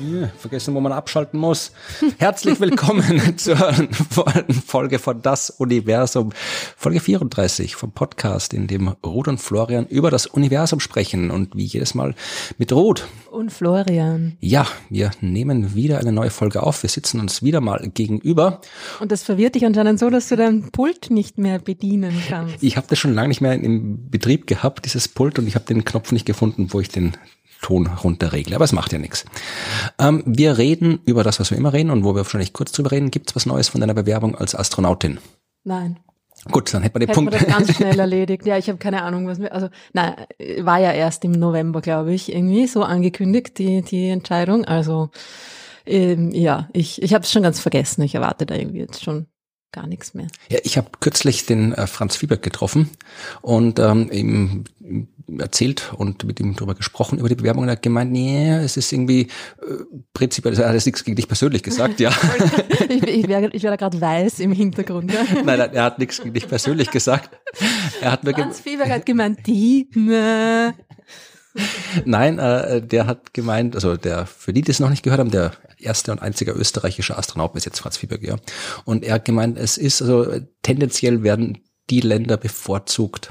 Ja, vergessen, wo man abschalten muss. Herzlich willkommen zur Folge von Das Universum, Folge 34 vom Podcast, in dem Ruth und Florian über das Universum sprechen und wie jedes Mal mit Ruth. Und Florian. Ja, wir nehmen wieder eine neue Folge auf. Wir sitzen uns wieder mal gegenüber. Und das verwirrt dich anscheinend so, dass du dein Pult nicht mehr bedienen kannst. Ich habe das schon lange nicht mehr im Betrieb gehabt, dieses Pult, und ich habe den Knopf nicht gefunden, wo ich den Ton runterregle. Aber es macht ja nichts. Ähm, wir reden über das, was wir immer reden und wo wir wahrscheinlich kurz drüber reden. Gibt es was Neues von deiner Bewerbung als Astronautin? Nein. Gut, dann hätten wir den Hätten Punkt. wir das ganz schnell erledigt. Ja, ich habe keine Ahnung, was mir, also, nein, war ja erst im November, glaube ich, irgendwie so angekündigt, die, die Entscheidung. Also, ähm, ja, ich, ich habe es schon ganz vergessen. Ich erwarte da irgendwie jetzt schon gar nichts mehr. Ja, ich habe kürzlich den äh, Franz Fieberg getroffen und ähm, ihm erzählt und mit ihm darüber gesprochen, über die Bewerbung und er hat gemeint, nee, es ist irgendwie äh, prinzipiell, er hat jetzt nichts gegen dich persönlich gesagt, ja. ich, ich wäre ich wär da gerade weiß im Hintergrund. Ja. nein, nein, er hat nichts gegen dich persönlich gesagt. Er hat mir Franz Fieberg hat gemeint, die, ne. Nein, äh, der hat gemeint, also der, für die, die es noch nicht gehört haben, der erste und einzige österreichische Astronaut bis jetzt Franz Fieberg, ja. Und er hat gemeint, es ist, also tendenziell werden die Länder bevorzugt,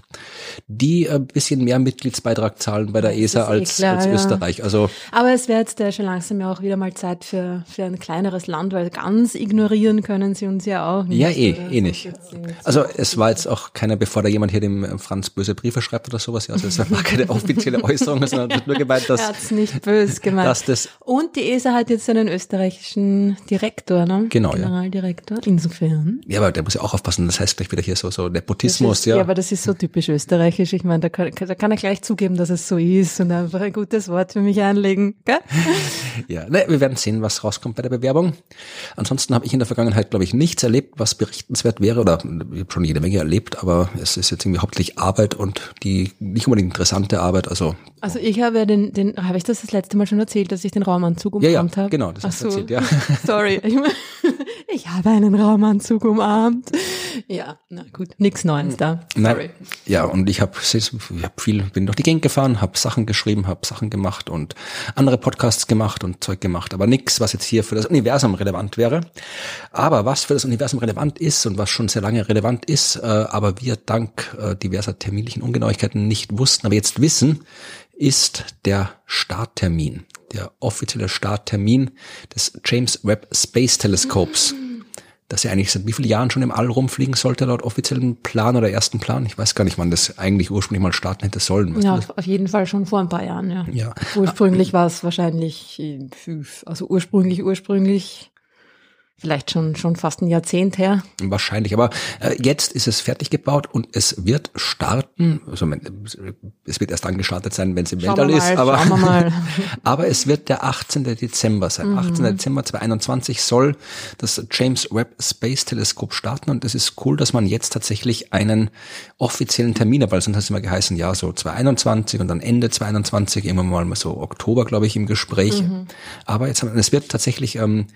die ein bisschen mehr Mitgliedsbeitrag zahlen bei der ESA eh als, klar, als ja. Österreich. Also Aber es wäre jetzt äh, schon langsam ja auch wieder mal Zeit für, für ein kleineres Land, weil ganz ignorieren können sie uns ja auch nicht. ja, eh, eh nicht. Also es war jetzt auch keiner, bevor da jemand hier dem äh, Franz böse Briefe schreibt oder sowas. Ja, also es war keine offizielle Äußerung, sondern hat nur gemeint, dass, Er nicht böse gemeint. dass das Und die ESA hat jetzt einen österreichischen Direktor, ne? Genau, ja. Generaldirektor. Insofern. ja, aber der muss ja auch aufpassen. Das heißt gleich wieder hier so so Nepotismus, ist, ja. aber das ist so typisch österreichisch. Ich meine, da kann, da kann er gleich zugeben, dass es so ist und einfach ein gutes Wort für mich einlegen. Gell? Ja, ne, wir werden sehen, was rauskommt bei der Bewerbung. Ansonsten habe ich in der Vergangenheit, glaube ich, nichts erlebt, was berichtenswert wäre. Oder ich habe schon jede Menge erlebt, aber es ist jetzt irgendwie hauptsächlich Arbeit und die nicht unbedingt interessante Arbeit. Also Also ich habe ja den, den habe ich das das letzte Mal schon erzählt, dass ich den Raumanzug ja, umarmt ja, habe? genau, das Ach hast du so. erzählt, ja. Sorry. Ich, ich habe einen Raumanzug umarmt. Ja, na gut, nichts Neues da. Nein, Sorry. ja, und ich habe hab viel, bin durch die Gegend gefahren, habe Sachen geschrieben, habe Sachen gemacht und andere Podcasts gemacht und Zeug gemacht, aber nichts, was jetzt hier für das Universum relevant wäre. Aber was für das Universum relevant ist und was schon sehr lange relevant ist, äh, aber wir dank äh, diverser terminlichen Ungenauigkeiten nicht wussten, aber jetzt wissen, ist der Starttermin, der offizielle Starttermin des James Webb Space Teleskops dass er eigentlich seit wie vielen Jahren schon im All rumfliegen sollte, laut offiziellem Plan oder ersten Plan. Ich weiß gar nicht, wann das eigentlich ursprünglich mal starten hätte sollen. Ja, auf, jeden Fall schon vor ein paar Jahren, ja. Ja. Ursprünglich war es wahrscheinlich, äh, fünf- also ursprünglich, ursprünglich, vielleicht schon, schon fast ein Jahrzehnt her. Wahrscheinlich. Aber äh, jetzt ist es fertig gebaut und es wird starten. Also man- es wird erst dann gestartet sein, wenn es im Weltall ist. Aber, schauen wir mal. aber es wird der 18. Dezember sein. 18. Dezember 2021 soll das James Webb Space Teleskop starten und es ist cool, dass man jetzt tatsächlich einen offiziellen Termin hat, weil sonst hat es immer geheißen, ja, so 2021 und dann Ende 2021, irgendwann mal so Oktober, glaube ich, im Gespräch. Aber jetzt haben es wird tatsächlich ähm,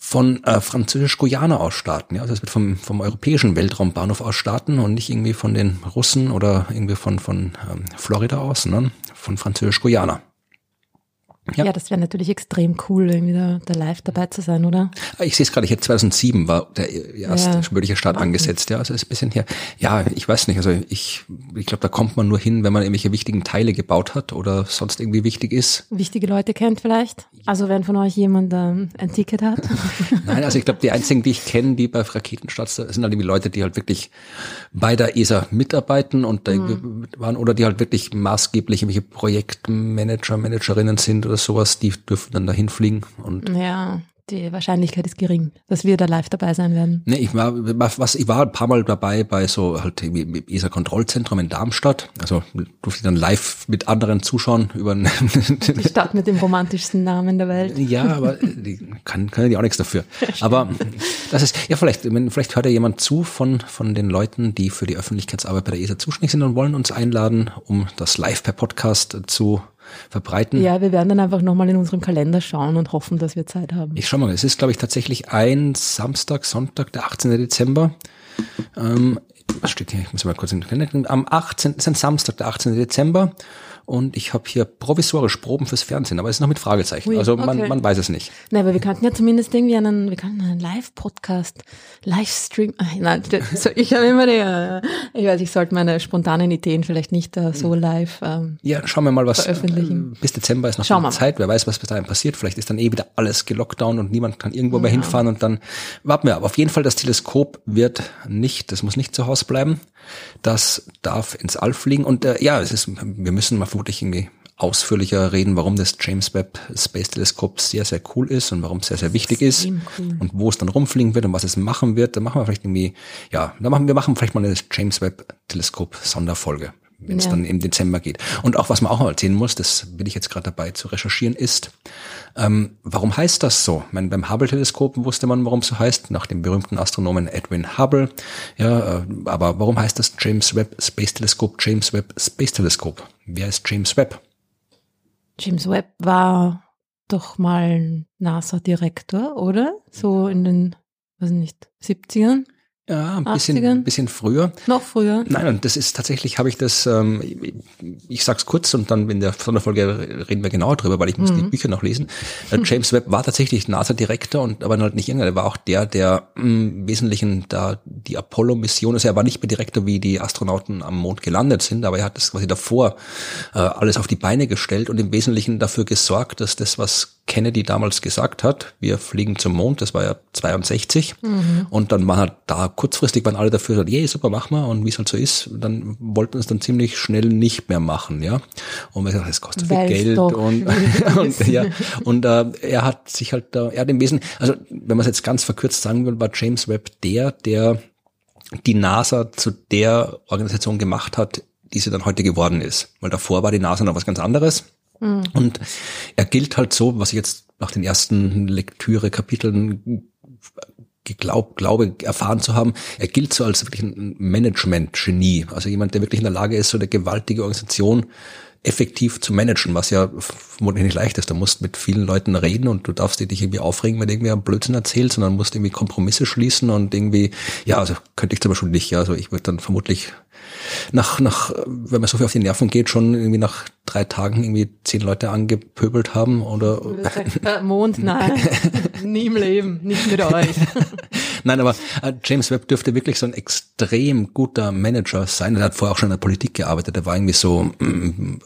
von äh, Französisch-Guyana aus starten. Ja? Also es wird vom, vom europäischen Weltraumbahnhof aus starten und nicht irgendwie von den Russen oder irgendwie von, von ähm, Florida aus, sondern von Französisch-Guyana. Ja. Ja, das wäre natürlich extrem cool, irgendwie da, da live dabei zu sein, oder? Ah, Ich sehe es gerade, hier 2007 war der erste Ja. mögliche Start Wahnsinn. angesetzt. Ja, also ist ein bisschen her. Ja, ich weiß nicht. Also ich, ich glaube, da kommt man nur hin, wenn man irgendwelche wichtigen Teile gebaut hat oder sonst irgendwie wichtig ist. Wichtige Leute kennt vielleicht. Also wenn von euch jemand ähm, ein Ticket hat. Nein, also ich glaube, die einzigen, die ich kenne, die bei Raketenstarts sind halt irgendwie Leute, die halt wirklich bei der ESA mitarbeiten und da irgendwie waren oder die halt wirklich maßgeblich irgendwelche Projektmanager, Managerinnen sind oder sowas, die dürfen dann dahin fliegen und ja, die Wahrscheinlichkeit ist gering, dass wir da live dabei sein werden. Nee, ich war, was, ich war ein paar Mal dabei bei so halt irgendwie im ESA-Kontrollzentrum in Darmstadt. Also durfte ich dann live mit anderen zuschauen über Die Stadt mit dem romantischsten Namen der Welt. Ja, aber die kann, können die auch nichts dafür. Aber das ist, ja, vielleicht, vielleicht hört ja jemand zu von, von den Leuten, die für die Öffentlichkeitsarbeit bei der ESA zuständig sind und wollen uns einladen, um das live per Podcast zu verbreiten. Ja, wir werden dann einfach nochmal in unserem Kalender schauen und hoffen, dass wir Zeit haben. Ich schau mal, es ist, glaube ich, tatsächlich ein Samstag, Sonntag, der 18. Dezember. Ähm, was steht hier? Ich muss mal kurz in den Kalender. Am 18. ist ein Samstag, der 18. Dezember. Und ich habe hier provisorisch Proben fürs Fernsehen, aber es ist noch mit Fragezeichen. Ui, also man, okay. man weiß es nicht. Nein, aber wir könnten ja zumindest irgendwie einen, wir könnten einen Live-Podcast, Livestream, Ach, nein, ich habe immer die, äh, ich weiß, ich sollte meine spontanen Ideen vielleicht nicht äh, so live, ähm, Ja, schauen wir mal, was Veröffentlichen. äh, bis Dezember ist noch Schauen. Zeit. Wer weiß, was bis dahin passiert. Vielleicht ist dann eh wieder alles gelockdown und niemand kann irgendwo mehr Ja. hinfahren und dann warten wir. Aber auf jeden Fall, das Teleskop wird nicht, das muss nicht zu Hause bleiben. Das darf ins All fliegen. Und äh, ja, es ist, wir müssen mal vermutlich irgendwie ausführlicher reden, warum das James Webb Space Teleskop sehr, sehr cool ist und warum es sehr, sehr wichtig ist cool. und wo es dann rumfliegen wird und was es machen wird. Da machen wir vielleicht irgendwie, ja, da machen wir machen vielleicht mal eine James Webb Teleskop Sonderfolge, wenn es Ja. dann im Dezember geht. Und auch was man auch mal erzählen muss, das bin ich jetzt gerade dabei zu recherchieren, ist, ähm, warum heißt das so? Ich meine, beim Hubble-Teleskop wusste man, warum es so heißt, nach dem berühmten Astronomen Edwin Hubble. Ja, äh, aber warum heißt das James Webb Space Teleskop James Webb Space Teleskop? Wer ist James Webb? James Webb war doch mal NASA-Direktor, oder? So in den, weiß nicht, 70ern? Ja, ein bisschen, 80ern? ein bisschen früher. Noch früher? Nein, und das ist tatsächlich, habe ich das, ähm, ich, ich sag's kurz und dann in der Sonderfolge reden wir genauer drüber, weil ich muss die Bücher noch lesen. Äh, James Webb war tatsächlich NASA-Direktor und aber halt nicht irgendeiner, der war auch der, der mh, im Wesentlichen da die Apollo-Mission, also er war nicht mehr Direktor, wie die Astronauten am Mond gelandet sind, aber er hat das quasi davor äh, alles auf die Beine gestellt und im Wesentlichen dafür gesorgt, dass das, was Kennedy damals gesagt hat, wir fliegen zum Mond, das war ja 62 und dann waren halt da kurzfristig waren alle dafür, yeah, super, mach mal und wie es halt so ist, dann wollten wir es dann ziemlich schnell nicht mehr machen, ja. Und wir gesagt, es kostet viel Weil's Geld doch und, und ja und äh, er hat sich halt da, er hat im Wesen, also wenn man es jetzt ganz verkürzt sagen will, war James Webb der, der die NASA zu der Organisation gemacht hat, die sie dann heute geworden ist. Weil davor war die NASA noch was ganz anderes. Und er gilt halt so, was ich jetzt nach den ersten Lektüre-Kapiteln geglaubt, glaube, erfahren zu haben, er gilt so als wirklich ein Management-Genie. Also jemand, der wirklich in der Lage ist, so eine gewaltige Organisation effektiv zu managen, was ja vermutlich nicht leicht ist. Du musst mit vielen Leuten reden und du darfst dich nicht irgendwie aufregen, wenn du irgendwie einen Blödsinn erzählst, sondern musst irgendwie Kompromisse schließen und irgendwie, ja, also könnte ich zum Beispiel nicht, ja, also ich würde dann vermutlich nach, nach, wenn man so viel auf die Nerven geht, schon irgendwie nach drei Tagen irgendwie zehn Leute angepöbelt haben oder Äh, Mond, nein, nie im Leben, nicht mit euch. Nein, aber äh, James Webb dürfte wirklich so ein extrem guter Manager sein. Er hat vorher auch schon in der Politik gearbeitet. Er war irgendwie so mm,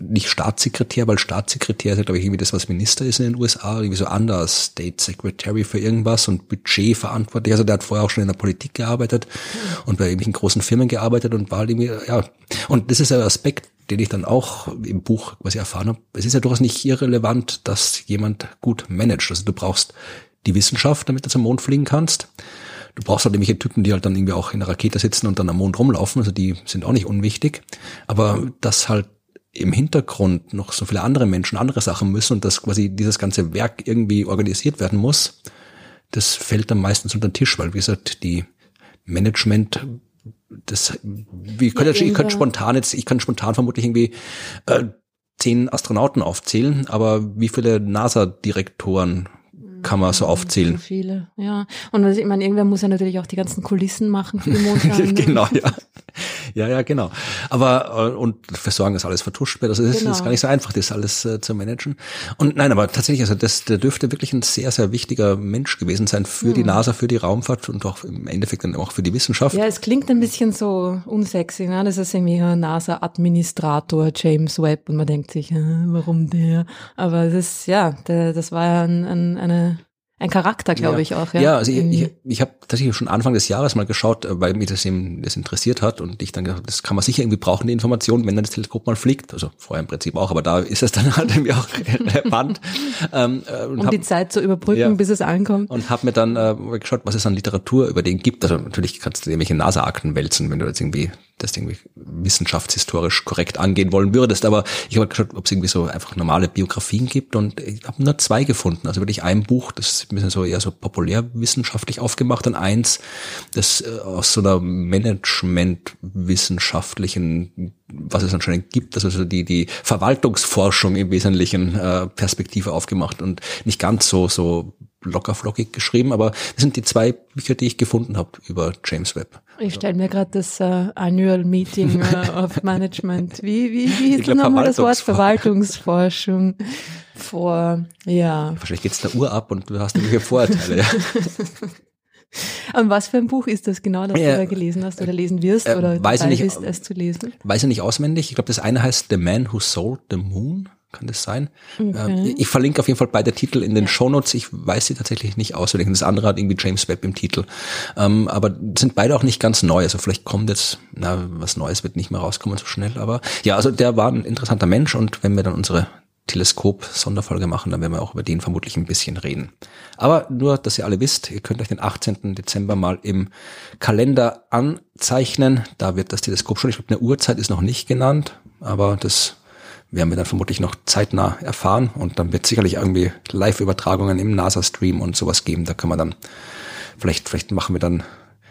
nicht Staatssekretär, weil Staatssekretär ist ja, glaube ich, irgendwie das, was Minister ist in den USA, irgendwie so anders, State Secretary für irgendwas und Budget verantwortlich. Also der hat vorher auch schon in der Politik gearbeitet und bei irgendwelchen großen Firmen gearbeitet und war halt irgendwie, ja. Und das ist ein Aspekt, den ich dann auch im Buch quasi erfahren habe. Es ist ja durchaus nicht irrelevant, dass jemand gut managt. Also du brauchst die Wissenschaft, damit du zum Mond fliegen kannst. Du brauchst halt irgendwelche Typen, die halt dann irgendwie auch in der Rakete sitzen und dann am Mond rumlaufen. Also die sind auch nicht unwichtig. Aber dass halt im Hintergrund noch so viele andere Menschen andere Sachen müssen und dass quasi dieses ganze Werk irgendwie organisiert werden muss, das fällt dann meistens unter den Tisch, weil wie gesagt, die Management das, wie ich könnte, ich könnte spontan jetzt, ich kann spontan vermutlich irgendwie äh, zehn Astronauten aufzählen, aber wie viele NASA-Direktoren kann man so So aufzählen? viele, ja. Und ich meine, irgendwer muss ja natürlich auch die ganzen Kulissen machen für die Mondlandung. genau, ja. Ja, ja, genau. Aber äh, und dafür sorgen, dass alles vertuscht wird. Also das ist, das ist Genau. gar nicht so einfach, das alles äh, zu managen. Und nein, aber tatsächlich, also das, der dürfte wirklich ein sehr, sehr wichtiger Mensch gewesen sein für die NASA, für die Raumfahrt und auch im Endeffekt dann auch für die Wissenschaft. Ja, es klingt ein bisschen so unsexy, ne? Das ist irgendwie ein NASA-Administrator James Webb und man denkt sich, äh, warum der? Aber das ist, ja, der, das war ja ein, ein, eine, ein Charakter, glaube ich auch. Ja, Ja, also ich, Irgendwie. ich, ich habe tatsächlich schon Anfang des Jahres mal geschaut, äh, weil mich das eben das interessiert hat und ich dann gedacht, das kann man sicher irgendwie brauchen, die Information, wenn dann das Teleskop mal fliegt. Also vorher im Prinzip auch, aber da ist es dann halt irgendwie auch relevant. ähm, äh, um hab, die Zeit zu überbrücken, Ja. bis es ankommt. und habe mir dann äh, geschaut, was es an Literatur über den gibt. Also natürlich kannst du dir irgendwelche NASA-Akten wälzen, wenn du jetzt irgendwie das irgendwie wissenschaftshistorisch korrekt angehen wollen würdest. Aber ich habe geschaut, ob es irgendwie so einfach normale Biografien gibt und ich habe nur zwei gefunden. Also wirklich ein Buch, das ist ein bisschen so eher so populärwissenschaftlich aufgemacht und eins, das äh, aus so einer Management-wissenschaftlichen, was es anscheinend gibt, also so die, die Verwaltungsforschung im Wesentlichen äh, Perspektive aufgemacht und nicht ganz so, so locker flockig geschrieben, aber das sind die zwei Bücher, die ich gefunden habe über James Webb. Ich stelle mir gerade das äh, Annual Meeting äh, of Management, wie, wie, wie hieß nochmal das Wort Verwaltungsforschung vor, ja. Wahrscheinlich geht's der Uhr ab und du hast irgendwelche Vorurteile. ja. Und was für ein Buch ist das genau, das Ja, du da gelesen hast oder lesen wirst äh, oder weiß dabei nicht, bist, es zu lesen? Weiß ich nicht auswendig. Ich glaube, das eine heißt The Man Who Sold the Moon. Kann das sein? Äh, Ich verlinke auf jeden Fall beide Titel in den Shownotes. Ich weiß sie tatsächlich nicht auswendig. Das andere hat irgendwie James Webb im Titel. Ähm, aber sind beide auch nicht ganz neu. Also vielleicht kommt jetzt, na, was Neues wird nicht mehr rauskommen so schnell. Aber ja, also der war ein interessanter Mensch. Und wenn wir dann unsere Teleskop-Sonderfolge machen, dann werden wir auch über den vermutlich ein bisschen reden. Aber nur, dass ihr alle wisst, ihr könnt euch den 18. Dezember mal im Kalender anzeichnen. Da wird das Teleskop schon, ich glaube, eine Uhrzeit ist noch nicht genannt, aber das werden wir dann vermutlich noch zeitnah erfahren und dann wird sicherlich irgendwie Live-Übertragungen im NASA-Stream und sowas geben. Da können wir dann, vielleicht, vielleicht machen wir dann,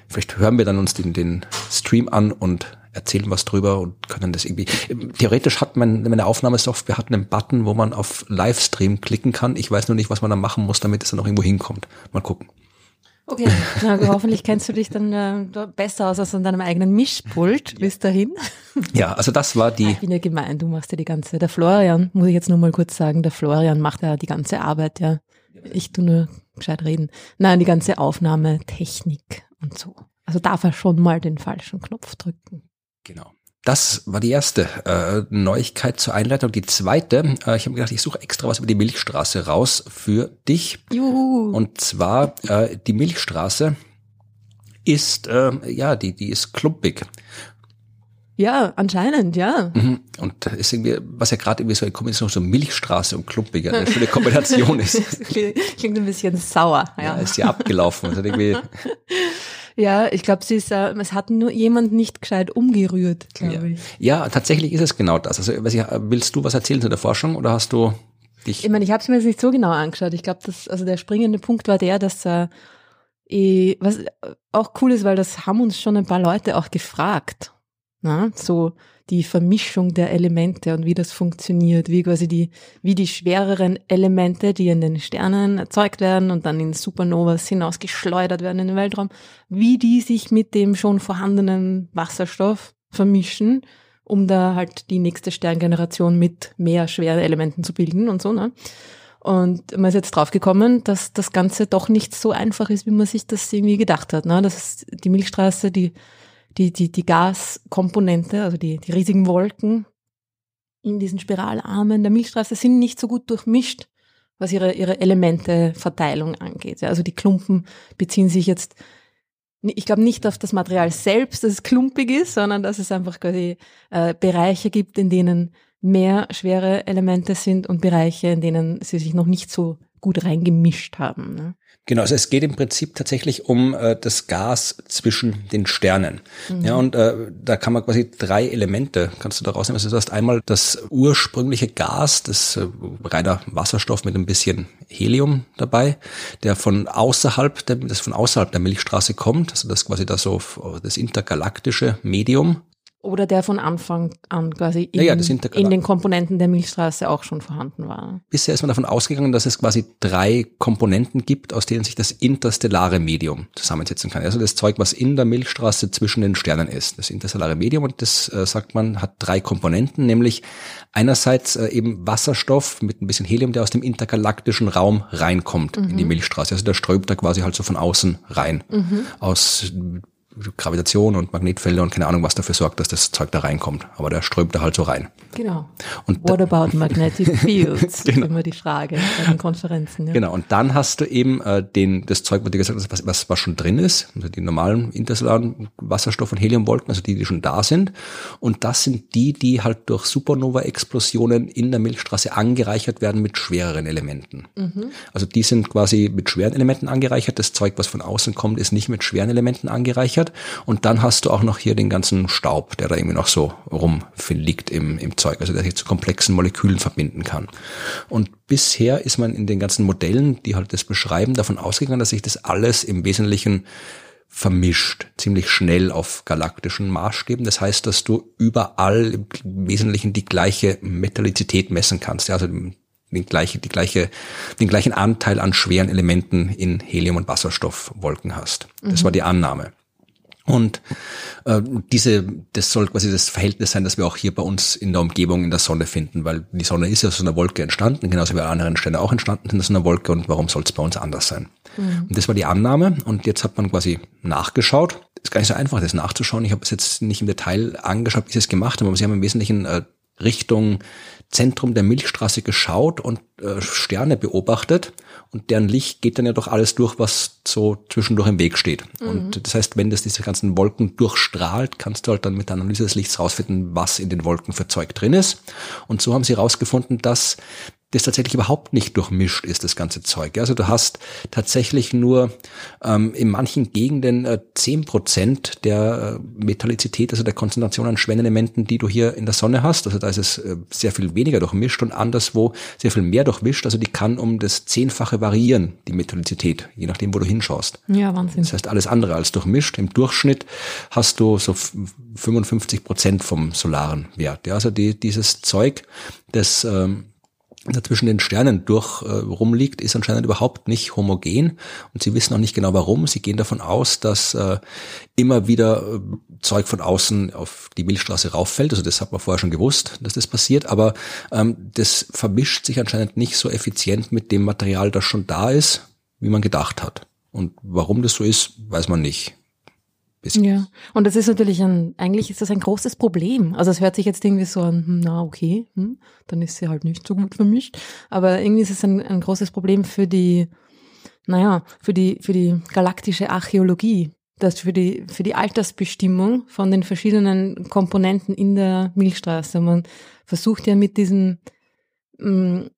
vielleicht hören wir dann uns den, den Stream an und erzählen was drüber und können das irgendwie. Theoretisch hat man meine Aufnahmesoftware hat einen Button, wo man auf Livestream klicken kann. Ich weiß nur nicht, was man da machen muss, damit es dann noch irgendwo hinkommt. Mal gucken. Okay, na, hoffentlich kennst du dich dann äh, besser aus als an deinem eigenen Mischpult bis dahin. Ja, also das war die. Ich bin ja gemein, du machst ja die ganze, der Florian, muss ich jetzt nur mal kurz sagen, der Florian macht ja die ganze Arbeit, ja. Ich tu nur gescheit reden. Nein, die ganze Aufnahme, Technik und so. Also darf er schon mal den falschen Knopf drücken. Genau. Das war die erste äh, Neuigkeit zur Einleitung. Die zweite, äh, ich habe gedacht, ich suche extra was über die Milchstraße raus für dich. Juhu. Und zwar äh, die Milchstraße ist äh, ja die die ist klumpig Ja, anscheinend, ja. Mhm. und das ist irgendwie was ja gerade irgendwie so eine Kombination so Milchstraße und klumpig eine schöne Kombination ist. Klingt klingt ein bisschen sauer, Ja, ja. ist ja abgelaufen. Also irgendwie, Ja, ich glaube, sie ist, äh, es hat nur jemand nicht gescheit umgerührt, glaube ja. ich. ja, tatsächlich ist es genau das. Also ich, willst du was erzählen zu der Forschung oder hast du dich Ich meine, ich habe es mir jetzt nicht so genau angeschaut. Ich glaube, dass also der springende Punkt war der, dass äh, was auch cool ist, weil das haben uns schon ein paar Leute auch gefragt. Na? So die Vermischung der Elemente und wie das funktioniert, wie quasi die, wie die schwereren Elemente, die in den Sternen erzeugt werden und dann in Supernovas hinausgeschleudert werden in den Weltraum, wie die sich mit dem schon vorhandenen Wasserstoff vermischen, um da halt die nächste Sterngeneration mit mehr schweren Elementen zu bilden und so, ne? Und man ist jetzt draufgekommen, dass das Ganze doch nicht so einfach ist, wie man sich das irgendwie gedacht hat. Ne? Das ist die Milchstraße, die, die, die, die Gaskomponente, also die, die riesigen Wolken in diesen Spiralarmen der Milchstraße sind nicht so gut durchmischt, was ihre, ihre Elementeverteilung angeht. Ja, also die Klumpen beziehen sich jetzt, ich glaube nicht auf das Material selbst, dass es klumpig ist, sondern dass es einfach quasi äh, Bereiche gibt, in denen mehr schwere Elemente sind und Bereiche, in denen sie sich noch nicht so gut reingemischt haben. Ne? Genau, also es geht im Prinzip tatsächlich um äh, das Gas zwischen den Sternen. Ja, und äh, da kann man quasi drei Elemente, kannst du da rausnehmen. Also du hast einmal das ursprüngliche Gas, das äh, reiner Wasserstoff mit ein bisschen Helium dabei, der von außerhalb, der, das von außerhalb der Milchstraße kommt. Also das quasi das so das intergalaktische Medium. Oder der von Anfang an quasi in, Ja, in den Komponenten der Milchstraße auch schon vorhanden war. Bisher ist man davon ausgegangen, dass es quasi drei Komponenten gibt, aus denen sich das interstellare Medium zusammensetzen kann. Also das Zeug, was in der Milchstraße zwischen den Sternen ist. Das interstellare Medium und das äh, sagt man hat drei Komponenten, nämlich einerseits äh, eben Wasserstoff mit ein bisschen Helium, der aus dem intergalaktischen Raum reinkommt in die Milchstraße. Also der strömt da quasi halt so von außen rein. Aus Gravitation und Magnetfelder und keine Ahnung, was dafür sorgt, dass das Zeug da reinkommt. Aber der strömt da halt so rein. Genau. Und What about magnetic fields? Ist immer die Frage bei den Konferenzen. Ja. Genau, und dann hast du eben äh, den, das Zeug, was dir gesagt hast, was, was, was schon drin ist, also die normalen interstellaren Wasserstoff- und Heliumwolken, also die, die schon da sind. Und das sind die, die halt durch Supernova-Explosionen in der Milchstraße angereichert werden mit schwereren Elementen. Also die sind quasi mit schweren Elementen angereichert. Das Zeug, was von außen kommt, ist nicht mit schweren Elementen angereichert. Und dann hast du auch noch hier den ganzen Staub, der da irgendwie noch so rumliegt im, im Zeug, also der sich zu komplexen Molekülen verbinden kann. Und bisher ist man in den ganzen Modellen, die halt das beschreiben, davon ausgegangen, dass sich das alles im Wesentlichen vermischt, ziemlich schnell auf galaktischen Maßstäben. Das heißt, dass du überall im Wesentlichen die gleiche Metallizität messen kannst. Ja, also den gleiche, die gleiche, den gleichen Anteil an schweren Elementen in Helium- und Wasserstoffwolken hast. Das mhm. war die Annahme. Und äh, diese, das soll quasi das Verhältnis sein, das wir auch hier bei uns in der Umgebung in der Sonne finden, weil die Sonne ist ja aus einer Wolke entstanden, genauso wie alle anderen Sterne auch entstanden sind aus einer Wolke und warum soll es bei uns anders sein? Mhm. Und das war die Annahme und jetzt hat man quasi nachgeschaut. Ist gar nicht so einfach, das nachzuschauen. Ich habe es jetzt nicht im Detail angeschaut, wie sie es gemacht haben, aber sie haben im Wesentlichen äh, Richtung Zentrum der Milchstraße geschaut und äh, Sterne beobachtet und deren Licht geht dann ja doch alles durch, was so zwischendurch im Weg steht. Mhm. Und das heißt, wenn das diese ganzen Wolken durchstrahlt, kannst du halt dann mit der Analyse des Lichts rausfinden, was in den Wolken für Zeug drin ist. Und so haben sie herausgefunden, dass das tatsächlich überhaupt nicht durchmischt ist, das ganze Zeug. Also du hast tatsächlich nur ähm, in manchen Gegenden äh, zehn äh, Prozent der äh, Metallizität, also der Konzentration an Schwernelementen, die du hier in der Sonne hast. Also da ist es äh, sehr viel weniger durchmischt und anderswo sehr viel mehr durchmischt. Also die kann um das Zehnfache variieren, die Metallizität, je nachdem, wo du hinschaust. Ja, Wahnsinn. Das heißt, alles andere als durchmischt. Im Durchschnitt hast du so 55 Prozent vom solaren Wert. Ja, also die, dieses Zeug, das ähm, dazwischen den Sternen durch äh, rumliegt, ist anscheinend überhaupt nicht homogen und sie wissen auch nicht genau warum. Sie gehen davon aus, dass äh, immer wieder äh, Zeug von außen auf die Milchstraße rauffällt. Also das hat man vorher schon gewusst, dass das passiert, aber ähm, das vermischt sich anscheinend nicht so effizient mit dem Material, das schon da ist, wie man gedacht hat. Und warum das so ist, weiß man nicht. Bisschen. Ja, und das ist natürlich ein, eigentlich ist das ein großes Problem. Also es hört sich jetzt irgendwie so an, hm, na okay, hm, dann ist sie halt nicht so gut vermischt. Aber irgendwie ist es ein, ein großes Problem für die, naja, für die, für die galaktische Archäologie, dass für die, für die Altersbestimmung von den verschiedenen Komponenten in der Milchstraße. Man versucht ja mit diesen, hm,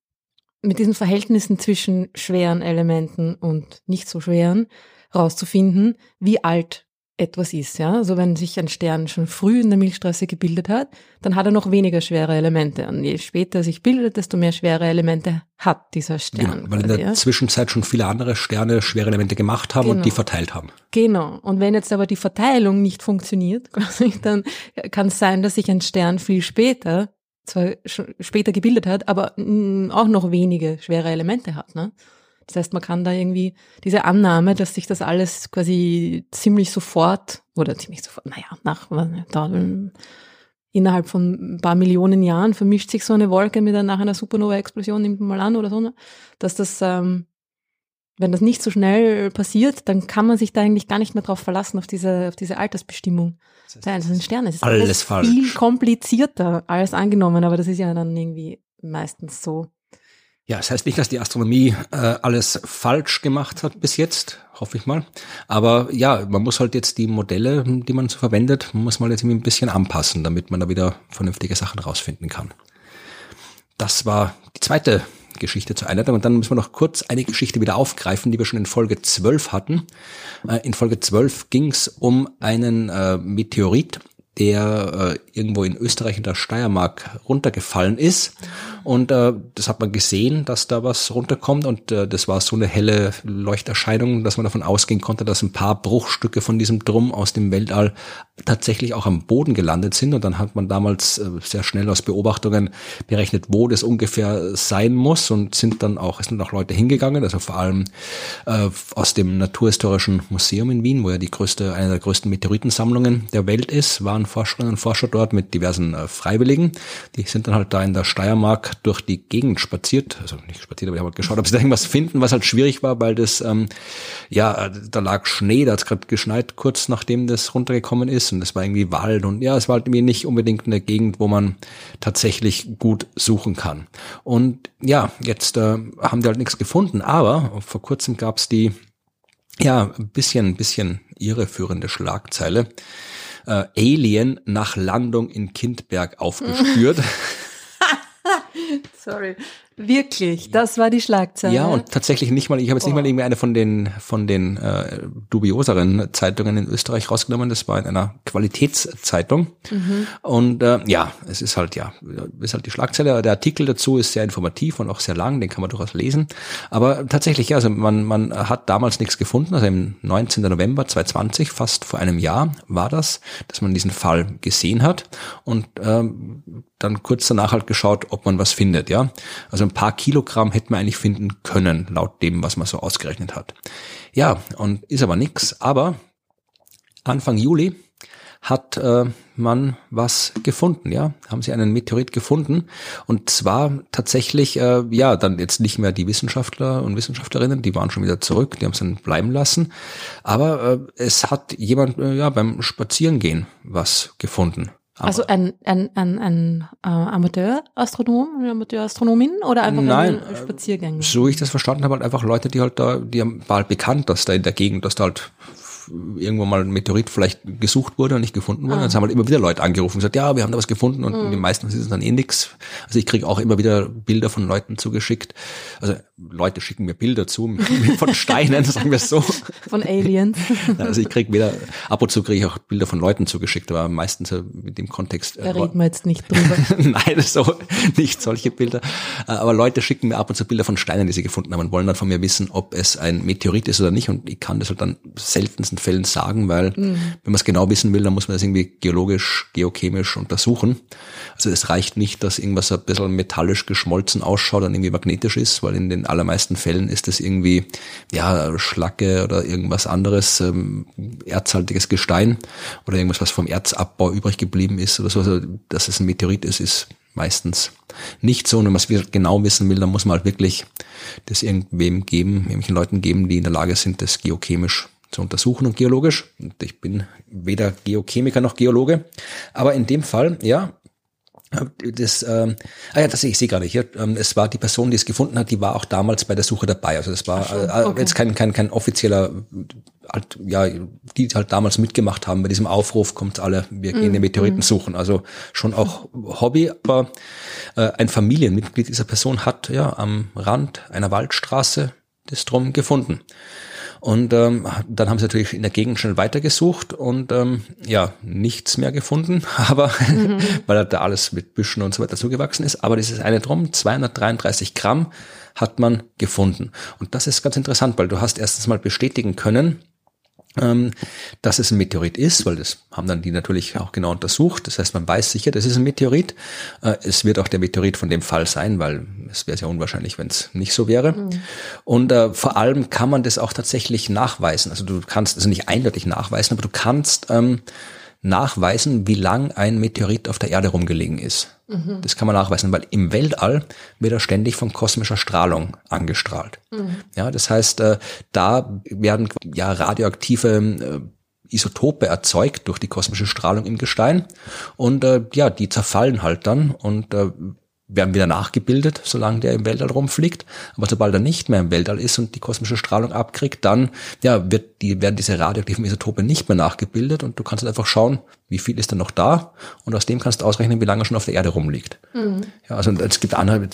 mit diesen Verhältnissen zwischen schweren Elementen und nicht so schweren rauszufinden, wie alt etwas ist. Ja? Also wenn sich ein Stern schon früh in der Milchstraße gebildet hat, dann hat er noch weniger schwere Elemente. Und je später er sich bildet, desto mehr schwere Elemente hat dieser Stern. Genau, weil in der ja? Zwischenzeit schon viele andere Sterne schwere Elemente gemacht haben genau. und die verteilt haben. Genau. Und wenn jetzt aber die Verteilung nicht funktioniert, dann kann es sein, dass sich ein Stern viel später zwar später gebildet hat, aber auch noch wenige schwere Elemente hat. Ne? Das heißt, man kann da irgendwie diese Annahme, dass sich das alles quasi ziemlich sofort oder ziemlich sofort, naja, nach da, innerhalb von ein paar Millionen Jahren vermischt sich so eine Wolke mit einer, nach einer Supernova-Explosion, nimmt man mal an oder so, ne? dass das, ähm, wenn das nicht so schnell passiert, dann kann man sich da eigentlich gar nicht mehr drauf verlassen, auf diese, auf diese Altersbestimmung das heißt, der einzelnen Sterne. Es ist alles, alles viel komplizierter als angenommen, aber das ist ja dann irgendwie meistens so. Ja, es das heißt nicht, dass die Astronomie äh, alles falsch gemacht hat bis jetzt, hoffe ich mal. Aber ja, man muss halt jetzt die Modelle, die man so verwendet, muss man jetzt ein bisschen anpassen, damit man da wieder vernünftige Sachen rausfinden kann. Das war die zweite Geschichte zur Einleitung. Und dann müssen wir noch kurz eine Geschichte wieder aufgreifen, die wir schon in Folge 12 hatten. Äh, in Folge 12 ging es um einen äh, Meteorit, der äh, irgendwo in Österreich in der Steiermark runtergefallen ist. Und äh, das hat man gesehen, dass da was runterkommt. Und äh, das war so eine helle Leuchterscheinung, dass man davon ausgehen konnte, dass ein paar Bruchstücke von diesem Drum aus dem Weltall tatsächlich auch am Boden gelandet sind. Und dann hat man damals äh, sehr schnell aus Beobachtungen berechnet, wo das ungefähr sein muss. Und sind dann auch, es sind auch Leute hingegangen, also vor allem äh, aus dem Naturhistorischen Museum in Wien, wo ja die größte, eine der größten Meteoritensammlungen der Welt ist, waren Forscherinnen und Forscher dort mit diversen äh, Freiwilligen. Die sind dann halt da in der Steiermark durch die Gegend spaziert, also nicht spaziert, aber ich habe halt geschaut, ob sie da irgendwas finden, was halt schwierig war, weil das, ähm, ja, da lag Schnee, da hat es gerade geschneit, kurz nachdem das runtergekommen ist und es war irgendwie Wald und ja, es war halt irgendwie nicht unbedingt eine Gegend, wo man tatsächlich gut suchen kann. Und ja, jetzt äh, haben die halt nichts gefunden, aber vor kurzem gab es die, ja, ein bisschen, bisschen irreführende Schlagzeile. Äh, Alien nach Landung in Kindberg aufgespürt. Sorry. Wirklich, das war die Schlagzeile. Ja, und tatsächlich nicht mal, ich habe jetzt nicht mal irgendwie eine von den von den äh, dubioseren Zeitungen in Österreich rausgenommen, das war in einer Qualitätszeitung. Mhm. Und äh, ja, es ist halt ja, ist halt die Schlagzeile, der Artikel dazu ist sehr informativ und auch sehr lang, den kann man durchaus lesen, aber tatsächlich ja, also man man hat damals nichts gefunden, also im 19. November 2020, fast vor einem Jahr war das, dass man diesen Fall gesehen hat und ähm, dann kurz danach halt geschaut, ob man was findet, ja. Also ein paar Kilogramm hätte man eigentlich finden können, laut dem, was man so ausgerechnet hat. Ja, und ist aber nix. Aber Anfang Juli hat äh, man was gefunden, ja, haben sie einen Meteorit gefunden und zwar tatsächlich, äh, ja, dann jetzt nicht mehr die Wissenschaftler und Wissenschaftlerinnen, die waren schon wieder zurück, die haben es dann bleiben lassen, aber äh, es hat jemand äh, ja beim Spazierengehen was gefunden. Aber also ein, ein, ein, ein äh, Amateurastronom, eine Amateurastronomin oder einfach Nein, ein Spaziergänger? So ich das verstanden habe, halt einfach Leute, die halt da, die haben halt bekannt, dass da in der Gegend, dass da halt irgendwo mal ein Meteorit vielleicht gesucht wurde und nicht gefunden wurde. Ah. Jetzt haben halt immer wieder Leute angerufen und gesagt, ja, wir haben da was gefunden und mhm. die meisten ist es dann eh nix. Also ich kriege auch immer wieder Bilder von Leuten zugeschickt. Also Leute schicken mir Bilder zu von Steinen, sagen wir es so. Von Aliens. Also ich kriege wieder, ab und zu kriege ich auch Bilder von Leuten zugeschickt, aber meistens mit dem Kontext. Da äh, reden wir jetzt nicht drüber. Nein, so nicht solche Bilder. Äh, aber Leute schicken mir ab und zu Bilder von Steinen, die sie gefunden haben und wollen dann von mir wissen, ob es ein Meteorit ist oder nicht. Und ich kann das halt dann seltenst meisten Fällen sagen, weil mhm. wenn man es genau wissen will, dann muss man das irgendwie geologisch, geochemisch untersuchen. Also es reicht nicht, dass irgendwas ein bisschen metallisch geschmolzen ausschaut und irgendwie magnetisch ist, weil in den allermeisten Fällen ist es irgendwie ja Schlacke oder irgendwas anderes, ähm, erzhaltiges Gestein oder irgendwas, was vom Erzabbau übrig geblieben ist oder so. Also, dass es ein Meteorit ist, ist meistens nicht so. Und wenn man es genau wissen will, dann muss man halt wirklich das irgendwem geben, irgendwelchen Leuten geben, die in der Lage sind, das geochemisch zu untersuchen und geologisch. Und ich bin weder Geochemiker noch Geologe. Aber in dem Fall, ja, das, ähm, ah ja, das ich sehe gerade hier. Ähm, es war die Person, die es gefunden hat, die war auch damals bei der Suche dabei. Also das war schon, äh, okay. jetzt kein, kein, kein offizieller, halt, ja, die halt damals mitgemacht haben. Bei diesem Aufruf kommt alle, wir gehen mm, den Meteoriten mm. suchen. Also schon auch Hobby, aber äh, ein Familienmitglied dieser Person hat ja am Rand einer Waldstraße das Drum gefunden. Und ähm, dann haben sie natürlich in der Gegend schnell weitergesucht und ähm, ja, nichts mehr gefunden, aber mhm. weil da alles mit Büschen und so weiter zugewachsen ist. Aber dieses eine Drum, 233 Gramm, hat man gefunden. Und das ist ganz interessant, weil du hast erstens mal bestätigen können, dass es ein Meteorit ist, weil das haben dann die natürlich auch genau untersucht. Das heißt, man weiß sicher, das ist ein Meteorit. Äh, es wird auch der Meteorit von dem Fall sein, weil es wäre sehr unwahrscheinlich, wenn es nicht so wäre. Mhm. Und äh, vor allem kann man das auch tatsächlich nachweisen. Also du kannst also nicht eindeutig nachweisen, aber du kannst ähm, nachweisen, wie lang ein Meteorit auf der Erde rumgelegen ist. Mhm. Das kann man nachweisen, weil im Weltall wird er ständig von kosmischer Strahlung angestrahlt. Mhm. Ja, das heißt, äh, da werden ja radioaktive äh, Isotope erzeugt durch die kosmische Strahlung im Gestein und äh, ja, die zerfallen halt dann und werden wieder nachgebildet, solange der im Weltall rumfliegt. Aber sobald er nicht mehr im Weltall ist und die kosmische Strahlung abkriegt, dann ja, wird die, werden diese radioaktiven Isotope nicht mehr nachgebildet und du kannst halt einfach schauen, wie viel ist dann noch da und aus dem kannst du ausrechnen, wie lange er schon auf der Erde rumliegt. Mhm. Ja, also es gibt andere,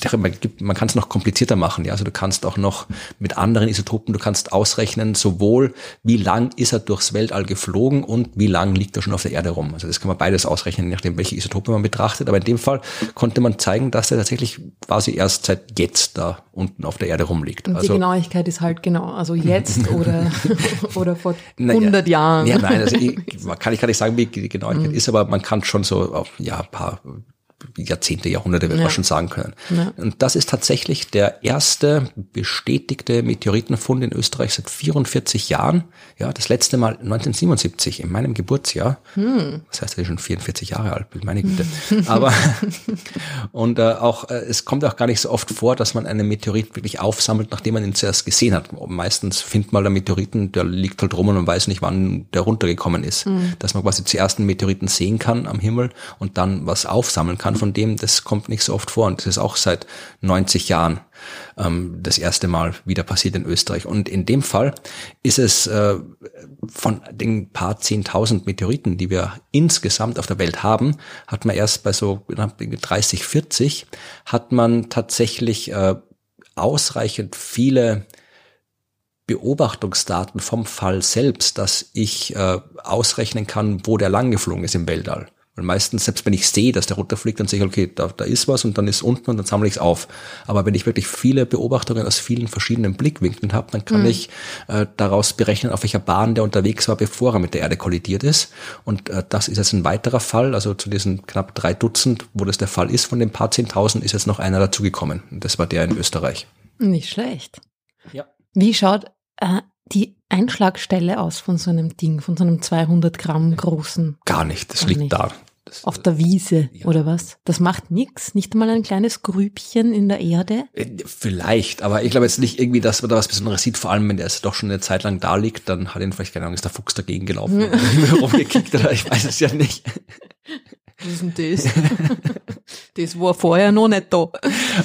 man kann es noch komplizierter machen. Ja, also du kannst auch noch mit anderen Isotopen, du kannst ausrechnen, sowohl wie lang ist er durchs Weltall geflogen und wie lang liegt er schon auf der Erde rum. Also das kann man beides ausrechnen, je nachdem, welche Isotope man betrachtet. Aber in dem Fall konnte man zeigen, dass er tatsächlich quasi erst seit jetzt da unten auf der Erde rumliegt. Und also, die Genauigkeit ist halt genau, also jetzt oder, oder vor 100 ja, Jahren. Ja, nein, also ich, kann ich gar nicht sagen, wie die Genauigkeit mhm. ist, aber man kann schon so auf ja, ein paar Jahrzehnte, Jahrhunderte, wird ja. man schon sagen können. Ja. Und das ist tatsächlich der erste bestätigte Meteoritenfund in Österreich seit 44 Jahren. Ja, das letzte Mal 1977, in meinem Geburtsjahr. Hm. Das heißt, er ist schon 44 Jahre alt, meine Güte. Aber, und äh, auch, äh, es kommt auch gar nicht so oft vor, dass man einen Meteorit wirklich aufsammelt, nachdem man ihn zuerst gesehen hat. Meistens findet man der Meteoriten, der liegt halt rum und man weiß nicht, wann der runtergekommen ist. Hm. Dass man quasi zuerst einen Meteoriten sehen kann am Himmel und dann was aufsammeln kann kann von dem, das kommt nicht so oft vor. Und das ist auch seit 90 Jahren ähm, das erste Mal wieder passiert in Österreich. Und in dem Fall ist es äh, von den paar zehntausend Meteoriten, die wir insgesamt auf der Welt haben, hat man erst bei so 30, 40, hat man tatsächlich äh, ausreichend viele Beobachtungsdaten vom Fall selbst, dass ich äh, ausrechnen kann, wo der lang geflogen ist im Weltall. Weil meistens, selbst wenn ich sehe, dass der runterfliegt, dann sehe ich, okay, da, da ist was und dann ist unten und dann sammle ich es auf. Aber wenn ich wirklich viele Beobachtungen aus vielen verschiedenen Blickwinkeln habe, dann kann mhm. ich äh, daraus berechnen, auf welcher Bahn der unterwegs war, bevor er mit der Erde kollidiert ist. Und äh, das ist jetzt ein weiterer Fall, also zu diesen knapp drei Dutzend, wo das der Fall ist, von den paar Zehntausend ist jetzt noch einer dazugekommen. Und das war der in Österreich. Nicht schlecht. Ja. Wie schaut äh, die Einschlagstelle aus von so einem Ding, von so einem 200 Gramm großen? Gar nicht, das Gar liegt nicht. da. Das, Auf der Wiese ja. oder was? Das macht nichts, nicht einmal ein kleines Grübchen in der Erde? Äh, vielleicht, aber ich glaube jetzt nicht irgendwie, dass man da was Besonderes sieht, vor allem wenn der jetzt doch schon eine Zeit lang da liegt, dann hat ihn vielleicht, keine Ahnung, ist der Fuchs dagegen gelaufen und rumgekickt oder ich weiß es ja nicht. Was ist denn das? das war vorher noch nicht da.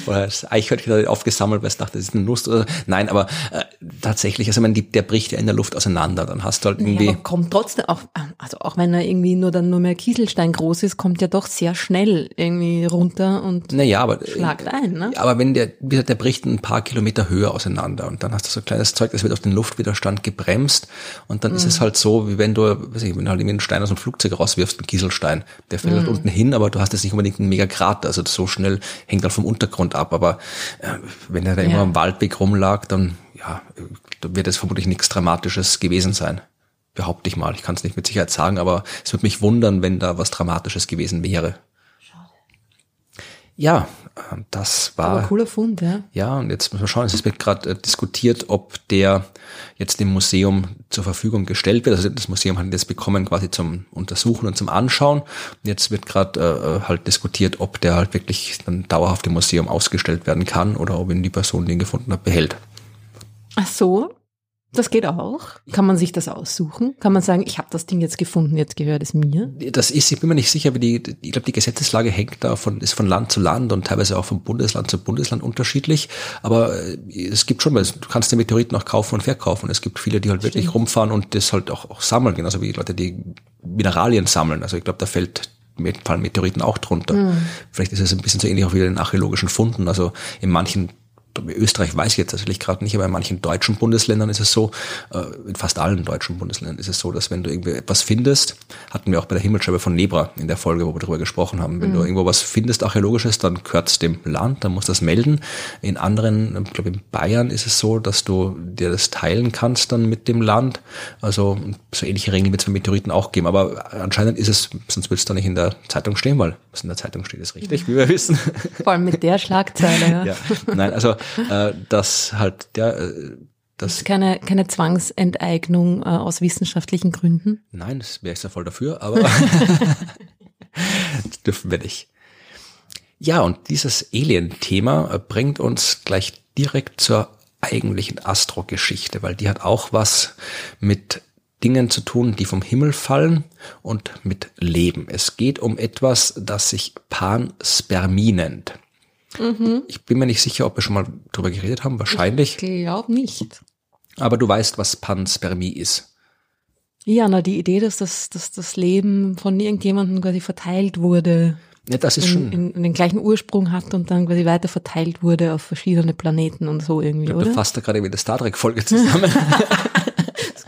Oder das Eichhörnchen hat aufgesammelt, weil es dachte, das ist eine Lust. Oder, nein, aber äh, tatsächlich, also man, die, der bricht ja in der Luft auseinander. Dann hast du halt irgendwie. Ja, aber kommt trotzdem auch, also auch wenn er irgendwie nur dann nur mehr Kieselstein groß ist, kommt ja doch sehr schnell irgendwie runter und naja, aber, schlagt ein. Ne? Aber wenn der, der bricht ein paar Kilometer höher auseinander und dann hast du so ein kleines Zeug, das wird auf den Luftwiderstand gebremst und dann mhm. ist es halt so, wie wenn du, weiß ich, wenn du halt irgendwie einen Stein aus dem Flugzeug rauswirfst, einen Kieselstein, der fällt mhm halt unten hin, aber du hast jetzt nicht unbedingt einen mega Krater, also so schnell hängt halt vom Untergrund ab. Aber äh, wenn er da ja. immer am Waldweg rumlag, dann ja, wird es vermutlich nichts Dramatisches gewesen sein. Behaupte ich mal. Ich kann es nicht mit Sicherheit sagen, aber es würde mich wundern, wenn da was Dramatisches gewesen wäre. Ja, das war. Aber cooler Fund, ja. Ja, und jetzt müssen wir schauen, es wird gerade äh, diskutiert, ob der jetzt dem Museum zur Verfügung gestellt wird. Also das Museum hat ihn jetzt bekommen quasi zum Untersuchen und zum Anschauen. Und jetzt wird gerade äh, halt diskutiert, ob der halt wirklich dann dauerhaft im Museum ausgestellt werden kann oder ob ihn die Person, die ihn gefunden hat, behält. Ach so, das geht auch. Kann man sich das aussuchen? Kann man sagen, ich habe das Ding jetzt gefunden, jetzt gehört es mir? Das ist, ich bin mir nicht sicher, wie die, ich glaube, die Gesetzeslage hängt da von, ist von Land zu Land und teilweise auch von Bundesland zu Bundesland unterschiedlich. Aber äh, es gibt schon, weil du kannst den Meteoriten auch kaufen und verkaufen. Es gibt viele, die halt wirklich rumfahren und das halt auch, auch sammeln, genauso wie Leute, die Mineralien sammeln. Also ich glaube, da fällt fallen Meteoriten auch drunter. Mhm. Vielleicht ist es ein bisschen so ähnlich auch wie in den archäologischen Funden. Also in manchen Österreich weiß ich jetzt tatsächlich gerade nicht, aber in manchen deutschen Bundesländern ist es so, äh, in fast allen deutschen Bundesländern ist es so, dass wenn du irgendwie etwas findest, hatten wir auch bei der Himmelscheibe von Nebra in der Folge, wo wir darüber gesprochen haben, wenn mhm. du irgendwo was findest, archäologisches, dann gehört es dem Land, dann musst du das melden. In anderen, ich glaube in Bayern ist es so, dass du dir das teilen kannst dann mit dem Land. Also so ähnliche Regeln wird es für Meteoriten auch geben, aber anscheinend ist es, sonst wird es da nicht in der Zeitung stehen, weil was in der Zeitung steht, ist richtig, wie wir wissen. Vor allem mit der Schlagzeile. Ja. ja. Nein, also äh, dass halt der äh, das keine, keine Zwangsenteignung äh, aus wissenschaftlichen Gründen? Nein, das wäre ich ja voll dafür, aber dürfen wir nicht. Ja, und dieses Alien-Thema äh, bringt uns gleich direkt zur eigentlichen Astro-Geschichte, weil die hat auch was mit Dingen zu tun, die vom Himmel fallen und mit Leben. Es geht um etwas, das sich Panspermie nennt. Mhm. Ich bin mir nicht sicher, ob wir schon mal drüber geredet haben. Wahrscheinlich. Ich glaube nicht. Aber du weißt, was Panspermie ist. Ja, na, die Idee, dass das, dass das Leben von irgendjemandem quasi verteilt wurde. Ja, das ist in, schon. In, in den gleichen Ursprung hat und dann quasi weiter verteilt wurde auf verschiedene Planeten und so irgendwie, ja, oder? Du fasst da gerade wieder Star Trek-Folge zusammen.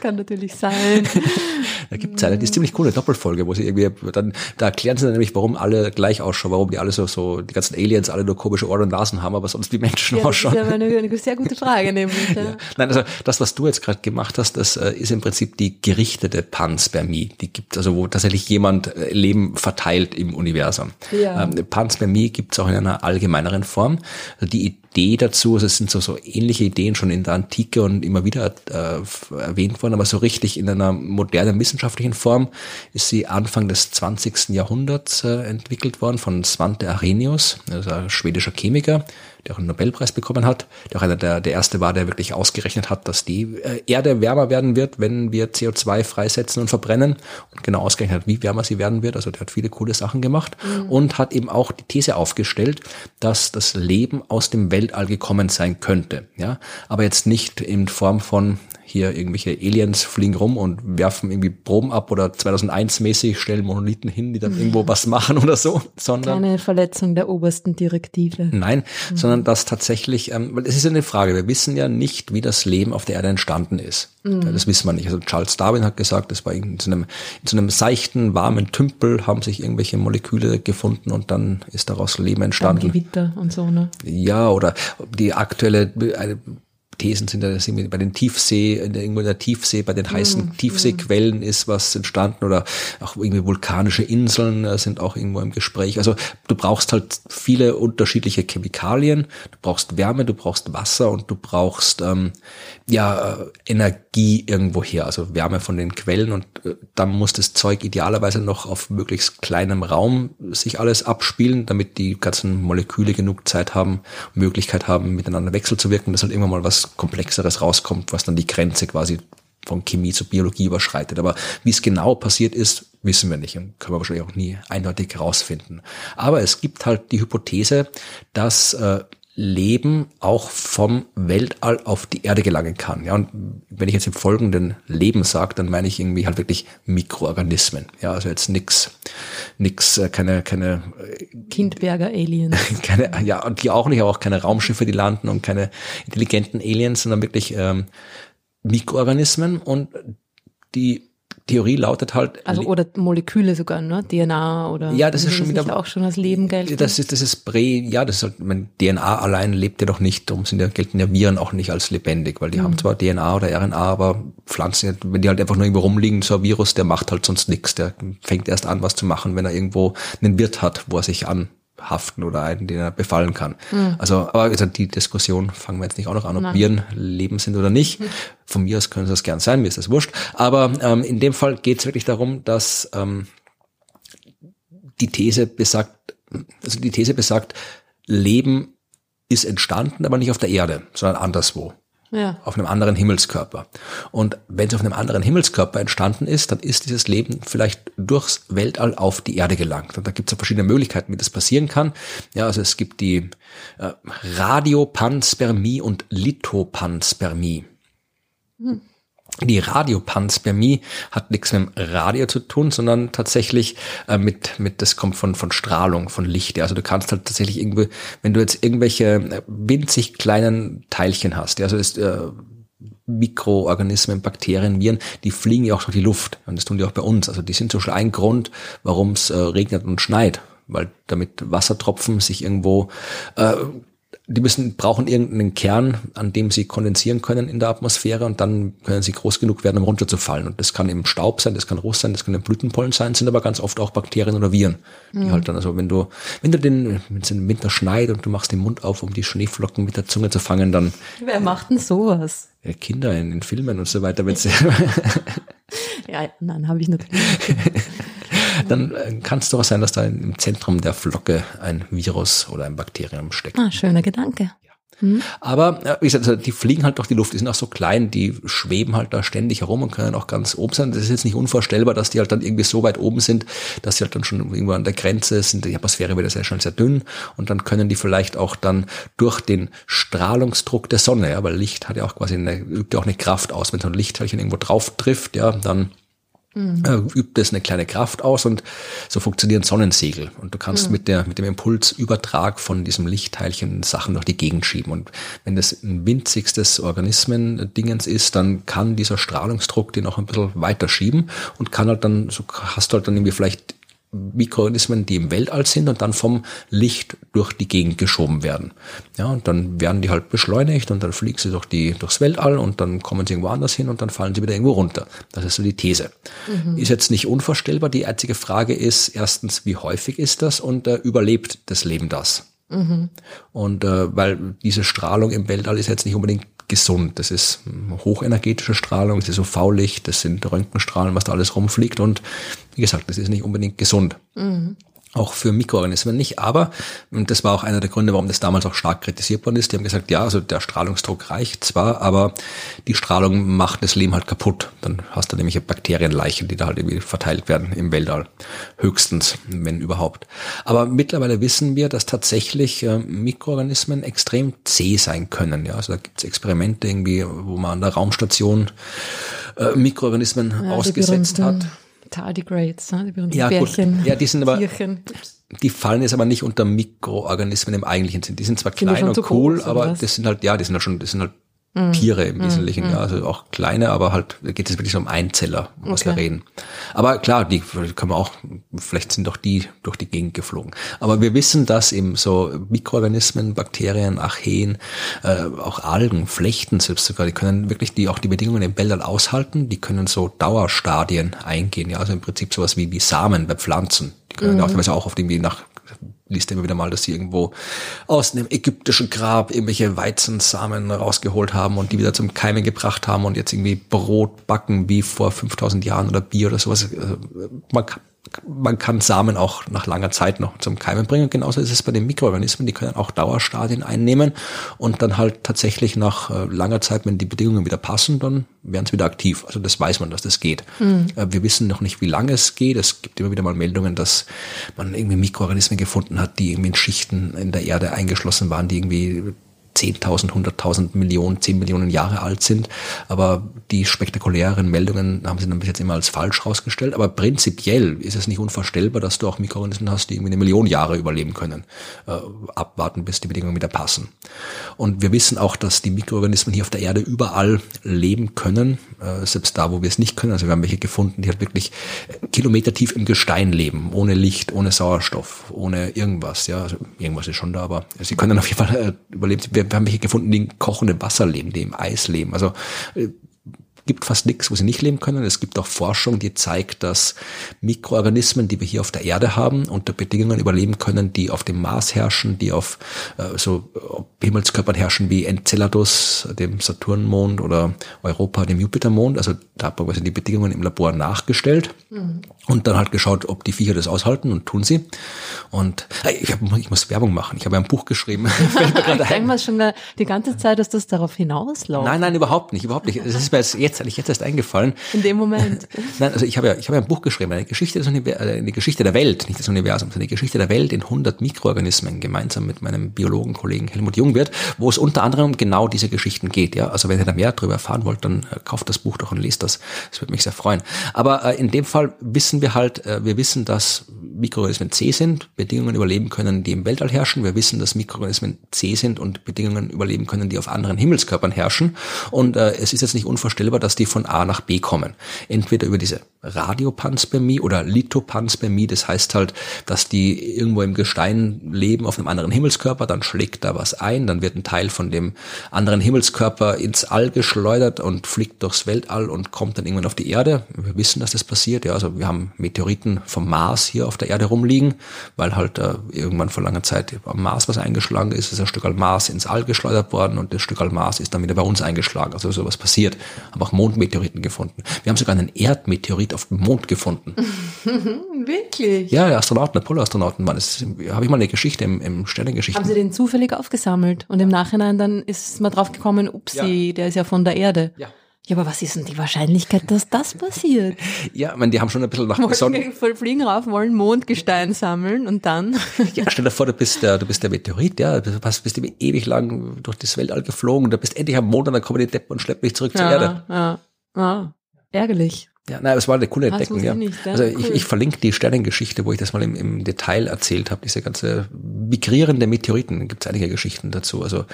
kann natürlich sein. da gibt es eine, die ist ziemlich coole Doppelfolge, wo sie irgendwie dann, da erklären sie dann nämlich, warum alle gleich ausschauen, warum die alle so, so, die ganzen Aliens alle nur komische Ohren und Nasen haben, aber sonst wie Menschen ja, ausschauen. Das ist ja eine, eine sehr gute Frage, nämlich. Ja. ja. Nein, also das, was du jetzt gerade gemacht hast, das äh, ist im Prinzip die gerichtete Panspermie. Die gibt also, wo tatsächlich jemand äh, Leben verteilt im Universum. Ja. Ähm, Panspermie gibt es auch in einer allgemeineren Form. Also die Idee dazu, also es sind so, so ähnliche Ideen schon in der Antike und immer wieder äh, erwähnt worden, aber so richtig in einer modernen wissenschaftlichen Form ist sie Anfang des 20. Jahrhunderts äh, entwickelt worden von Svante Arrhenius, also ein schwedischer Chemiker, der auch einen Nobelpreis bekommen hat, der auch einer der, der erste war, der wirklich ausgerechnet hat, dass die äh, Erde wärmer werden wird, wenn wir CO2 freisetzen und verbrennen und genau ausgerechnet hat, wie wärmer sie werden wird. Also der hat viele coole Sachen gemacht mhm. und hat eben auch die These aufgestellt, dass das Leben aus dem Weltall gekommen sein könnte. Ja, aber jetzt nicht in Form von hier irgendwelche Aliens fliegen rum und werfen irgendwie Proben ab oder 2001 mäßig stellen Monolithen hin, die dann irgendwo was machen oder so, sondern Keine Verletzung der obersten Direktive. Nein, mhm. sondern dass tatsächlich, ähm, weil es ist ja eine Frage, wir wissen ja nicht, wie das Leben auf der Erde entstanden ist. Mhm. Das wissen wir nicht. Also Charles Darwin hat gesagt, das war in so, einem, in so einem seichten, warmen Tümpel haben sich irgendwelche Moleküle gefunden und dann ist daraus Leben entstanden. Dann Gewitter und so, ne? Ja, oder die aktuelle Thesen sind, dass bei den Tiefsee, irgendwo in der Tiefsee, bei den mm, heißen mm. Tiefseequellen ist was entstanden oder auch irgendwie vulkanische Inseln äh, sind auch irgendwo im Gespräch. Also du brauchst halt viele unterschiedliche Chemikalien, du brauchst Wärme, du brauchst Wasser und du brauchst ähm, ja äh, Energie irgendwo her, also Wärme von den Quellen und äh, dann muss das Zeug idealerweise noch auf möglichst kleinem Raum sich alles abspielen, damit die ganzen Moleküle genug Zeit haben, Möglichkeit haben, miteinander wechselzuwirken, dass halt irgendwann mal was Komplexeres rauskommt, was dann die Grenze quasi von Chemie zu Biologie überschreitet. Aber wie es genau passiert ist, wissen wir nicht und können wir wahrscheinlich auch nie eindeutig herausfinden. Aber es gibt halt die Hypothese, dass äh, Leben auch vom Weltall auf die Erde gelangen kann. Ja, und wenn ich jetzt im Folgenden Leben sage, dann meine ich irgendwie halt wirklich Mikroorganismen. Ja, also jetzt nix, nix, äh, keine, keine äh, Kindberger Aliens. Keine, ja, und die auch nicht, aber auch keine Raumschiffe, die landen und keine intelligenten Aliens, sondern wirklich ähm, Mikroorganismen und die Theorie lautet halt. Also oder Moleküle sogar, ne? DNA oder. Ja, das ist schon wieder auch schon als Leben gelten. Das ist das ist Prä. Ja, das ist halt. Mein DNA allein lebt ja doch nicht. Darum sind ja gelten ja Viren auch nicht als lebendig, weil die mhm. haben zwar DNA oder RNA, aber Pflanzen, wenn die halt einfach nur irgendwo rumliegen, so ein Virus, der macht halt sonst nichts. Der fängt erst an, was zu machen, wenn er irgendwo einen Wirt hat, wo er sich an haften oder einen, den er befallen kann. Mhm. Also, aber also die Diskussion fangen wir jetzt nicht auch noch an, ob Nein. Viren Leben sind oder nicht. Mhm. Von mir aus können sie das gern sein, mir ist das wurscht. Aber ähm, in dem Fall geht es wirklich darum, dass ähm, die These besagt, also die These besagt, Leben ist entstanden, aber nicht auf der Erde, sondern anderswo. Ja. Auf einem anderen Himmelskörper. Und wenn es auf einem anderen Himmelskörper entstanden ist, dann ist dieses Leben vielleicht durchs Weltall auf die Erde gelangt. Und da gibt es ja verschiedene Möglichkeiten, wie das passieren kann. Ja, also es gibt die äh, Radiopanspermie und Lithopanspermie. Hm die Radiopanspermie hat nichts mit dem Radio zu tun, sondern tatsächlich äh, mit, mit, das kommt von, von Strahlung, von Licht. Also du kannst halt tatsächlich irgendwie, wenn du jetzt irgendwelche äh, winzig kleinen Teilchen hast, ja, also ist, äh, Mikroorganismen, Bakterien, Viren, die fliegen ja auch durch die Luft. Und das tun die auch bei uns. Also die sind so schon ein Grund, warum es äh, regnet und schneit. Weil damit Wassertropfen sich irgendwo äh, die müssen, brauchen irgendeinen Kern, an dem sie kondensieren können in der Atmosphäre und dann können sie groß genug werden, um runterzufallen. Und das kann eben Staub sein, das kann Ruß sein, das können Blütenpollen sein, sind aber ganz oft auch Bakterien oder Viren. Die mhm. halt dann, also wenn du, wenn du den, wenn es im Winter schneit und du machst den Mund auf, um die Schneeflocken mit der Zunge zu fangen, dann. Wer macht denn sowas? Ja, Kinder in, in Filmen und so weiter, wenn sie. ja, nein, habe ich natürlich. dann äh, kann es doch sein, dass da im Zentrum der Flocke ein Virus oder ein Bakterium steckt. Ah, schöner Gedanke. Hm. Aber wie gesagt, also die fliegen halt durch die Luft, die sind auch so klein, die schweben halt da ständig herum und können auch ganz oben sein. Das ist jetzt nicht unvorstellbar, dass die halt dann irgendwie so weit oben sind, dass sie halt dann schon irgendwo an der Grenze sind. Die Atmosphäre wird ja sehr schnell sehr dünn und dann können die vielleicht auch dann durch den Strahlungsdruck der Sonne, ja, weil Licht hat ja auch quasi eine, übt ja auch eine Kraft aus. Wenn so ein Lichtteilchen irgendwo drauf trifft, ja, dann mhm. äh, übt das eine kleine Kraft aus und so funktionieren Sonnensegel. Und du kannst mhm. mit, der, mit dem Impulsübertrag von diesem Lichtteilchen Sachen durch die Gegend schieben. Und wenn das ein winzigstes Organismen-Dingens ist, dann kann dieser Strahlungsdruck den auch ein bisschen weiter schieben und kann halt dann, so hast du halt dann irgendwie vielleicht Mikroorganismen, die im Weltall sind und dann vom Licht durch die Gegend geschoben werden. Ja, und dann werden die halt beschleunigt und dann fliegen sie durch die, durchs Weltall und dann kommen sie irgendwo anders hin und dann fallen sie wieder irgendwo runter. Das ist so die These. Mhm. Ist jetzt nicht unvorstellbar. Die einzige Frage ist erstens, wie häufig ist das und äh, überlebt das Leben das? Mhm. Und äh, weil diese Strahlung im Weltall ist jetzt nicht unbedingt gesund. Das ist hochenergetische Strahlung, das ist UV-Licht, das sind Röntgenstrahlen, was da alles rumfliegt und wie gesagt, das ist nicht unbedingt gesund. Mhm. Auch für Mikroorganismen nicht. Aber, und das war auch einer der Gründe, warum das damals auch stark kritisiert worden ist, die haben gesagt, ja, also der Strahlungsdruck reicht zwar, aber die Strahlung macht das Leben halt kaputt. Dann hast du nämlich Bakterienleichen, die da halt irgendwie verteilt werden im Weltall. Höchstens, wenn überhaupt. Aber mittlerweile wissen wir, dass tatsächlich äh, Mikroorganismen extrem zäh sein können. Ja, also da gibt's Experimente irgendwie, wo man an der Raumstation äh, Mikroorganismen ja, ausgesetzt hat Tardigrades, ne? die ja, Bärchen. Ja, die sind aber, Tierchen. die fallen jetzt aber nicht unter Mikroorganismen im eigentlichen Sinn. Die sind zwar klein und cool, aber das sind halt, ja, die sind halt schon, das sind halt. Tiere im Wesentlichen, mm, ja, also auch kleine, aber halt geht es wirklich so um Einzeller, um was okay. wir reden. Aber klar, die können wir auch, vielleicht sind doch die durch die Gegend geflogen. Aber wir wissen, dass eben so Mikroorganismen, Bakterien, Archeen, äh, auch Algen, Flechten selbst sogar, die können wirklich die auch die Bedingungen im Wäldern aushalten, die können so Dauerstadien eingehen, ja, also im Prinzip sowas wie, wie Samen bei Pflanzen. Die können mhm. auch teilweise auch auf irgendwie nach liest immer wieder mal, dass sie irgendwo aus einem ägyptischen Grab irgendwelche Weizensamen rausgeholt haben und die wieder zum Keimen gebracht haben und jetzt irgendwie Brot backen wie vor 5000 Jahren oder Bier oder sowas. Also, man man kann Samen auch nach langer Zeit noch zum Keimen bringen. genauso ist es bei den Mikroorganismen, die können auch Dauerstadien einnehmen und dann halt tatsächlich nach äh, langer Zeit, wenn die Bedingungen wieder passen, dann werden sie wieder aktiv. Also das weiß man, dass das geht. Mhm. Wir wissen noch nicht, wie lange es geht. Es gibt immer wieder mal Meldungen, dass man irgendwie Mikroorganismen gefunden hat, die irgendwie in Schichten in der Erde eingeschlossen waren, die irgendwie 10.000, 100.000 Millionen, 10 Millionen Jahre alt sind. Aber die spektakulären Meldungen haben sie dann bis jetzt immer als falsch rausgestellt. Aber prinzipiell ist es nicht unvorstellbar, dass du auch Mikroorganismen hast, die irgendwie eine Million Jahre überleben können. Äh, abwarten, bis die Bedingungen wieder passen. Und wir wissen auch, dass die Mikroorganismen hier auf der Erde überall leben können, äh, selbst da, wo wir es nicht können. Also wir haben welche gefunden, die halt wirklich kilometertief im Gestein leben, ohne Licht, ohne Sauerstoff, ohne irgendwas. Ja, also irgendwas ist schon da, aber sie können auf jeden Fall äh, überleben. Wir wir haben welche gefunden, die in kochendem Wasser leben, die im Eis leben. Also äh, gibt fast nichts, wo sie nicht leben können. Es gibt auch Forschung, die zeigt, dass Mikroorganismen, die wir hier auf der Erde haben, unter Bedingungen überleben können, die auf dem Mars herrschen, die auf äh, so Himmelskörpern herrschen wie Enceladus, dem Saturnmond oder Europa, dem Jupitermond. Also da hat man quasi die Bedingungen im Labor nachgestellt mhm. und dann halt geschaut, ob die Viecher das aushalten und tun sie. Und äh, ich, hab, ich muss Werbung machen. Ich habe ein Buch geschrieben. ich denke mal schon die ganze Zeit, dass das darauf hinausläuft. Nein, nein, überhaupt nicht, überhaupt nicht. Das ist mir jetzt eigentlich jetzt erst eingefallen. In dem Moment. Nein, also ich habe ja, ich habe ja ein Buch geschrieben, eine Geschichte, des Univers äh, eine Geschichte der Welt, nicht des Universums, eine Geschichte der Welt in 100 Mikroorganismen, gemeinsam mit meinem Biologenkollegen Helmut Jungwirth, wo es unter anderem um genau diese Geschichten geht. Ja, also wenn ihr da mehr darüber erfahren wollt, dann äh, kauft das Buch doch und lest das. Das würde mich sehr freuen. Aber äh, in dem Fall wissen wir halt, äh, wir wissen, dass Mikroorganismen C sind, Bedingungen überleben können, die im Weltall herrschen. Wir wissen, dass Mikroorganismen C sind und Bedingungen überleben können, die auf anderen Himmelskörpern herrschen. Und äh, es ist jetzt nicht unvorstellbar, dass die von A nach B kommen. Entweder über diese Radiopanspermie oder Lithopanspermie. Das heißt halt, dass die irgendwo im Gestein leben auf einem anderen Himmelskörper, dann schlägt da was ein, dann wird ein Teil von dem anderen Himmelskörper ins All geschleudert und fliegt durchs Weltall und kommt dann irgendwann auf die Erde. Wir wissen, dass das passiert. Ja, also wir haben Meteoriten vom Mars hier auf der Erde rumliegen, weil halt äh, irgendwann vor langer Zeit am Mars was eingeschlagen ist, ist ein Stück Mars ins All geschleudert worden und das Stück Mars ist dann wieder bei uns eingeschlagen. Also sowas passiert. Haben auch Mondmeteoriten gefunden. Wir haben sogar einen Erdmeteorit auf dem Mond gefunden. Wirklich? Ja, Astronauten, Apollo-Astronauten waren es. Habe ich mal eine Geschichte im, im Sternengeschichten. Haben Sie den zufällig aufgesammelt und im Nachhinein dann ist man drauf gekommen, upsie, ja. der ist ja von der Erde. Ja. Ja, aber was ist denn die Wahrscheinlichkeit, dass das passiert? ja, ich meine, die haben schon ein bisschen nach Sonnen... voll fliegen rauf, wollen Mondgestein sammeln und dann... ja, stell dir vor, du bist der, du bist der Meteorit, ja, du bist, bist ewig lang durch das Weltall geflogen und du bist endlich am Mond und dann kommen die Deppen und schleppen dich zurück ja, zur Erde. Ja, ja. Ärgerlich. Ja, nein, es war eine coole Entdeckung, ja. Nicht, ja. Also cool. ich, ich verlinke die Sternengeschichte, wo ich das mal im, im Detail erzählt habe, diese ganze migrierende Meteoriten, gibt es einige Geschichten dazu. Also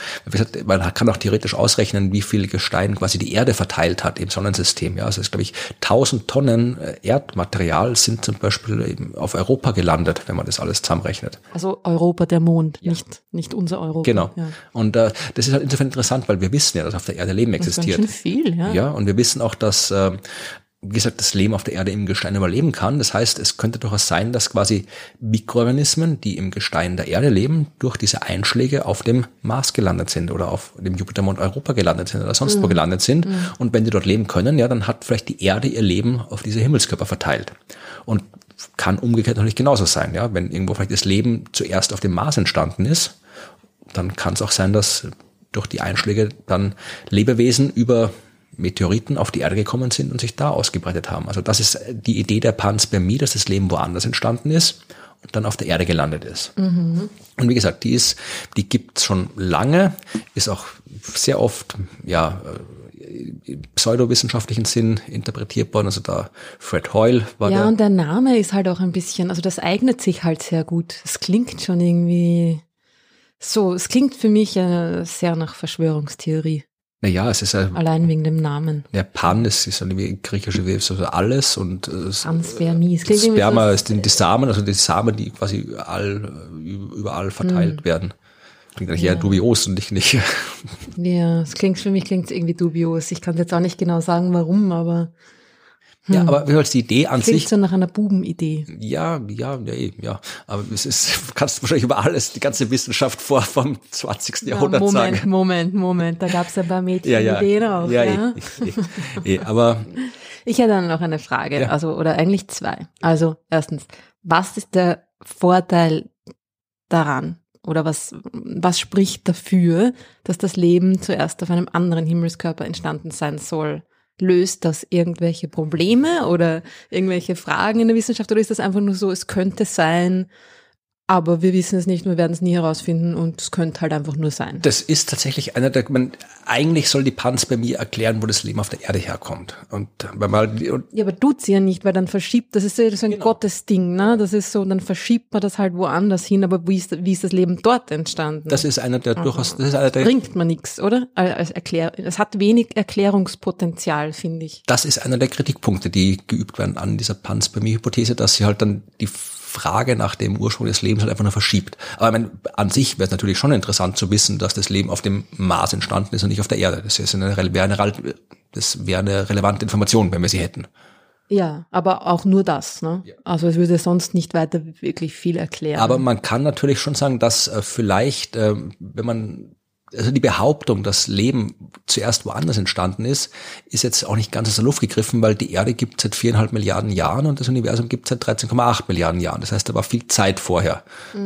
man kann auch theoretisch ausrechnen, wie viel Gestein quasi die Erde verteilt hat im Sonnensystem. Ja, also es ist, glaube ich, 1000 Tonnen äh, Erdmaterial sind zum Beispiel auf Europa gelandet, wenn man das alles zusammenrechnet. Also Europa, der Mond, ja. nicht, nicht unser Europa. Genau. Ja. Und äh, das ist halt insofern interessant, weil wir wissen ja, dass auf der Erde Leben existiert. Das ist ganz schön viel, ja. Ja, und wir wissen auch, dass äh, wie gesagt, das Leben auf der Erde im Gestein überleben kann. Das heißt, es könnte durchaus sein, dass quasi Mikroorganismen, die im Gestein der Erde leben, durch diese Einschläge auf dem Mars gelandet sind oder auf dem Jupitermond Europa gelandet sind oder sonst mhm. wo gelandet sind. Mhm. Und wenn die dort leben können, ja, dann hat vielleicht die Erde ihr Leben auf diese Himmelskörper verteilt. Und kann umgekehrt natürlich genauso sein. Ja, wenn irgendwo vielleicht das Leben zuerst auf dem Mars entstanden ist, dann kann es auch sein, dass durch die Einschläge dann Lebewesen über Meteoriten auf die Erde gekommen sind und sich da ausgebreitet haben. Also das ist die Idee der Panspermie, dass das Leben woanders entstanden ist und dann auf der Erde gelandet ist. Mhm. Und wie gesagt, die ist, die gibt's schon lange, ist auch sehr oft, ja, pseudowissenschaftlichen Sinn interpretiert worden. Also da Fred Hoyle war Ja, der. und der Name ist halt auch ein bisschen, also das eignet sich halt sehr gut. Es klingt schon irgendwie so, es klingt für mich äh, sehr nach Verschwörungstheorie. Naja, es ist ein, Allein wegen dem Namen. der Pan, es ist eine griechische Welt, also alles und äh, Panspermie. Irgendwie Sperma ist die, die Samen, also die Samen, die quasi überall, äh, überall verteilt Hm. werden. Klingt eigentlich eher dubios und nicht, nicht. Ja, es klingt für mich klingt irgendwie dubios. Ich kann jetzt auch nicht genau sagen, warum, aber Ja, aber wie gesagt, die Idee an klingt sich, so nach einer Bubenidee. ja, ja, ja, eh, ja. Aber es ist, kannst du wahrscheinlich über alles, die ganze Wissenschaft vor vom 20. Jahrhundert Ja, Moment, sagen. Moment, Moment. Da gab es ein paar Ja, ja. Mädchen-Ideen auch. Ja, ja, eh, eh, eh. Aber Ich hätte dann noch eine Frage, Ja. also oder eigentlich zwei. Also erstens, was ist der Vorteil daran? Oder was, was spricht dafür, dass das Leben zuerst auf einem anderen Himmelskörper entstanden sein soll? Löst das irgendwelche Probleme oder irgendwelche Fragen in der Wissenschaft oder ist das einfach nur so, es könnte sein, aber wir wissen es nicht, wir werden es nie herausfinden und es könnte halt einfach nur sein. das ist tatsächlich einer der, man, eigentlich soll die Panz bei mir erklären, wo das Leben auf der Erde herkommt. Und wenn man, und Ja, aber tut sie ja nicht, weil dann verschiebt, das ist ja so ein Gottesding, ne? Das ist so, dann verschiebt man das halt woanders hin, aber wie ist, wie ist das Leben dort entstanden? das ist einer der durchaus, das ist einer der, bringt man nichts, oder? Als Erklär, es hat wenig Erklärungspotenzial, finde ich. das ist einer der Kritikpunkte, die geübt werden an dieser Panspermie-Hypothese, dass sie halt dann die Frage nach dem Ursprung des Lebens halt einfach nur verschiebt. Aber ich meine, an sich wäre es natürlich schon interessant zu wissen, dass das Leben auf dem Mars entstanden ist und nicht auf der Erde. Das ist eine, wäre eine, das wäre eine relevante Information, wenn wir sie hätten. Ja, aber auch nur das, ne? Also es würde sonst nicht weiter wirklich viel erklären. Aber man kann natürlich schon sagen, dass äh, vielleicht, äh, wenn man also die Behauptung, dass Leben zuerst woanders entstanden ist, ist jetzt auch nicht ganz aus der Luft gegriffen, weil die Erde gibt seit viereinhalb Milliarden Jahren und das Universum gibt seit 13,8 Milliarden Jahren. Das heißt, da war viel Zeit vorher,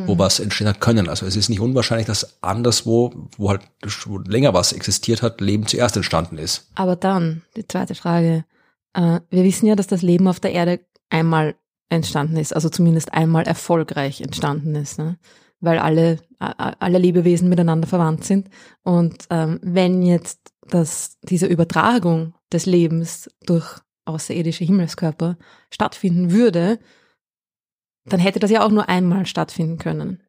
wo was entstehen hat können. Also es ist nicht unwahrscheinlich, dass anderswo, wo halt schon länger was existiert hat, Leben zuerst entstanden ist. Aber dann, die zweite Frage. Äh, wir wissen ja, dass das Leben auf der Erde einmal entstanden ist, also zumindest einmal erfolgreich entstanden ist, ne? Weil alle, alle Lebewesen miteinander verwandt sind. Und ähm, wenn jetzt das, diese Übertragung des Lebens durch außerirdische Himmelskörper stattfinden würde, dann hätte das ja auch nur einmal stattfinden können.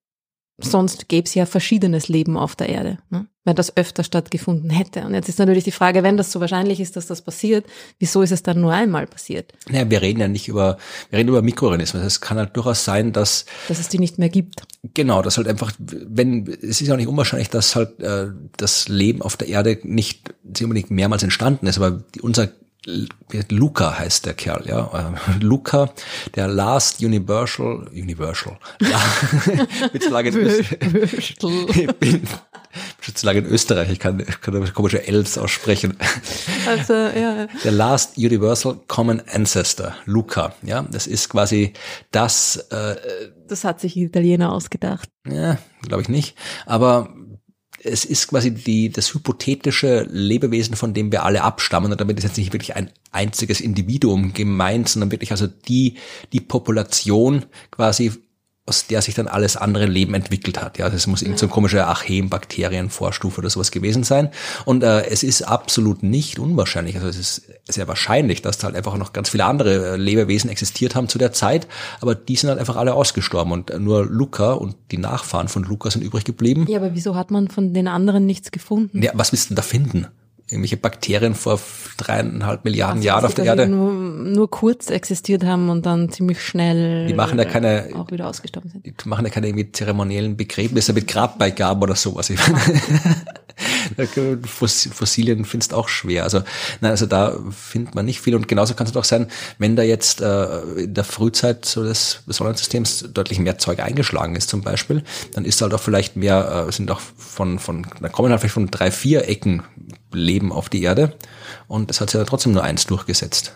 Sonst gäbe es ja verschiedenes Leben auf der Erde, ne? wenn das öfter stattgefunden hätte. Und jetzt ist natürlich die Frage, wenn das so wahrscheinlich ist, dass das passiert, wieso ist es dann nur einmal passiert? Naja, wir reden ja nicht über, wir reden über Mikroorganismen. Es kann halt durchaus sein, dass Dass es die nicht mehr gibt. Genau, das halt einfach, wenn es ist ja auch nicht unwahrscheinlich, dass halt äh, das Leben auf der Erde nicht nicht unbedingt mehrmals entstanden ist, aber die, unser Luca heißt der Kerl, ja. Äh, Luca, der Last Universal, Universal. Ja, bin zu lange in Österreich. Ich bin schon zu lange in Österreich, ich kann, kann komische Ls aussprechen. Also, ja. Der Last Universal Common Ancestor, Luca, ja. Das ist quasi das, äh, Das hat sich die Italiener ausgedacht. Ja, glaube ich nicht. Aber es ist quasi die, das hypothetische Lebewesen, von dem wir alle abstammen. Und damit ist jetzt nicht wirklich ein einziges Individuum gemeint, sondern wirklich also die, die Population quasi, aus der sich dann alles andere Leben entwickelt hat. Ja, das muss irgend so ein komischer Archaeen, Bakterien, Vorstufe oder sowas gewesen sein. Und äh, es ist absolut nicht unwahrscheinlich. Also es ist sehr wahrscheinlich, dass da halt einfach noch ganz viele andere äh, Lebewesen existiert haben zu der Zeit, aber die sind halt einfach alle ausgestorben und äh, nur Luca und die Nachfahren von Luca sind übrig geblieben. Ja, aber wieso hat man von den anderen nichts gefunden? Ja, was willst du denn da finden? Irgendwelche Bakterien vor dreieinhalb Milliarden Also, Jahren auf der Erde? Nur, nur kurz existiert haben und dann ziemlich schnell Die machen ja keine- auch wieder ausgestorben sind. Die machen ja keine irgendwie zeremoniellen Begräbnisse mit Grabbeigaben oder sowas. Ich meine, da Fossilien findest auch schwer. Also, nein, also da findet man nicht viel. Und genauso kann es auch sein, wenn da jetzt äh, in der Frühzeit so des Sonnensystems deutlich mehr Zeug eingeschlagen ist zum Beispiel, dann ist halt auch vielleicht mehr, äh, sind auch von, von, da kommen halt vielleicht von drei, vier Ecken Leben auf die Erde. Und es hat sich ja trotzdem nur eins durchgesetzt.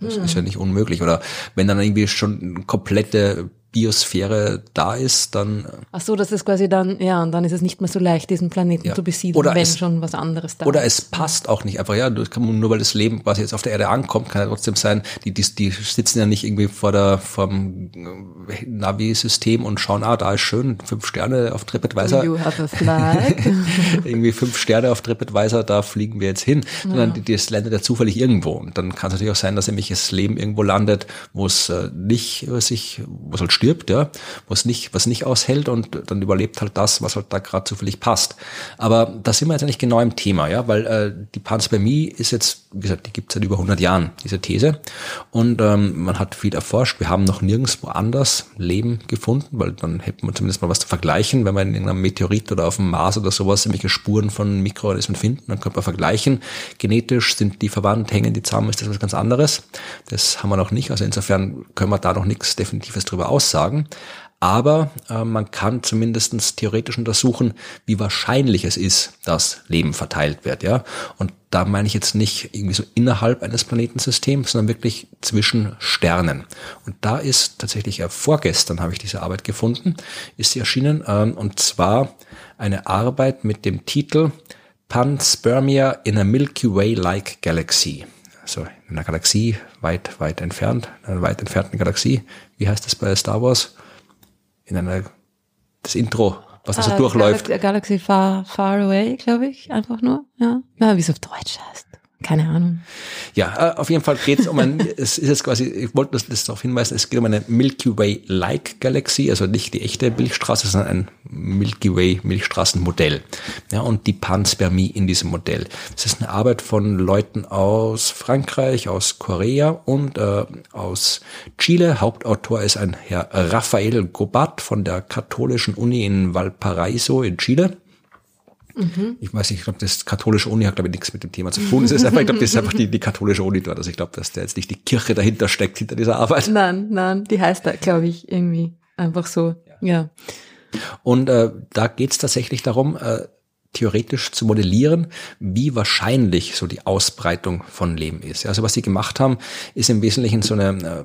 Das ist ja nicht unmöglich. Oder wenn dann irgendwie schon komplette Biosphäre da ist, dann. Äh, Ach so, das ist quasi dann, ja, und dann ist es nicht mehr so leicht, diesen Planeten ja. zu besiedeln, oder wenn es, schon was anderes da oder ist. Oder es passt auch nicht einfach, ja, nur weil das Leben quasi jetzt auf der Erde ankommt, kann ja trotzdem sein, die, die, die sitzen ja nicht irgendwie vor der, vom äh, Navi-System und schauen, ah, da ist schön, fünf Sterne auf TripAdvisor. You have a flag. irgendwie fünf Sterne auf TripAdvisor, da fliegen wir jetzt hin. Ja. Sondern das landet ja zufällig irgendwo. Und dann kann es natürlich auch sein, dass nämlich das Leben irgendwo landet, wo es äh, nicht sich, wo es halt stirbt, ja, was nicht, was nicht aushält und dann überlebt halt das, was halt da gerade zufällig passt. Aber da sind wir jetzt eigentlich genau im Thema, ja, weil äh, die Panspermie ist jetzt, wie gesagt, die gibt es seit über 100 Jahren, diese These. Und ähm, man hat viel erforscht. Wir haben noch nirgendwo anders Leben gefunden, weil dann hätten wir zumindest mal was zu vergleichen. Wenn wir in irgendeinem Meteorit oder auf dem Mars oder sowas irgendwelche Spuren von Mikroorganismen finden, dann könnte man vergleichen. Genetisch sind die verwandt, hängen die zusammen, ist das was ganz anderes. Das haben wir noch nicht. Also insofern können wir da noch nichts Definitives drüber aussagen. Aber äh, man kann zumindestens theoretisch untersuchen, wie wahrscheinlich es ist, dass Leben verteilt wird. Ja? Und da meine ich jetzt nicht irgendwie so innerhalb eines Planetensystems, sondern wirklich zwischen Sternen. Und da ist tatsächlich äh, vorgestern habe ich diese Arbeit gefunden, ist sie erschienen. Äh, und zwar eine Arbeit mit dem Titel Panspermia in a Milky Way-like Galaxy. Also in einer Galaxie weit, weit entfernt, in einer weit entfernten Galaxie. Wie heißt das bei Star Wars? in einer, das Intro, was da so ah, durchläuft. Galaxy Far, Far Away, glaube ich, einfach nur, ja. Ja, wie es auf Deutsch heißt. Keine Ahnung. Ja, äh, auf jeden Fall geht es um ein, es ist jetzt quasi, ich wollte das, das darauf hinweisen, es geht um eine Milky Way-like Galaxie, also nicht die echte Milchstraße, sondern ein Milky Way Milchstraßenmodell. Ja, und die Panspermie in diesem Modell. Das ist eine Arbeit von Leuten aus Frankreich, aus Korea und äh, aus Chile. Hauptautor ist ein Herr Rafael Gobat von der katholischen Uni in Valparaiso in Chile. Mhm. Ich weiß nicht, ich glaube, das katholische Uni hat, glaube ich, nichts mit dem Thema zu tun. Es ist einfach, ich glaube, das ist einfach die, die katholische Uni dort. Also ich glaube, dass da jetzt nicht die Kirche dahinter steckt, hinter dieser Arbeit. Nein, nein, die heißt da, glaube ich, irgendwie einfach so. Ja. ja. Und äh, da geht es tatsächlich darum, äh, theoretisch zu modellieren, wie wahrscheinlich so die Ausbreitung von Leben ist. Also was sie gemacht haben, ist im Wesentlichen so eine äh,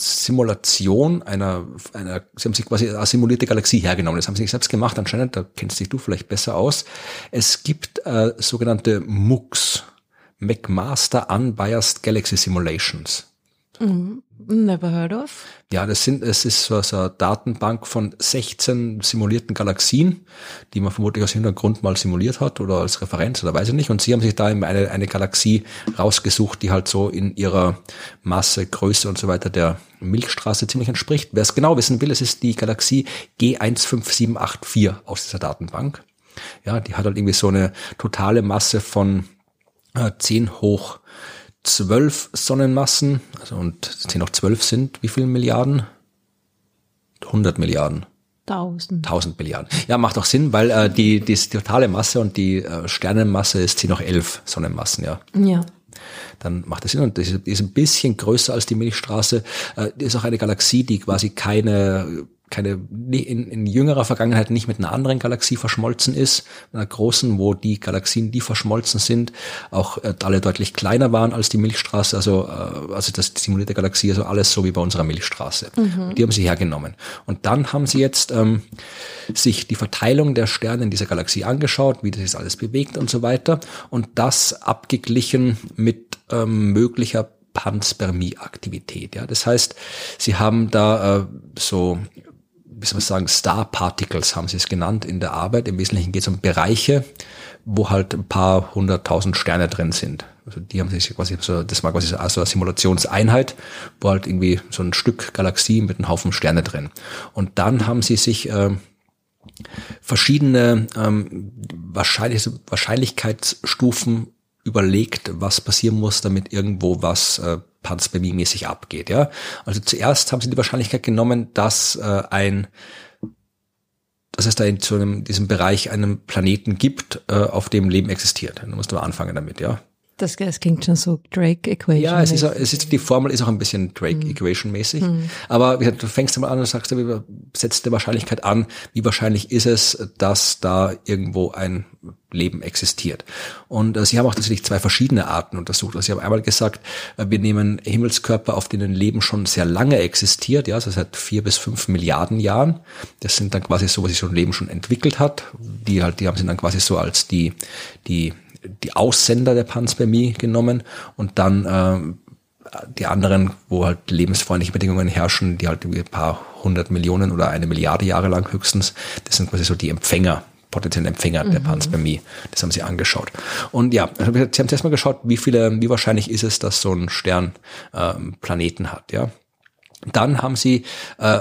Simulation einer, einer, sie haben sich quasi eine simulierte Galaxie hergenommen. Das haben sie nicht selbst gemacht, anscheinend, da kennst dich du vielleicht besser aus. Es gibt äh, sogenannte MOOCs, McMaster Unbiased Galaxy Simulations. Mhm. Never heard of. Ja, das sind, es ist so, eine Datenbank von 16 simulierten Galaxien, die man vermutlich aus Hintergrund mal simuliert hat oder als Referenz oder weiß ich nicht. Und sie haben sich da eine, eine Galaxie rausgesucht, die halt so in ihrer Masse, Größe und so weiter der Milchstraße ziemlich entspricht. Wer es genau wissen will, es ist die Galaxie G15784 aus dieser Datenbank. Ja, die hat halt irgendwie so eine totale Masse von äh, 10 hoch zwölf Sonnenmassen, also und 10 hoch 12 sind wie viele Milliarden? 100 Milliarden. 1000. 1000 Milliarden. Ja, macht auch Sinn, weil äh, die, die totale Masse und die äh, Sternenmasse ist 10 hoch 11 Sonnenmassen, ja. Ja. Dann macht das Sinn und das ist ein bisschen größer als die Milchstraße. Äh, ist auch eine Galaxie, die quasi keine keine in, in jüngerer Vergangenheit nicht mit einer anderen Galaxie verschmolzen ist, einer großen, wo die Galaxien, die verschmolzen sind, auch äh, alle deutlich kleiner waren als die Milchstraße, also äh, also das simulierte Galaxie, also alles so wie bei unserer Milchstraße. Mhm. Die haben sie hergenommen. Und dann haben sie jetzt ähm, sich die Verteilung der Sterne in dieser Galaxie angeschaut, wie das ist alles bewegt und so weiter, und das abgeglichen mit ähm, möglicher Panspermie-Aktivität. Ja, das heißt, sie haben da äh, so wie soll man sagen, Star Particles haben sie es genannt in der Arbeit. Im Wesentlichen geht es um Bereiche, wo halt ein paar hunderttausend Sterne drin sind. Also die haben sich quasi so, das war quasi so eine Simulationseinheit, wo halt irgendwie so ein Stück Galaxie mit einem Haufen Sterne drin. Und dann haben sie sich äh, verschiedene ähm, Wahrscheinlich Wahrscheinlichkeitsstufen überlegt, was passieren muss, damit irgendwo was äh, Panspermie-mäßig abgeht. Ja? Also zuerst haben sie die Wahrscheinlichkeit genommen, dass äh, ein dass es da in so einem, diesem Bereich einen Planeten gibt, äh, auf dem Leben existiert. Da musst du mal anfangen damit, ja. Das, das klingt schon so Drake-Equation. Ja, es ist, es ist, die Formel ist auch ein bisschen Drake-Equation-mäßig. Mhm. Aber wie gesagt, du fängst mal an und sagst, wie setzt die Wahrscheinlichkeit an, wie wahrscheinlich ist es, dass da irgendwo ein Leben existiert. Und äh, sie haben auch tatsächlich zwei verschiedene Arten untersucht. Also sie haben einmal gesagt, äh, wir nehmen Himmelskörper, auf denen Leben schon sehr lange existiert, ja, also seit vier bis fünf Milliarden Jahren. Das sind dann quasi so, was sich so ein Leben schon entwickelt hat. Die halt, die haben sie dann quasi so als die, die die Aussender der Panspermie genommen und dann äh, die anderen, wo halt lebensfreundliche Bedingungen herrschen, die halt ein paar hundert Millionen oder eine Milliarde Jahre lang höchstens, das sind quasi so die Empfänger, potenziellen Empfänger mhm. der Panspermie. Das haben sie angeschaut. Und ja, sie haben zuerst mal geschaut, wie viele, wie wahrscheinlich ist es, dass so ein Stern äh, Planeten hat, ja. Dann haben sie äh,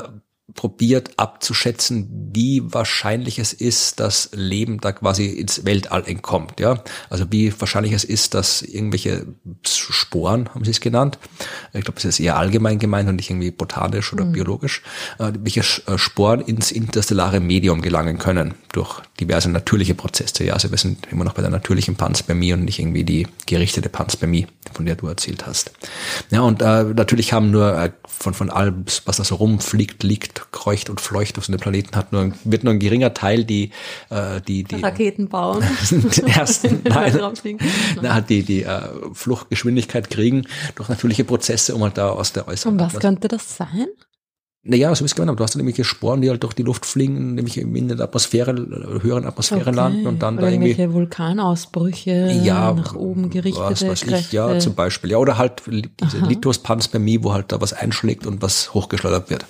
probiert abzuschätzen, wie wahrscheinlich es ist, dass Leben da quasi ins Weltall entkommt, ja. Also wie wahrscheinlich es ist, dass irgendwelche Sporen, haben sie es genannt, ich glaube, es ist eher allgemein gemeint und nicht irgendwie botanisch oder mhm. biologisch, äh, welche äh, Sporen ins interstellare Medium gelangen können durch diverse natürliche Prozesse. Ja, also wir sind immer noch bei der natürlichen Panspermie und nicht irgendwie die gerichtete Panspermie, von der du erzählt hast. Ja, und äh, natürlich haben nur äh, von, von allem, was da so rumfliegt, liegt, kreucht und fleucht auf so einem Planeten, hat nur, wird nur ein geringer Teil die, äh, die, die Raketen bauen. ersten, nein, na, hat die, die äh, Fluchtgeschwindigkeit kriegen durch natürliche Prozesse, um halt da aus der äußeren. Und was könnte das sein? Naja, so wie es gemeint habe, du hast dann nämlich Sporen, die halt durch die Luft fliegen, nämlich in der Atmosphäre, höheren Atmosphäre okay. landen und dann oder da irgendwie. Vulkanausbrüche ja, nach oben gerichtete was weiß ich, Ja, zum Beispiel. Ja, oder halt diese Lithospanspermie, wo halt da was einschlägt und was hochgeschleudert wird.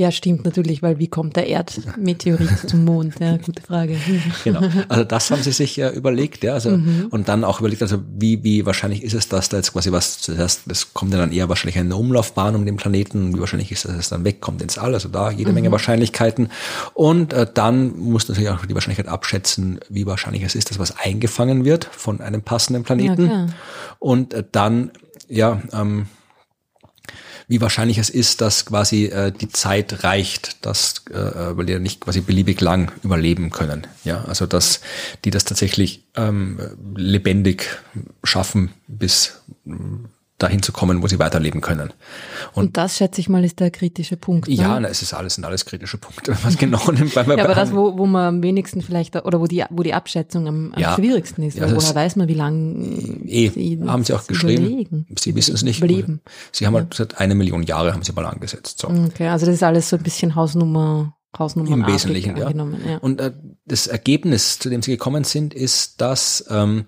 Ja, stimmt natürlich, weil wie kommt der Erdmeteorit zum Mond? Ja, gute Frage. Genau. Also das haben sie sich ja überlegt, ja. Also, mhm. Und dann auch überlegt, also wie, wie wahrscheinlich ist es, dass da jetzt quasi was zuerst, das kommt ja dann eher wahrscheinlich eine Umlaufbahn um den Planeten, wie wahrscheinlich ist, dass es dann wegkommt ins All, also da jede mhm. Menge Wahrscheinlichkeiten. Und äh, dann muss natürlich auch die Wahrscheinlichkeit abschätzen, wie wahrscheinlich es ist, dass was eingefangen wird von einem passenden Planeten. Ja, und äh, dann, ja, ähm, wie wahrscheinlich es ist, dass quasi äh, die Zeit reicht, dass äh, äh, weil die ja nicht quasi beliebig lang überleben können. Ja, also dass die das tatsächlich ähm, lebendig schaffen, bis dahin zu kommen, wo sie weiterleben können. Und, und das, schätze ich mal, ist der kritische Punkt. Ne? Ja, na, es ist alles, sind alles kritische Punkte, was genau nimmt. ja, aber das, wo, wo man am wenigsten vielleicht, oder wo die, wo die Abschätzung am, am ja, schwierigsten ist, ja, woher weiß man, wie lange eh, sie haben sie auch geschrieben. Überlegen, sie wissen es nicht. Leben. Sie haben halt seit eine Million Jahre haben sie mal angesetzt. So. Okay, also das ist alles so ein bisschen Hausnummer Hausnummern Im Wesentlichen, ja. ja. Und äh, das Ergebnis, zu dem sie gekommen sind, ist, dass ähm,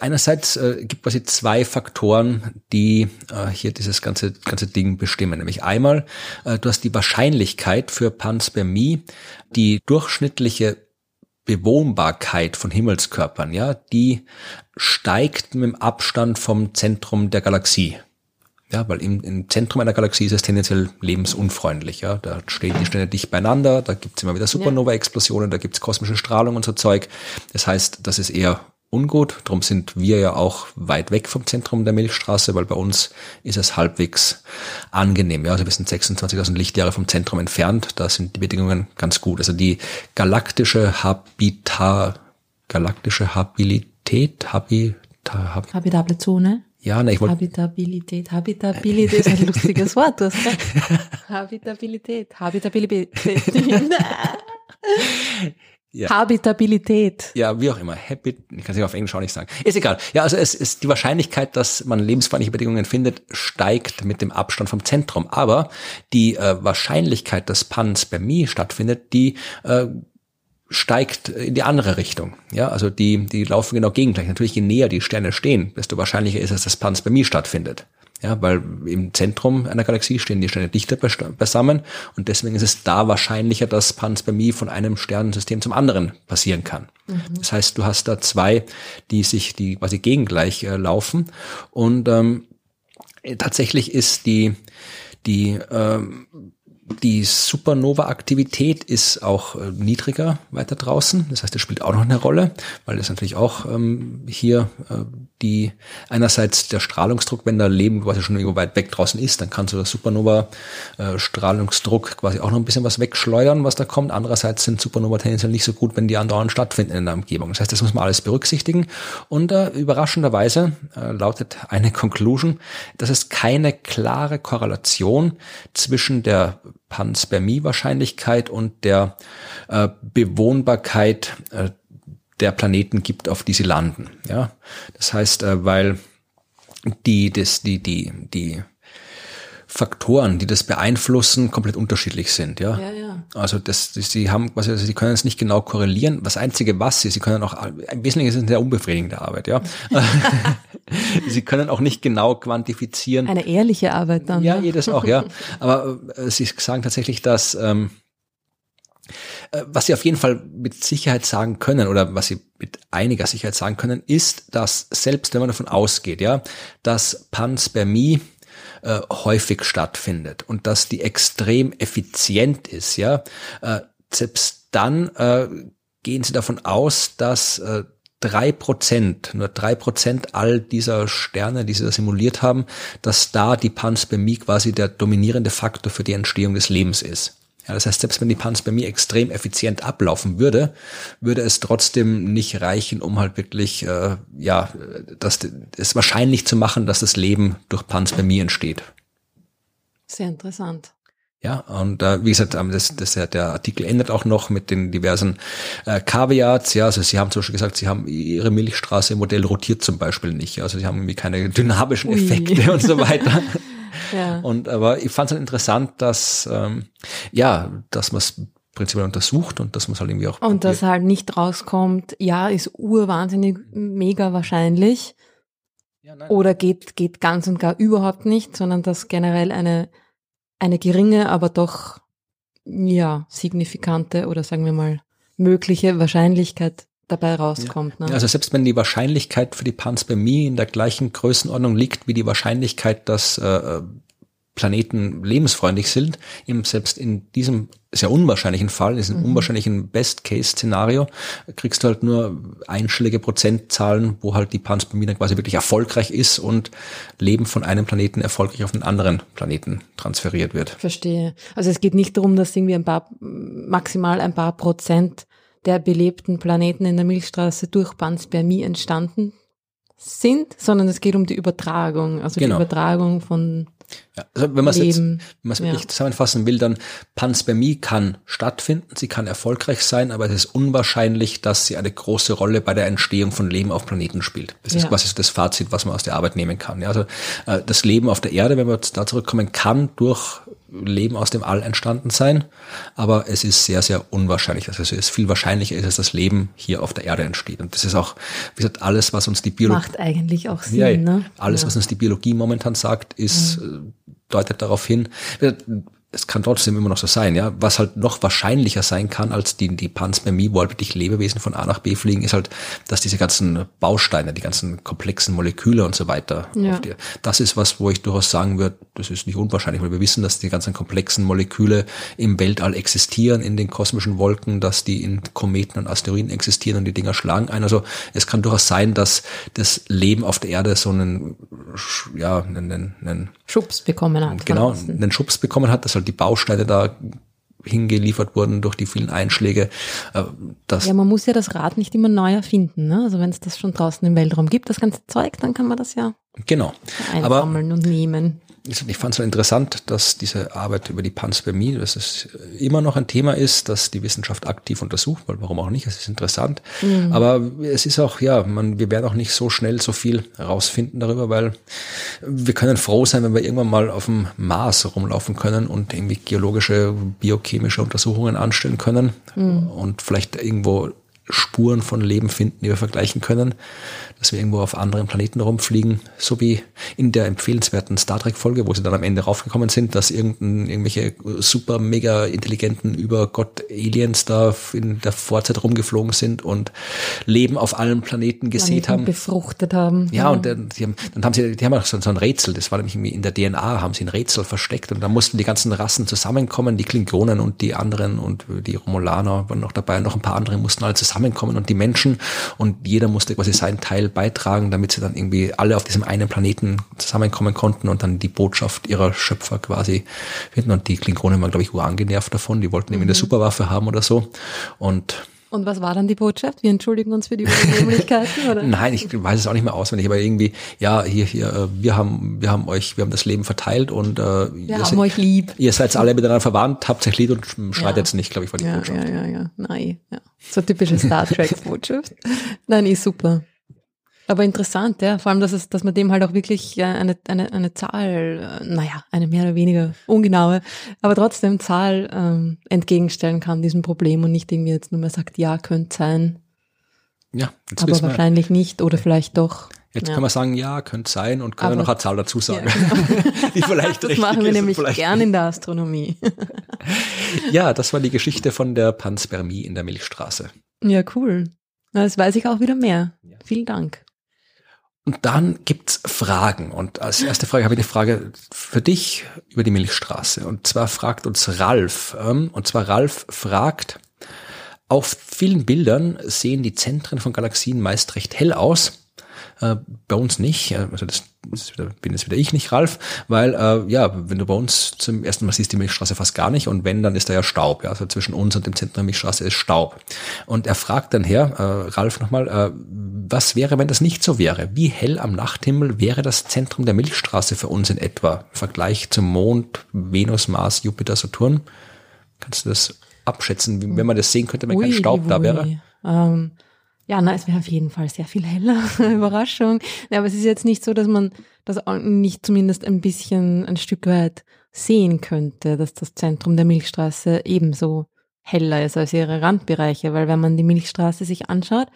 einerseits äh, gibt quasi zwei Faktoren, die äh, hier dieses ganze ganze Ding bestimmen. Nämlich einmal, äh, du hast die Wahrscheinlichkeit für Panspermie, die durchschnittliche Bewohnbarkeit von Himmelskörpern, ja, die steigt mit dem Abstand vom Zentrum der Galaxie. Ja, weil im, im Zentrum einer Galaxie ist es tendenziell lebensunfreundlich. Ja, da stehen die Sterne dicht beieinander, da gibt's immer wieder Supernova-Explosionen, da gibt's kosmische Strahlung und so Zeug. Das heißt, das ist eher ungut. Darum sind wir ja auch weit weg vom Zentrum der Milchstraße, weil bei uns ist es halbwegs angenehm. Ja, also wir sind 26.000 Lichtjahre vom Zentrum entfernt. Da sind die Bedingungen ganz gut. Also die galaktische Habitat, galaktische Habilität, Habitat, Habi, Habitable Zone. Ja, ne, ich wollte. Habitabilität. Habitabilität ist ein lustiges Wort, du hast Habitabilität. Habitabilität. ja. Habitabilität. Ja, wie auch immer. Habit, ich kann es auf Englisch auch nicht sagen. Ist egal. Ja, also es ist die Wahrscheinlichkeit, dass man lebensfreundliche Bedingungen findet, steigt mit dem Abstand vom Zentrum. Aber die äh, Wahrscheinlichkeit, dass Panspermie stattfindet, die äh, steigt in die andere Richtung. Ja, also die, die laufen genau gegengleich. Natürlich, je näher die Sterne stehen, desto wahrscheinlicher ist es, dass Panspermie stattfindet. Ja, weil im Zentrum einer Galaxie stehen die Sterne dichter beisammen und deswegen ist es da wahrscheinlicher, dass Panspermie von einem Sternensystem zum anderen passieren kann. Mhm. Das heißt, du hast da zwei, die sich, die quasi gegengleich äh, laufen und ähm, tatsächlich ist die, die ähm, die Supernova-Aktivität ist auch äh, niedriger weiter draußen. Das heißt, das spielt auch noch eine Rolle, weil das natürlich auch ähm, hier äh, die einerseits der Strahlungsdruck, wenn da Leben quasi schon irgendwo weit weg draußen ist, dann kann so der Supernova-Strahlungsdruck äh, quasi auch noch ein bisschen was wegschleudern, was da kommt. Andererseits sind Supernova tendenziell nicht so gut, wenn die andauernd stattfinden in der Umgebung. Das heißt, das muss man alles berücksichtigen. Und äh, überraschenderweise äh, lautet eine Conclusion, dass es keine klare Korrelation zwischen der Panspermie-Wahrscheinlichkeit und der äh, Bewohnbarkeit äh, der Planeten gibt, auf die sie landen. Ja, das heißt, äh, weil die, das, die, die, die Faktoren, die das beeinflussen, komplett unterschiedlich sind. Ja, ja, ja. also das, das, sie haben, also sie können es nicht genau korrelieren. Das einzige, was sie, sie können auch, im Wesentlichen ist es eine sehr unbefriedigende Arbeit. Ja, sie können auch nicht genau quantifizieren. Eine ehrliche Arbeit dann. Ja, jedes auch, ja. Aber äh, sie sagen tatsächlich, dass ähm, äh, was Sie auf jeden Fall mit Sicherheit sagen können oder was Sie mit einiger Sicherheit sagen können, ist, dass selbst wenn man davon ausgeht, ja, dass Panspermie äh, häufig stattfindet und dass die extrem effizient ist, ja, äh, selbst dann äh, gehen Sie davon aus, dass äh, drei Prozent, nur drei Prozent all dieser Sterne, die sie da simuliert haben, dass da die Panspermie quasi der dominierende Faktor für die Entstehung des Lebens ist. Ja, das heißt, selbst wenn die Panspermie extrem effizient ablaufen würde, würde es trotzdem nicht reichen, um halt wirklich, äh, ja, das, es wahrscheinlich zu machen, dass das Leben durch Panspermie entsteht. Sehr interessant. Ja, und äh, wie gesagt, ähm, das, das, der Artikel endet auch noch mit den diversen äh, Caveats. Ja, also Sie haben zum Beispiel gesagt, Sie haben Ihre Milchstraße im Modell rotiert zum Beispiel nicht. Also Sie haben irgendwie keine dynamischen Effekte Ui. und so weiter. ja. Und aber ich fand es halt interessant, dass ähm, ja, dass man es prinzipiell untersucht und dass man es halt irgendwie auch und dass halt nicht rauskommt, ja, ist urwahnsinnig mega wahrscheinlich. Ja, oder geht geht ganz und gar überhaupt nicht, sondern dass generell eine eine geringe, aber doch ja signifikante oder sagen wir mal mögliche Wahrscheinlichkeit dabei rauskommt. Ja. Ne? Also selbst wenn die Wahrscheinlichkeit für die Panspermie in der gleichen Größenordnung liegt wie die Wahrscheinlichkeit, dass äh, Planeten lebensfreundlich sind, eben selbst in diesem sehr unwahrscheinlichen Fall, in diesem mhm. unwahrscheinlichen Best-Case-Szenario, kriegst du halt nur einstellige Prozentzahlen, wo halt die Panspermie dann quasi wirklich erfolgreich ist und Leben von einem Planeten erfolgreich auf einen anderen Planeten transferiert wird. Verstehe. Also es geht nicht darum, dass irgendwie ein paar, maximal ein paar Prozent der belebten Planeten in der Milchstraße durch Panspermie entstanden sind, sondern es geht um die Übertragung, also genau. die Übertragung von ja, also wenn man es jetzt, wenn man es wirklich ja. zusammenfassen will, dann Panspermie kann stattfinden, sie kann erfolgreich sein, aber es ist unwahrscheinlich, dass sie eine große Rolle bei der Entstehung von Leben auf Planeten spielt. Das ja. ist quasi so das Fazit, was man aus der Arbeit nehmen kann. Ja, also äh, das Leben auf der Erde, wenn wir da zurückkommen, kann durch Leben aus dem All entstanden sein, aber es ist sehr, sehr unwahrscheinlich. Also es ist viel wahrscheinlicher ist, dass das Leben hier auf der Erde entsteht. Und das ist auch, wie gesagt, alles, was uns die Biologie... Macht eigentlich auch Sinn, ja, ne? Alles, ja. was uns die Biologie momentan sagt, ist, ja. Äh, deutet darauf hin es kann trotzdem immer noch so sein, ja. Was halt noch wahrscheinlicher sein kann als die, die Panspermie, wo halt wirklich Lebewesen von A nach B fliegen, ist halt, dass diese ganzen Bausteine, die ganzen komplexen Moleküle und so weiter, ja. die, das ist was, wo ich durchaus sagen würde, das ist nicht unwahrscheinlich, weil wir wissen, dass die ganzen komplexen Moleküle im Weltall existieren, in den kosmischen Wolken, dass die in Kometen und Asteroiden existieren und die Dinger schlagen ein. Also es kann durchaus sein, dass das Leben auf der Erde so einen, ja, einen, einen Schubs bekommen hat. Genau, einen Schubs bekommen hat, dass halt die Bausteine da hingeliefert wurden durch die vielen Einschläge. Äh, das ja, man muss ja das Rad nicht immer neu erfinden. Ne? Also wenn es das schon draußen im Weltraum gibt, das ganze Zeug, dann kann man das ja genau. einsammeln und nehmen ich fand es so interessant, dass diese Arbeit über die Panspermie, dass es immer noch ein Thema ist, dass die Wissenschaft aktiv untersucht, weil warum auch nicht, es ist interessant. Mhm. Aber es ist auch, ja, man, wir werden auch nicht so schnell so viel herausfinden darüber, weil wir können froh sein, wenn wir irgendwann mal auf dem Mars rumlaufen können und irgendwie geologische, biochemische Untersuchungen anstellen können mhm. und vielleicht irgendwo Spuren von Leben finden, die wir vergleichen können, dass wir irgendwo auf anderen Planeten rumfliegen, so wie in der empfehlenswerten Star Trek Folge, wo sie dann am Ende raufgekommen sind, dass irgendein, irgendwelche super mega intelligenten Übergott Aliens da in der Vorzeit rumgeflogen sind und Leben auf allen Planeten gesät haben. Befruchtet haben. Ja, ja. und dann, die haben, dann haben sie, die haben auch so, so ein Rätsel, das war nämlich irgendwie in der DNA, haben sie ein Rätsel versteckt und da mussten die ganzen Rassen zusammenkommen, die Klingonen und die anderen und die Romulaner waren noch dabei, noch ein paar andere mussten alle zusammenkommen und die Menschen und jeder musste quasi seinen Teil beitragen, damit sie dann irgendwie alle auf diesem einen Planeten zusammenkommen konnten und dann die Botschaft ihrer Schöpfer quasi finden. Und die Klingonen waren, glaube ich, urangenervt davon. Die wollten irgendwie eine mhm. Superwaffe haben oder so. Und und was war dann die Botschaft? Wir entschuldigen uns für die Unannehmlichkeiten, oder? Nein, ich weiß es auch nicht mehr auswendig, aber irgendwie, ja, hier, hier, äh, wir haben, wir haben euch, wir haben das Leben verteilt und äh, wir haben seid, euch lieb. Ihr seid alle miteinander verwandt, habt euch lieb und schreit ja. jetzt nicht, glaube ich, war die ja, Botschaft. Ja, ja, ja, nein, ja. So typische Star Trek Botschaft. Nein, ist super. Aber interessant, ja. Vor allem, dass es, dass man dem halt auch wirklich eine, eine, eine Zahl, äh, naja, eine mehr oder weniger ungenaue, aber trotzdem Zahl ähm, entgegenstellen kann, diesem Problem und nicht irgendwie jetzt nur mal sagt, ja, könnte sein. Ja, jetzt aber wahrscheinlich nicht oder vielleicht doch. Jetzt ja. kann man sagen, ja, könnte sein und können wir noch eine Zahl dazu sagen, ja, genau. die vielleicht Das machen wir nämlich gern in der Astronomie. ja, das war die Geschichte von der Panspermie in der Milchstraße. Ja, cool. Das weiß ich auch wieder mehr. Ja. Vielen Dank. Und dann gibt's Fragen. Und als erste Frage habe ich eine Frage für dich über die Milchstraße. Und zwar fragt uns Ralf. Ähm, und zwar Ralf fragt, auf vielen Bildern sehen die Zentren von Galaxien meist recht hell aus. Äh, bei uns nicht. Also das, das bin jetzt wieder ich, nicht Ralf, weil äh, ja, wenn du bei uns zum ersten Mal siehst die Milchstraße fast gar nicht und wenn, dann ist da ja Staub. Ja, also zwischen uns und dem Zentrum der Milchstraße ist Staub. Und er fragt dann her, äh, Ralf nochmal, äh, was wäre, wenn das nicht so wäre? Wie hell am Nachthimmel wäre das Zentrum der Milchstraße für uns in etwa? Im Vergleich zum Mond, Venus, Mars, Jupiter, Saturn? Kannst du das abschätzen, wenn man das sehen könnte, wenn ui, kein Staub ui. da wäre? Ähm, ja, na, es wäre auf jeden Fall sehr viel heller. Überraschung. Ja, aber es ist jetzt nicht so, dass man das nicht zumindest ein bisschen ein Stück weit sehen könnte, dass das Zentrum der Milchstraße ebenso heller ist als ihre Randbereiche, weil wenn man die Milchstraße sich anschaut,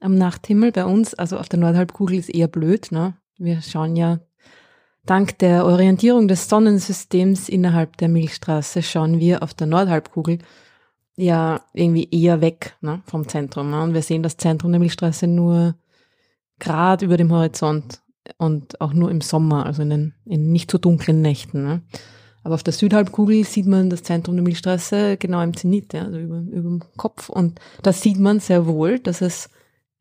am Nachthimmel bei uns, also auf der Nordhalbkugel ist eher blöd, ne? Wir schauen ja dank der Orientierung des Sonnensystems innerhalb der Milchstraße schauen wir auf der Nordhalbkugel ja irgendwie eher weg ne, vom Zentrum. Ne? Und wir sehen das Zentrum der Milchstraße nur gerade über dem Horizont und auch nur im Sommer, also in den in nicht so dunklen Nächten. Ne? Aber auf der Südhalbkugel sieht man das Zentrum der Milchstraße genau im Zenit, ja, also über, über dem Kopf. Und da sieht man sehr wohl, dass es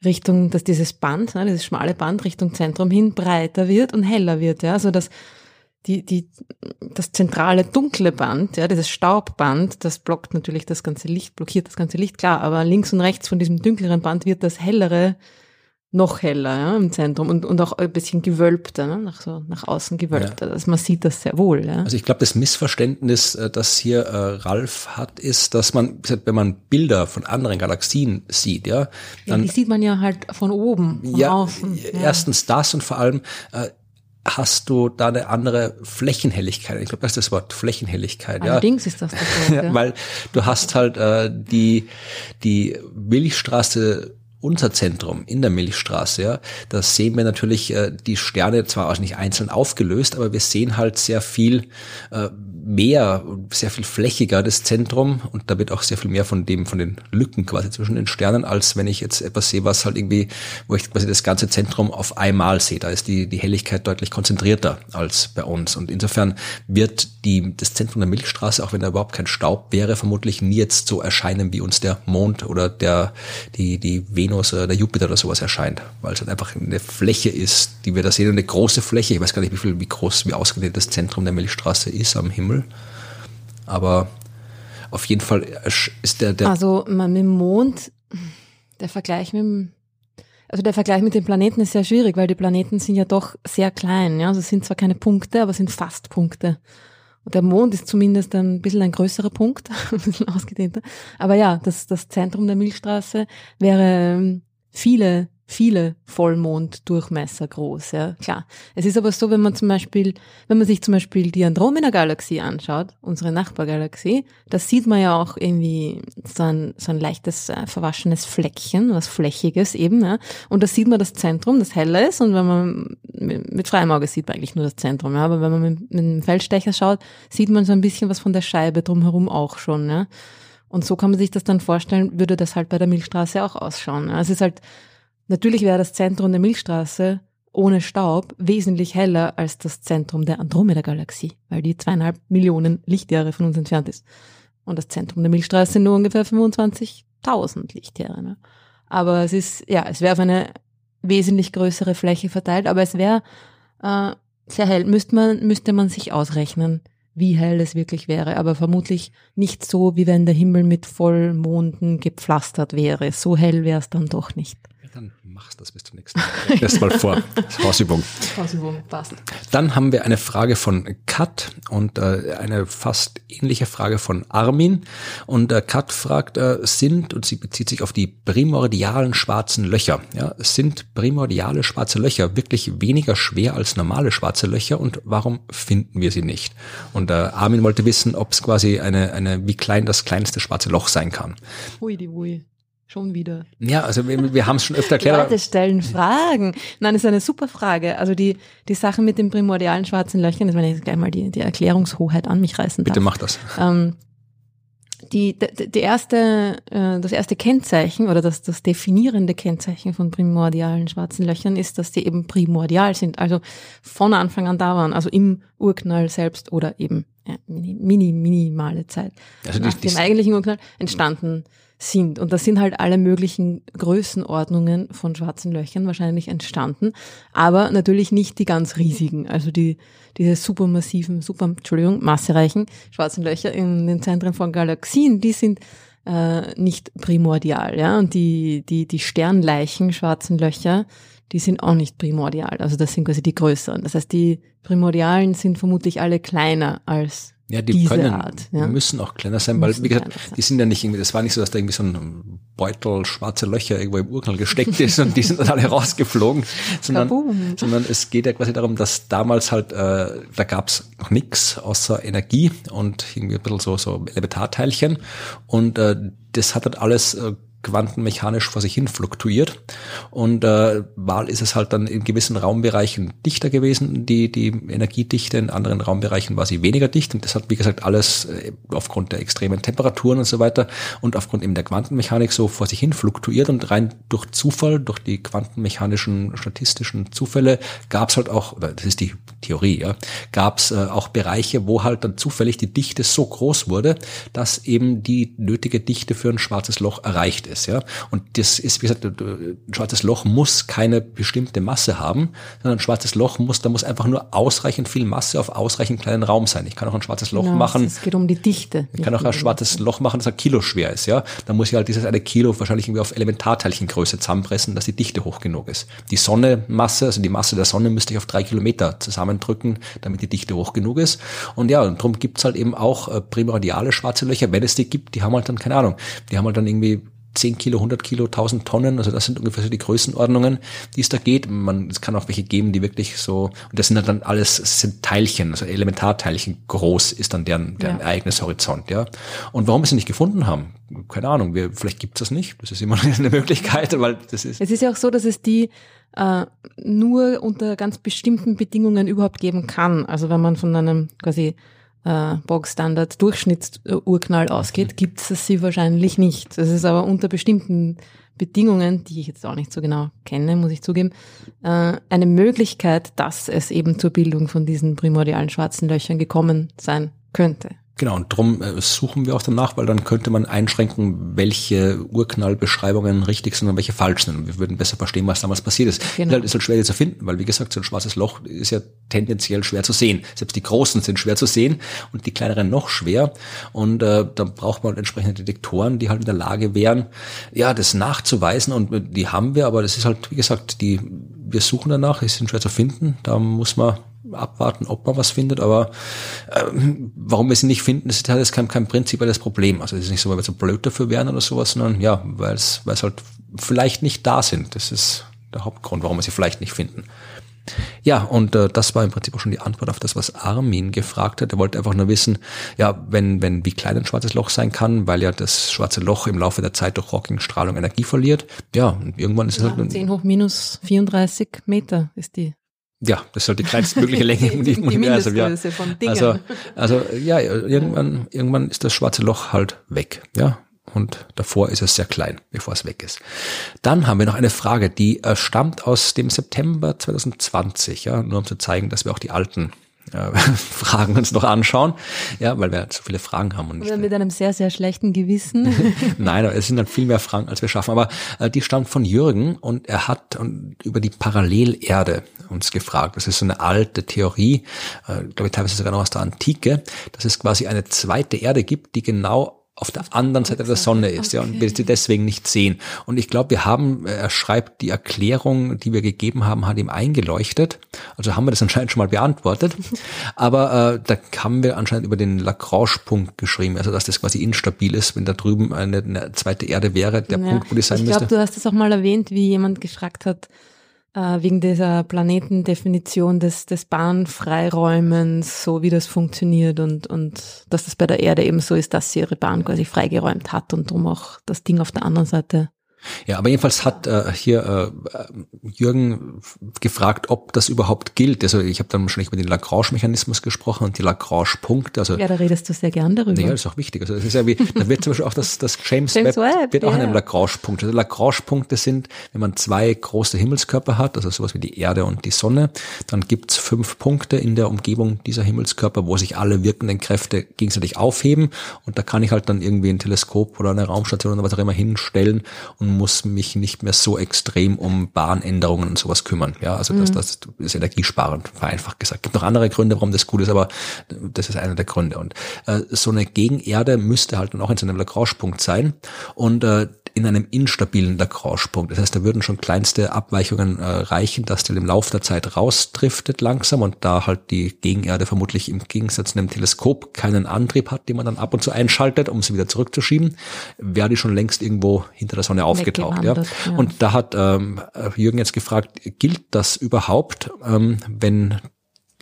Richtung, dass dieses Band, ne, dieses schmale Band Richtung Zentrum hin breiter wird und heller wird. Ja, also dass die, die, das zentrale dunkle Band, ja, dieses Staubband, das blockt natürlich das ganze Licht, blockiert das ganze Licht, klar, aber links und rechts von diesem dunkleren Band wird das hellere noch heller ja, im Zentrum und, und auch ein bisschen gewölbter, ne, nach, so, nach außen gewölbter. Ja. Also man sieht das sehr wohl. Ja. Also ich glaube, das Missverständnis, äh, das hier äh, Ralf hat, ist, dass man, wenn man Bilder von anderen Galaxien sieht, ja, dann. Ja, die sieht man ja halt von oben, von ja, außen. Ja. Erstens das und vor allem, äh, hast du da eine andere Flächenhelligkeit. Ich glaube, das ist das Wort Flächenhelligkeit. Allerdings ja. ist das das Wort, ja. Weil du hast halt äh, die die Milchstraße unser Zentrum in der Milchstraße, ja, da sehen wir natürlich äh, die Sterne zwar auch nicht einzeln aufgelöst, aber wir sehen halt sehr viel äh, mehr, sehr viel flächiger das Zentrum und da wird auch sehr viel mehr von dem, von den Lücken quasi zwischen den Sternen, als wenn ich jetzt etwas sehe, was halt irgendwie, wo ich quasi das ganze Zentrum auf einmal sehe. Da ist die, die Helligkeit deutlich konzentrierter als bei uns. Und insofern wird die, das Zentrum der Milchstraße, auch wenn da überhaupt kein Staub wäre, vermutlich nie jetzt so erscheinen, wie uns der Mond oder der, die, die Venus oder der Jupiter oder sowas erscheint. Weil es halt einfach eine Fläche ist, die wir da sehen, eine große Fläche. Ich weiß gar nicht, wie viel, wie groß, wie ausgedehnt das Zentrum der Milchstraße ist am Himmel. Himmel. Aber auf jeden Fall ist der, der Also mit dem Mond, der Vergleich mit dem, also der Vergleich mit den Planeten ist sehr schwierig, weil die Planeten sind ja doch sehr klein. Ja? Also es sind zwar keine Punkte, aber sind fast Punkte. Und der Mond ist zumindest ein bisschen ein größerer Punkt, ein bisschen ausgedehnter. Aber ja, das, das Zentrum der Milchstraße wäre ähm, viele viele Vollmonddurchmesser groß, ja, klar. Es ist aber so, wenn man zum Beispiel, wenn man sich zum Beispiel die Andromeda-Galaxie anschaut, unsere Nachbargalaxie, da sieht man ja auch irgendwie so ein, so ein leichtes, äh, verwaschenes Fleckchen, was Flächiges eben, ja. Und da sieht man das Zentrum, das heller ist, und wenn man mit, mit freiem Auge sieht man eigentlich nur das Zentrum, ja. Aber wenn man mit, mit dem Feldstecher schaut, sieht man so ein bisschen was von der Scheibe drumherum auch schon, ja. Und so kann man sich das dann vorstellen, würde das halt bei der Milchstraße auch ausschauen. Ja. Es ist halt Natürlich wäre das Zentrum der Milchstraße ohne Staub wesentlich heller als das Zentrum der Andromeda-Galaxie, weil die zweieinhalb Millionen Lichtjahre von uns entfernt ist. Und das Zentrum der Milchstraße nur ungefähr 25.000 Lichtjahre. Ne? Aber es ist, ja, es wäre auf eine wesentlich größere Fläche verteilt, aber es wäre äh, sehr hell. Müsste man, müsste man sich ausrechnen, wie hell es wirklich wäre, aber vermutlich nicht so, wie wenn der Himmel mit Vollmonden gepflastert wäre. So hell wäre es dann doch nicht dann machst das bis zum nächsten Mal. Das mal vor. Hausübung. Hausübung, passt. Dann haben wir eine Frage von Kat und äh, eine fast ähnliche Frage von Armin. Und äh, Kat fragt, äh, sind, und sie bezieht sich auf die primordialen schwarzen Löcher, ja, sind primordiale schwarze Löcher wirklich weniger schwer als normale schwarze Löcher und warum finden wir sie nicht? Und äh, Armin wollte wissen, ob es quasi eine, eine, wie klein das kleinste schwarze Loch sein kann. Hui, die Hui. Schon wieder. Ja, also wir, wir haben es schon öfter erklärt. Leute stellen Fragen. Nein, das ist eine super Frage. Also die, die Sache mit den primordialen schwarzen Löchern, das wenn ich gleich mal die, die Erklärungshoheit an mich reißen darf. Bitte mach das. Ähm, die, die, die erste, äh, das erste Kennzeichen oder das, das definierende Kennzeichen von primordialen schwarzen Löchern ist, dass die eben primordial sind, also von Anfang an da waren, also im Urknall selbst oder eben ja, mini, mini, minimale Zeit also nach die, dem eigentlichen Urknall entstanden sind. Und das sind halt alle möglichen Größenordnungen von schwarzen Löchern wahrscheinlich entstanden, aber natürlich nicht die ganz riesigen, also die diese supermassiven, super, Entschuldigung, massereichen schwarzen Löcher in den Zentren von Galaxien, die sind äh, nicht primordial, ja, und die die die Sternleichen schwarzen Löcher, die sind auch nicht primordial, also das sind quasi die größeren. Das heißt, die primordialen sind vermutlich alle kleiner als ja, die diese können, Art, ja. müssen auch kleiner sein, weil, wie gesagt, die sind ja nicht irgendwie, das war nicht so, dass da irgendwie so ein Beutel schwarze Löcher irgendwo im Urknall gesteckt ist und die sind dann alle rausgeflogen, sondern, sondern es geht ja quasi darum, dass damals halt, äh, da gab's noch nix außer Energie und irgendwie ein bisschen so, so Elementarteilchen und äh, das hat halt alles äh, quantenmechanisch vor sich hin fluktuiert. Und äh, mal ist es halt dann in gewissen Raumbereichen dichter gewesen, die, die Energiedichte, in anderen Raumbereichen war sie weniger dicht. Und das hat, wie gesagt, alles äh, aufgrund der extremen Temperaturen und so weiter und aufgrund eben der Quantenmechanik so vor sich hin fluktuiert. Und rein durch Zufall, durch die quantenmechanischen, statistischen Zufälle, gab es halt auch, oder das ist die Theorie, ja, gab es äh, auch Bereiche, wo halt dann zufällig die Dichte so groß wurde, dass eben die nötige Dichte für ein schwarzes Loch erreicht ist, ja. Und das ist, wie gesagt, ein schwarzes Loch muss keine bestimmte Masse haben, sondern ein schwarzes Loch muss, da muss einfach nur ausreichend viel Masse auf ausreichend kleinen Raum sein. Ich kann auch ein schwarzes Loch genau, machen. Es geht um die Dichte. Ich kann auch ein schwarzes Loch machen, das ein Kilo schwer ist, ja. Da muss ich halt dieses eine Kilo wahrscheinlich irgendwie auf Elementarteilchengröße zusammenpressen, dass die Dichte hoch genug ist. Die Sonne Masse, also die Masse der Sonne müsste ich auf drei Kilometer zusammendrücken, damit die Dichte hoch genug ist. Und ja, und darum gibt's halt eben auch äh, primordiale schwarze Löcher, wenn es die gibt, die haben halt dann, keine Ahnung, die haben halt dann irgendwie 10 Kilo, 100 Kilo, 1000 Tonnen, also das sind ungefähr so die Größenordnungen, die es da geht. Man, es kann auch welche geben, die wirklich so, und das sind dann alles, sind Teilchen, also Elementarteilchen groß ist dann deren, deren ja. eigenes Horizont, ja. Und warum wir sie nicht gefunden haben, keine Ahnung, wir, vielleicht gibt es das nicht, das ist immer eine Möglichkeit, weil das ist. Es ist ja auch so, dass es die äh, nur unter ganz bestimmten Bedingungen überhaupt geben kann. Also wenn man von einem quasi äh, Bogstandard Durchschnittsurknall ausgeht, gibt es sie wahrscheinlich nicht. Das ist aber unter bestimmten Bedingungen, die ich jetzt auch nicht so genau kenne, muss ich zugeben, äh, eine Möglichkeit, dass es eben zur Bildung von diesen primordialen schwarzen Löchern gekommen sein könnte. Genau, und darum äh, suchen wir auch danach, weil dann könnte man einschränken, welche Urknallbeschreibungen richtig sind und welche falsch sind. Und wir würden besser verstehen, was damals passiert ist. Genau. Ist halt schwer zu finden, weil wie gesagt, so ein schwarzes Loch ist ja tendenziell schwer zu sehen. Selbst die großen sind schwer zu sehen und die kleineren noch schwer. Und äh, dann braucht man entsprechende Detektoren, die halt in der Lage wären, ja, das nachzuweisen. Und die haben wir, aber das ist halt, wie gesagt, die wir suchen danach, die sind schwer zu finden. Da muss man abwarten, ob man was findet, aber äh, warum wir sie nicht finden, ist halt kein, kein prinzipielles Problem. Also es ist nicht so, weil wir so blöd dafür wären oder sowas, sondern ja, weil es halt vielleicht nicht da sind. Das ist der Hauptgrund, warum wir sie vielleicht nicht finden. Ja, und äh, das war im Prinzip auch schon die Antwort auf das, was Armin gefragt hat. Er wollte einfach nur wissen, ja, wenn, wenn, wie klein ein schwarzes Loch sein kann, weil ja das schwarze Loch im Laufe der Zeit durch Hawking-Strahlung Energie verliert. Ja, und irgendwann ist ja, es halt... 10 hoch minus 34 Meter ist die. Ja, das ist halt die kleinstmögliche Länge im die, die Universum. Ja. von Dingen. Also, also ja, irgendwann, irgendwann ist das schwarze Loch halt weg. Ja, und davor ist es sehr klein, bevor es weg ist. Dann haben wir noch eine Frage, die äh, stammt aus dem September 2020, ja, nur um zu zeigen, dass wir auch die alten äh, Fragen uns noch anschauen, ja, weil wir so viele Fragen haben. Und Oder mit einem sehr, sehr schlechten Gewissen. Nein, aber es sind dann viel mehr Fragen, als wir schaffen. Aber äh, die stammt von Jürgen und er hat und, über die Parallelerde uns gefragt. Das ist so eine alte Theorie, äh, glaube ich teilweise sogar noch aus der Antike, dass es quasi eine zweite Erde gibt, die genau auf der anderen Seite der Sonne ist, okay. ja, und wir sie deswegen nicht sehen. Und ich glaube, wir haben, er schreibt, die Erklärung, die wir gegeben haben, hat ihm eingeleuchtet. Also haben wir das anscheinend schon mal beantwortet. Aber äh, da haben wir anscheinend über den Lagrange-Punkt geschrieben, also dass das quasi instabil ist, wenn da drüben eine, eine zweite Erde wäre, der ja. Punkt, wo die sein ich müsste. Ich glaube, du hast es auch mal erwähnt, wie jemand gefragt hat, äh, wegen dieser Planetendefinition des, des Bahnfreiräumens, so wie das funktioniert und, und dass das bei der Erde eben so ist, dass sie ihre Bahn quasi freigeräumt hat und darum auch das Ding auf der anderen Seite ja, aber jedenfalls hat äh, hier äh, Jürgen gefragt, ob das überhaupt gilt. Also ich habe dann wahrscheinlich über den Lagrange-Mechanismus gesprochen und die Lagrange-Punkte. Also ja, da redest du sehr gern darüber. Ja, das ist auch wichtig. Also das ist ja wie, da wird zum Beispiel auch das, das James, James Webb, Webb wird auch ja. in einem Lagrange-Punkt. Also Lagrange-Punkte sind, wenn man zwei große Himmelskörper hat, also sowas wie die Erde und die Sonne, dann gibt's fünf Punkte in der Umgebung dieser Himmelskörper, wo sich alle wirkenden Kräfte gegenseitig aufheben. Und da kann ich halt dann irgendwie ein Teleskop oder eine Raumstation oder was auch immer hinstellen und muss mich nicht mehr so extrem um Bahnänderungen und sowas kümmern. Ja, also das, mhm. das ist energiesparend, vereinfacht gesagt. Gibt noch andere Gründe, warum das gut ist, aber das ist einer der Gründe. Und äh, so eine Gegenerde müsste halt dann auch in so einem Lagrange-Punkt sein. Und äh, in einem instabilen Lagrange-Punkt. Das heißt, da würden schon kleinste Abweichungen äh, reichen, dass der im Laufe der Zeit rausdriftet langsam und da halt die Gegenerde vermutlich im Gegensatz zu einem Teleskop keinen Antrieb hat, den man dann ab und zu einschaltet, um sie wieder zurückzuschieben, wäre die schon längst irgendwo hinter der Sonne aufgetaucht. Ja. ja. Und da hat ähm, Jürgen jetzt gefragt, gilt das überhaupt, ähm, wenn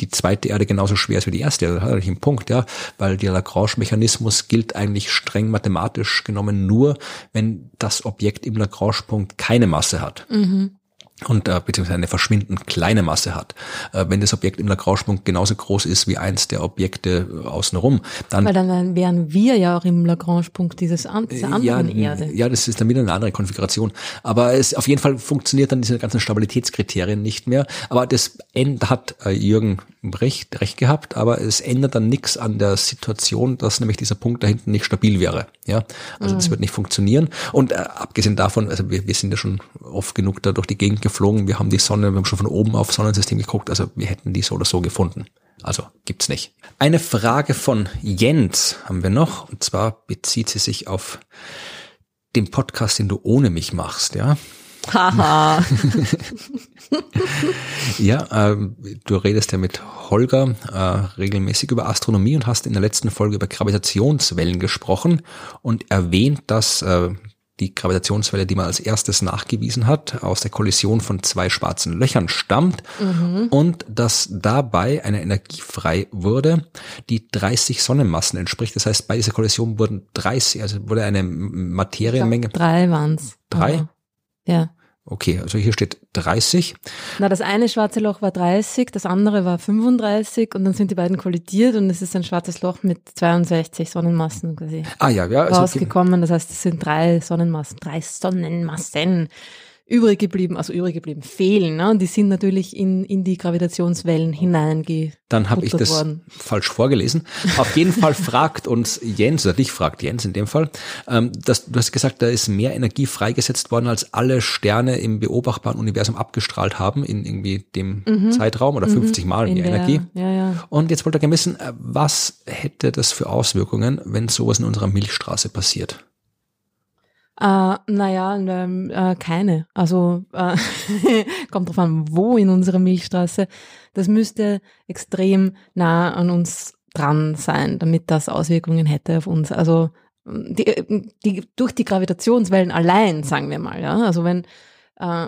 die zweite Erde genauso schwer ist wie die erste. Das hat natürlich einen Punkt, ja, weil der Lagrange-Mechanismus gilt eigentlich streng mathematisch genommen nur, wenn das Objekt im Lagrange-Punkt keine Masse hat. Mhm und äh, beziehungsweise eine verschwindend kleine Masse hat. Äh, wenn das Objekt im Lagrange-Punkt genauso groß ist wie eins der Objekte äh, außenrum, dann weil dann wären wir ja auch im Lagrange-Punkt dieses an, dieser äh, anderen ja, Erde. Ja, das ist dann wieder eine andere Konfiguration. Aber es auf jeden Fall funktioniert dann diese ganzen Stabilitätskriterien nicht mehr. Aber das hat äh, Jürgen recht, recht gehabt, aber es ändert dann nichts an der Situation, dass nämlich dieser Punkt da hinten nicht stabil wäre. Ja, also mhm. das wird nicht funktionieren. Und äh, abgesehen davon, also wir, wir sind ja schon oft genug da durch die Gegend geflogen. Wir haben die Sonne, wir haben schon von oben auf Sonnensystem geguckt. Also wir hätten die so oder so gefunden. Also gibt's nicht. Eine Frage von Jens haben wir noch. Und zwar bezieht sie sich auf den Podcast, den du ohne mich machst, ja. Haha. ja, äh, du redest ja mit Holger äh, regelmäßig über Astronomie und hast in der letzten Folge über Gravitationswellen gesprochen und erwähnt, dass äh, die Gravitationswelle, die man als erstes nachgewiesen hat, aus der Kollision von zwei schwarzen Löchern stammt mhm. und dass dabei eine Energie frei wurde, die 30 Sonnenmassen entspricht. Das heißt, bei dieser Kollision wurden 30, also wurde eine Materienmenge. drei waren's. Drei? Ja. Okay, also hier steht 30. Na, das eine schwarze Loch war 30, das andere war 35 und dann sind die beiden kollidiert und es ist ein schwarzes Loch mit 62 Sonnenmassen quasi ah, ja, ja, also rausgekommen. Das heißt, es sind drei Sonnenmassen, drei Sonnenmassen übrig geblieben, also übrig geblieben, fehlen. Ne? Und die sind natürlich in, in die Gravitationswellen hineinge. Dann habe ich das worden. falsch vorgelesen. Auf jeden Fall fragt uns Jens, oder dich fragt Jens in dem Fall, ähm, dass, du hast gesagt, da ist mehr Energie freigesetzt worden, als alle Sterne im beobachtbaren Universum abgestrahlt haben in irgendwie dem mhm. Zeitraum oder 50 mhm. Mal mehr der, Energie. Ja, ja. Und jetzt wollte er gerne wissen, äh, was hätte das für Auswirkungen, wenn sowas in unserer Milchstraße passiert? Äh, naja, ähm, äh, keine. Also äh, kommt drauf an, wo in unserer Milchstraße. Das müsste extrem nah an uns dran sein, damit das Auswirkungen hätte auf uns. Also die, die, durch die Gravitationswellen allein, sagen wir mal, ja. Also wenn äh,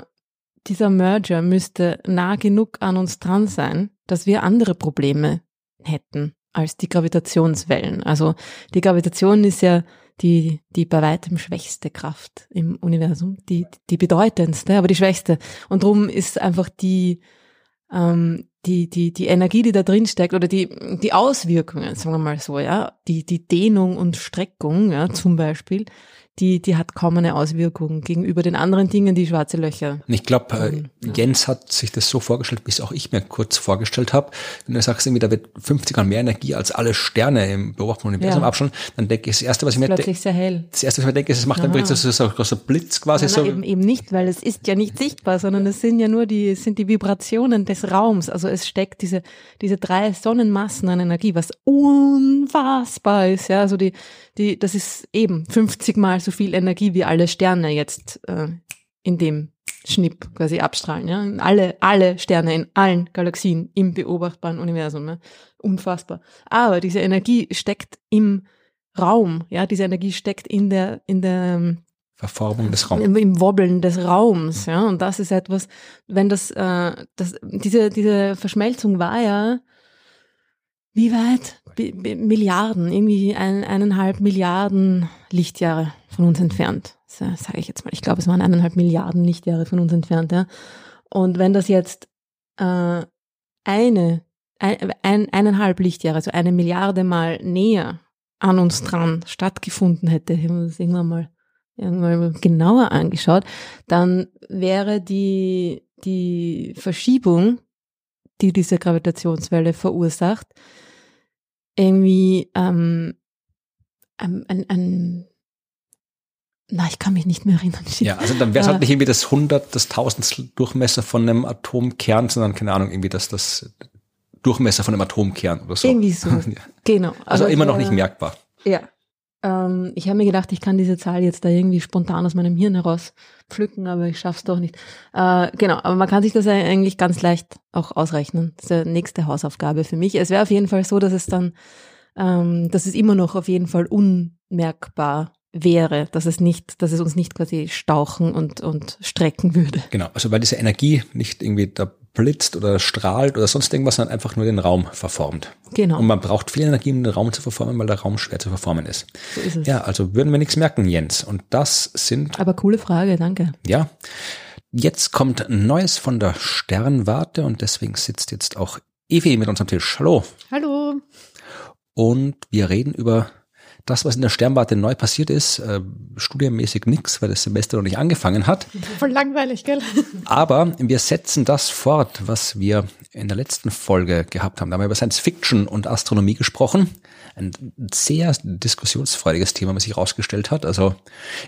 dieser Merger müsste nah genug an uns dran sein, dass wir andere Probleme hätten als die Gravitationswellen. Also die Gravitation ist ja die, die bei weitem schwächste Kraft im Universum, die, die bedeutendste, aber die schwächste. Und darum ist einfach die, ähm, die, die, die Energie, die da drin steckt, oder die, die Auswirkungen, sagen wir mal so, ja, die, die Dehnung und Streckung, ja, zum Beispiel, die, die hat kaum eine Auswirkung gegenüber den anderen Dingen, die schwarze Löcher. Ich glaube, äh, Jens hat sich das so vorgestellt, bis auch ich mir kurz vorgestellt habe. Wenn du sagst, irgendwie, da wird 50 mal mehr Energie als alle Sterne im beobachteten Universum ja. abschauen, dann denke ich, das erste, was ich mir plötzlich sehr hell. Das erste, was ich mir denke, ist, es macht dann wirklich so, so, so, so Blitz quasi. Nein, so. Eben, eben nicht, weil es ist ja nicht sichtbar, sondern es sind ja nur die, es sind die Vibrationen des Raums. Also es steckt diese, diese drei Sonnenmassen an Energie, was unfassbar ist, ja. Also die, die, das ist eben 50 mal so viel Energie, wie alle Sterne jetzt äh, in dem Schnipp quasi abstrahlen. Ja? Alle, alle Sterne in allen Galaxien im beobachtbaren Universum. Ja? Unfassbar. Aber diese Energie steckt im Raum. Ja, diese Energie steckt in der, in der ähm, Verformung des Raums. Im, Im, Wobbeln des Raums, ja. Und das ist etwas, wenn das, äh, das diese, diese Verschmelzung war ja wie weit? B Milliarden, irgendwie ein, eineinhalb Milliarden Lichtjahre von uns entfernt. Sage ich jetzt mal. Ich glaube, es waren eineinhalb Milliarden Lichtjahre von uns entfernt, ja. Und wenn das jetzt äh, eine, ein, ein, eineinhalb Lichtjahre, also eine Milliarde Mal näher an uns dran stattgefunden hätte, haben wir das irgendwann mal, irgendwann mal genauer angeschaut, dann wäre die, die Verschiebung, die diese Gravitationswelle verursacht, irgendwie ähm, ein, ein, ein na, ich kann mich nicht mehr erinnern. Ja, also dann wäre es halt nicht irgendwie das hundert, das tausendstel Durchmesser von einem Atomkern, sondern keine Ahnung, irgendwie das, das Durchmesser von einem Atomkern oder so. Irgendwie so. ja. Genau. Also Aber immer noch nicht merkbar. Ja. Ähm, ich habe mir gedacht, ich kann diese Zahl jetzt da irgendwie spontan aus meinem Hirn heraus pflücken, aber ich schaff's doch nicht. Äh, genau, aber man kann sich das eigentlich ganz leicht auch ausrechnen. Das ist die nächste Hausaufgabe für mich. Es wäre auf jeden Fall so, dass es dann, ähm, dass es immer noch auf jeden Fall unmerkbar wäre, dass es nicht, dass es uns nicht quasi stauchen und, und strecken würde. Genau, also weil diese Energie nicht irgendwie da blitzt oder strahlt oder sonst irgendwas, sondern einfach nur den Raum verformt. Genau. Und man braucht viel Energie, um den Raum zu verformen, weil der Raum schwer zu verformen ist. So ist es. Ja, also würden wir nichts merken, Jens. Und das sind. Aber coole Frage, danke. Ja. Jetzt kommt Neues von der Sternwarte und deswegen sitzt jetzt auch Evi mit uns am Tisch. Hallo. Hallo. Und wir reden über das, was in der Sternwarte neu passiert ist, äh, studienmäßig nix, weil das Semester noch nicht angefangen hat. Voll langweilig, gell? Aber wir setzen das fort, was wir in der letzten Folge gehabt haben. Da haben wir über Science Fiction und Astronomie gesprochen ein sehr diskussionsfreudiges Thema, was sich herausgestellt hat. Also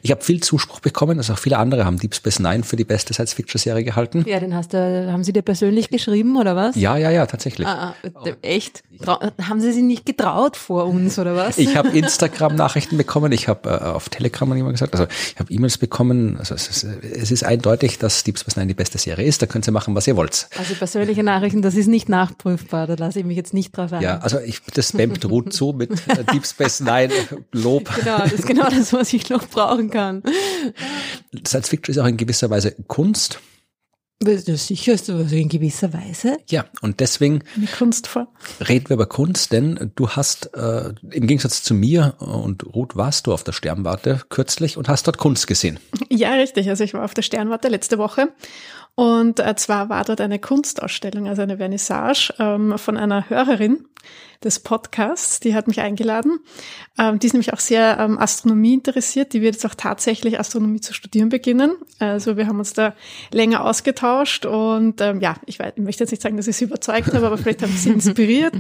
ich habe viel Zuspruch bekommen, also auch viele andere haben Deep Space Nine für die beste Science-Fiction-Serie gehalten. Ja, den hast du, haben sie dir persönlich geschrieben oder was? Ja, ja, ja, tatsächlich. Ah, ah echt? haben sie sich nicht getraut vor uns oder was? Ich habe Instagram-Nachrichten bekommen, ich habe äh, auf Telegram jemand gesagt, also ich habe E-Mails bekommen. Also es ist, es ist eindeutig, dass Deep Space Nine die beste Serie ist. Da könnt ihr machen, was ihr wollt. Also persönliche Nachrichten, das ist nicht nachprüfbar. Da lasse ich mich jetzt nicht drauf ein. Ja, also ich, das spammt ruht zu mit äh, Deep Space Nine Lob. Genau, das ist genau das, was ich noch brauchen kann. Science Fiction ist auch in gewisser Weise Kunst. Das ist sicher ist das in gewisser Weise. Ja, und deswegen Eine Kunstform. reden wir über Kunst, denn du hast äh, im Gegensatz zu mir und Ruth warst du auf der Sternwarte kürzlich und hast dort Kunst gesehen. Ja, richtig. Also ich war auf der Sternwarte letzte Woche und äh, zwar war dort eine Kunstausstellung, also eine Vernissage ähm, von einer Hörerin des Podcasts, die hat mich eingeladen. Ähm, die ist nämlich auch sehr ähm, Astronomie interessiert. Die wird jetzt auch tatsächlich Astronomie zu studieren beginnen. Also wir haben uns da länger ausgetauscht und ähm, ja, ich, weiß, ich möchte jetzt nicht sagen, dass ich sie überzeugt habe, aber vielleicht habe ich sie inspiriert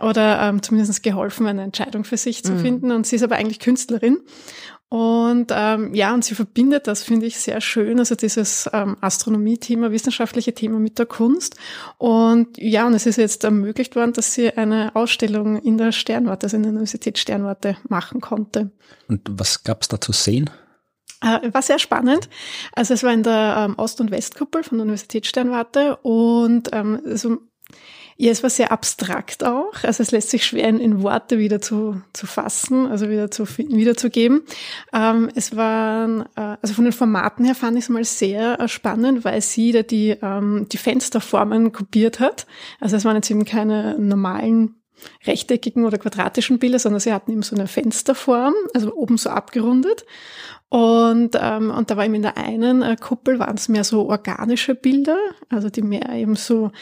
oder ähm, zumindest geholfen, eine Entscheidung für sich zu mhm. finden. Und sie ist aber eigentlich Künstlerin und ähm, ja, und sie verbindet das, finde ich, sehr schön, also dieses ähm, Astronomie-Thema, wissenschaftliche Thema mit der Kunst. Und ja, und es ist jetzt ermöglicht worden, dass sie eine Ausstellung in der Sternwarte, also in der Universität Sternwarte, machen konnte. Und was gab es da zu sehen? Äh, war sehr spannend. Also es war in der ähm, Ost- und Westkuppel von der Universität Sternwarte und ähm, so Ja, es war sehr abstrakt auch. Also es lässt sich schwer in, in Worte wieder zu, zu fassen, also wieder zu wiederzugeben. Ähm, es waren, äh, also von den Formaten her fand ich es mal sehr äh, spannend, weil sie da die, ähm, die Fensterformen kopiert hat. Also es waren jetzt eben keine normalen rechteckigen oder quadratischen Bilder, sondern sie hatten eben so eine Fensterform, also oben so abgerundet. Und, ähm, und da war eben in der einen äh, Kuppel waren es mehr so organische Bilder, also die mehr eben so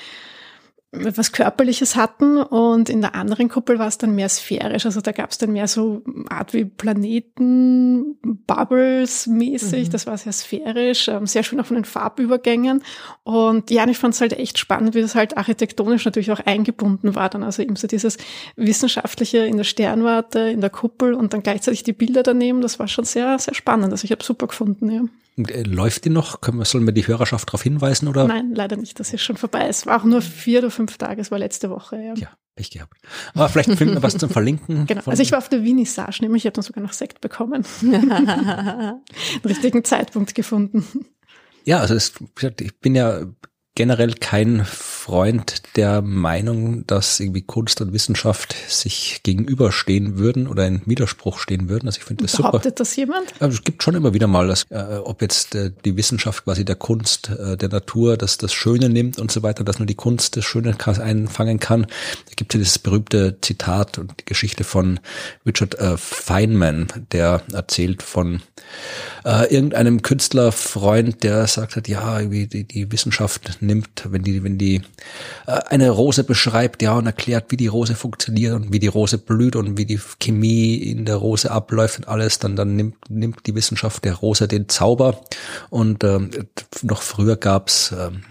was Körperliches hatten und in der anderen Kuppel war es dann mehr sphärisch. Also da gab es dann mehr so Art wie Planeten, Bubbles mäßig. Mhm. Das war sehr sphärisch, ähm, sehr schön auch von den Farbübergängen. Und ja, ich fand es halt echt spannend, wie das halt architektonisch natürlich auch eingebunden war. Dann also eben so dieses Wissenschaftliche in der Sternwarte, in der Kuppel und dann gleichzeitig die Bilder daneben. Das war schon sehr, sehr spannend. Also ich habe super gefunden, ja. Äh, läuft die noch? Können wir, sollen wir die Hörerschaft darauf hinweisen? Oder? Nein, leider nicht. Das ist schon vorbei. Es war auch nur vier oder fünf Tage. Es war letzte Woche. Ja, ja Pech gehabt. Aber vielleicht finden wir was zum Verlinken. Genau. Also ich war auf der Vinissage, nämlich ich habe dann sogar noch Sekt bekommen. Den richtigen Zeitpunkt gefunden. Ja, also es, ich bin ja generell kein Freund der Meinung, dass irgendwie Kunst und Wissenschaft sich gegenüberstehen würden oder in Widerspruch stehen würden. Also ich finde das super. Behauptet das jemand? Also es gibt schon immer wieder mal, dass, äh, ob jetzt äh, die Wissenschaft quasi der Kunst, äh, der Natur, dass das Schöne nimmt und so weiter, dass nur die Kunst das Schöne einfangen kann. Da gibt es ja dieses berühmte Zitat und die Geschichte von Richard äh, Feynman, der erzählt von äh, irgendeinem Künstlerfreund, der sagt hat, ja, irgendwie die, die Wissenschaft nimmt, wenn die, wenn die äh, eine Rose beschreibt, ja, und erklärt, wie die Rose funktioniert und wie die Rose blüht und wie die Chemie in der Rose abläuft und alles, dann, dann nimmt, nimmt die Wissenschaft der Rose den Zauber. Und ähm, noch früher gab's ähm,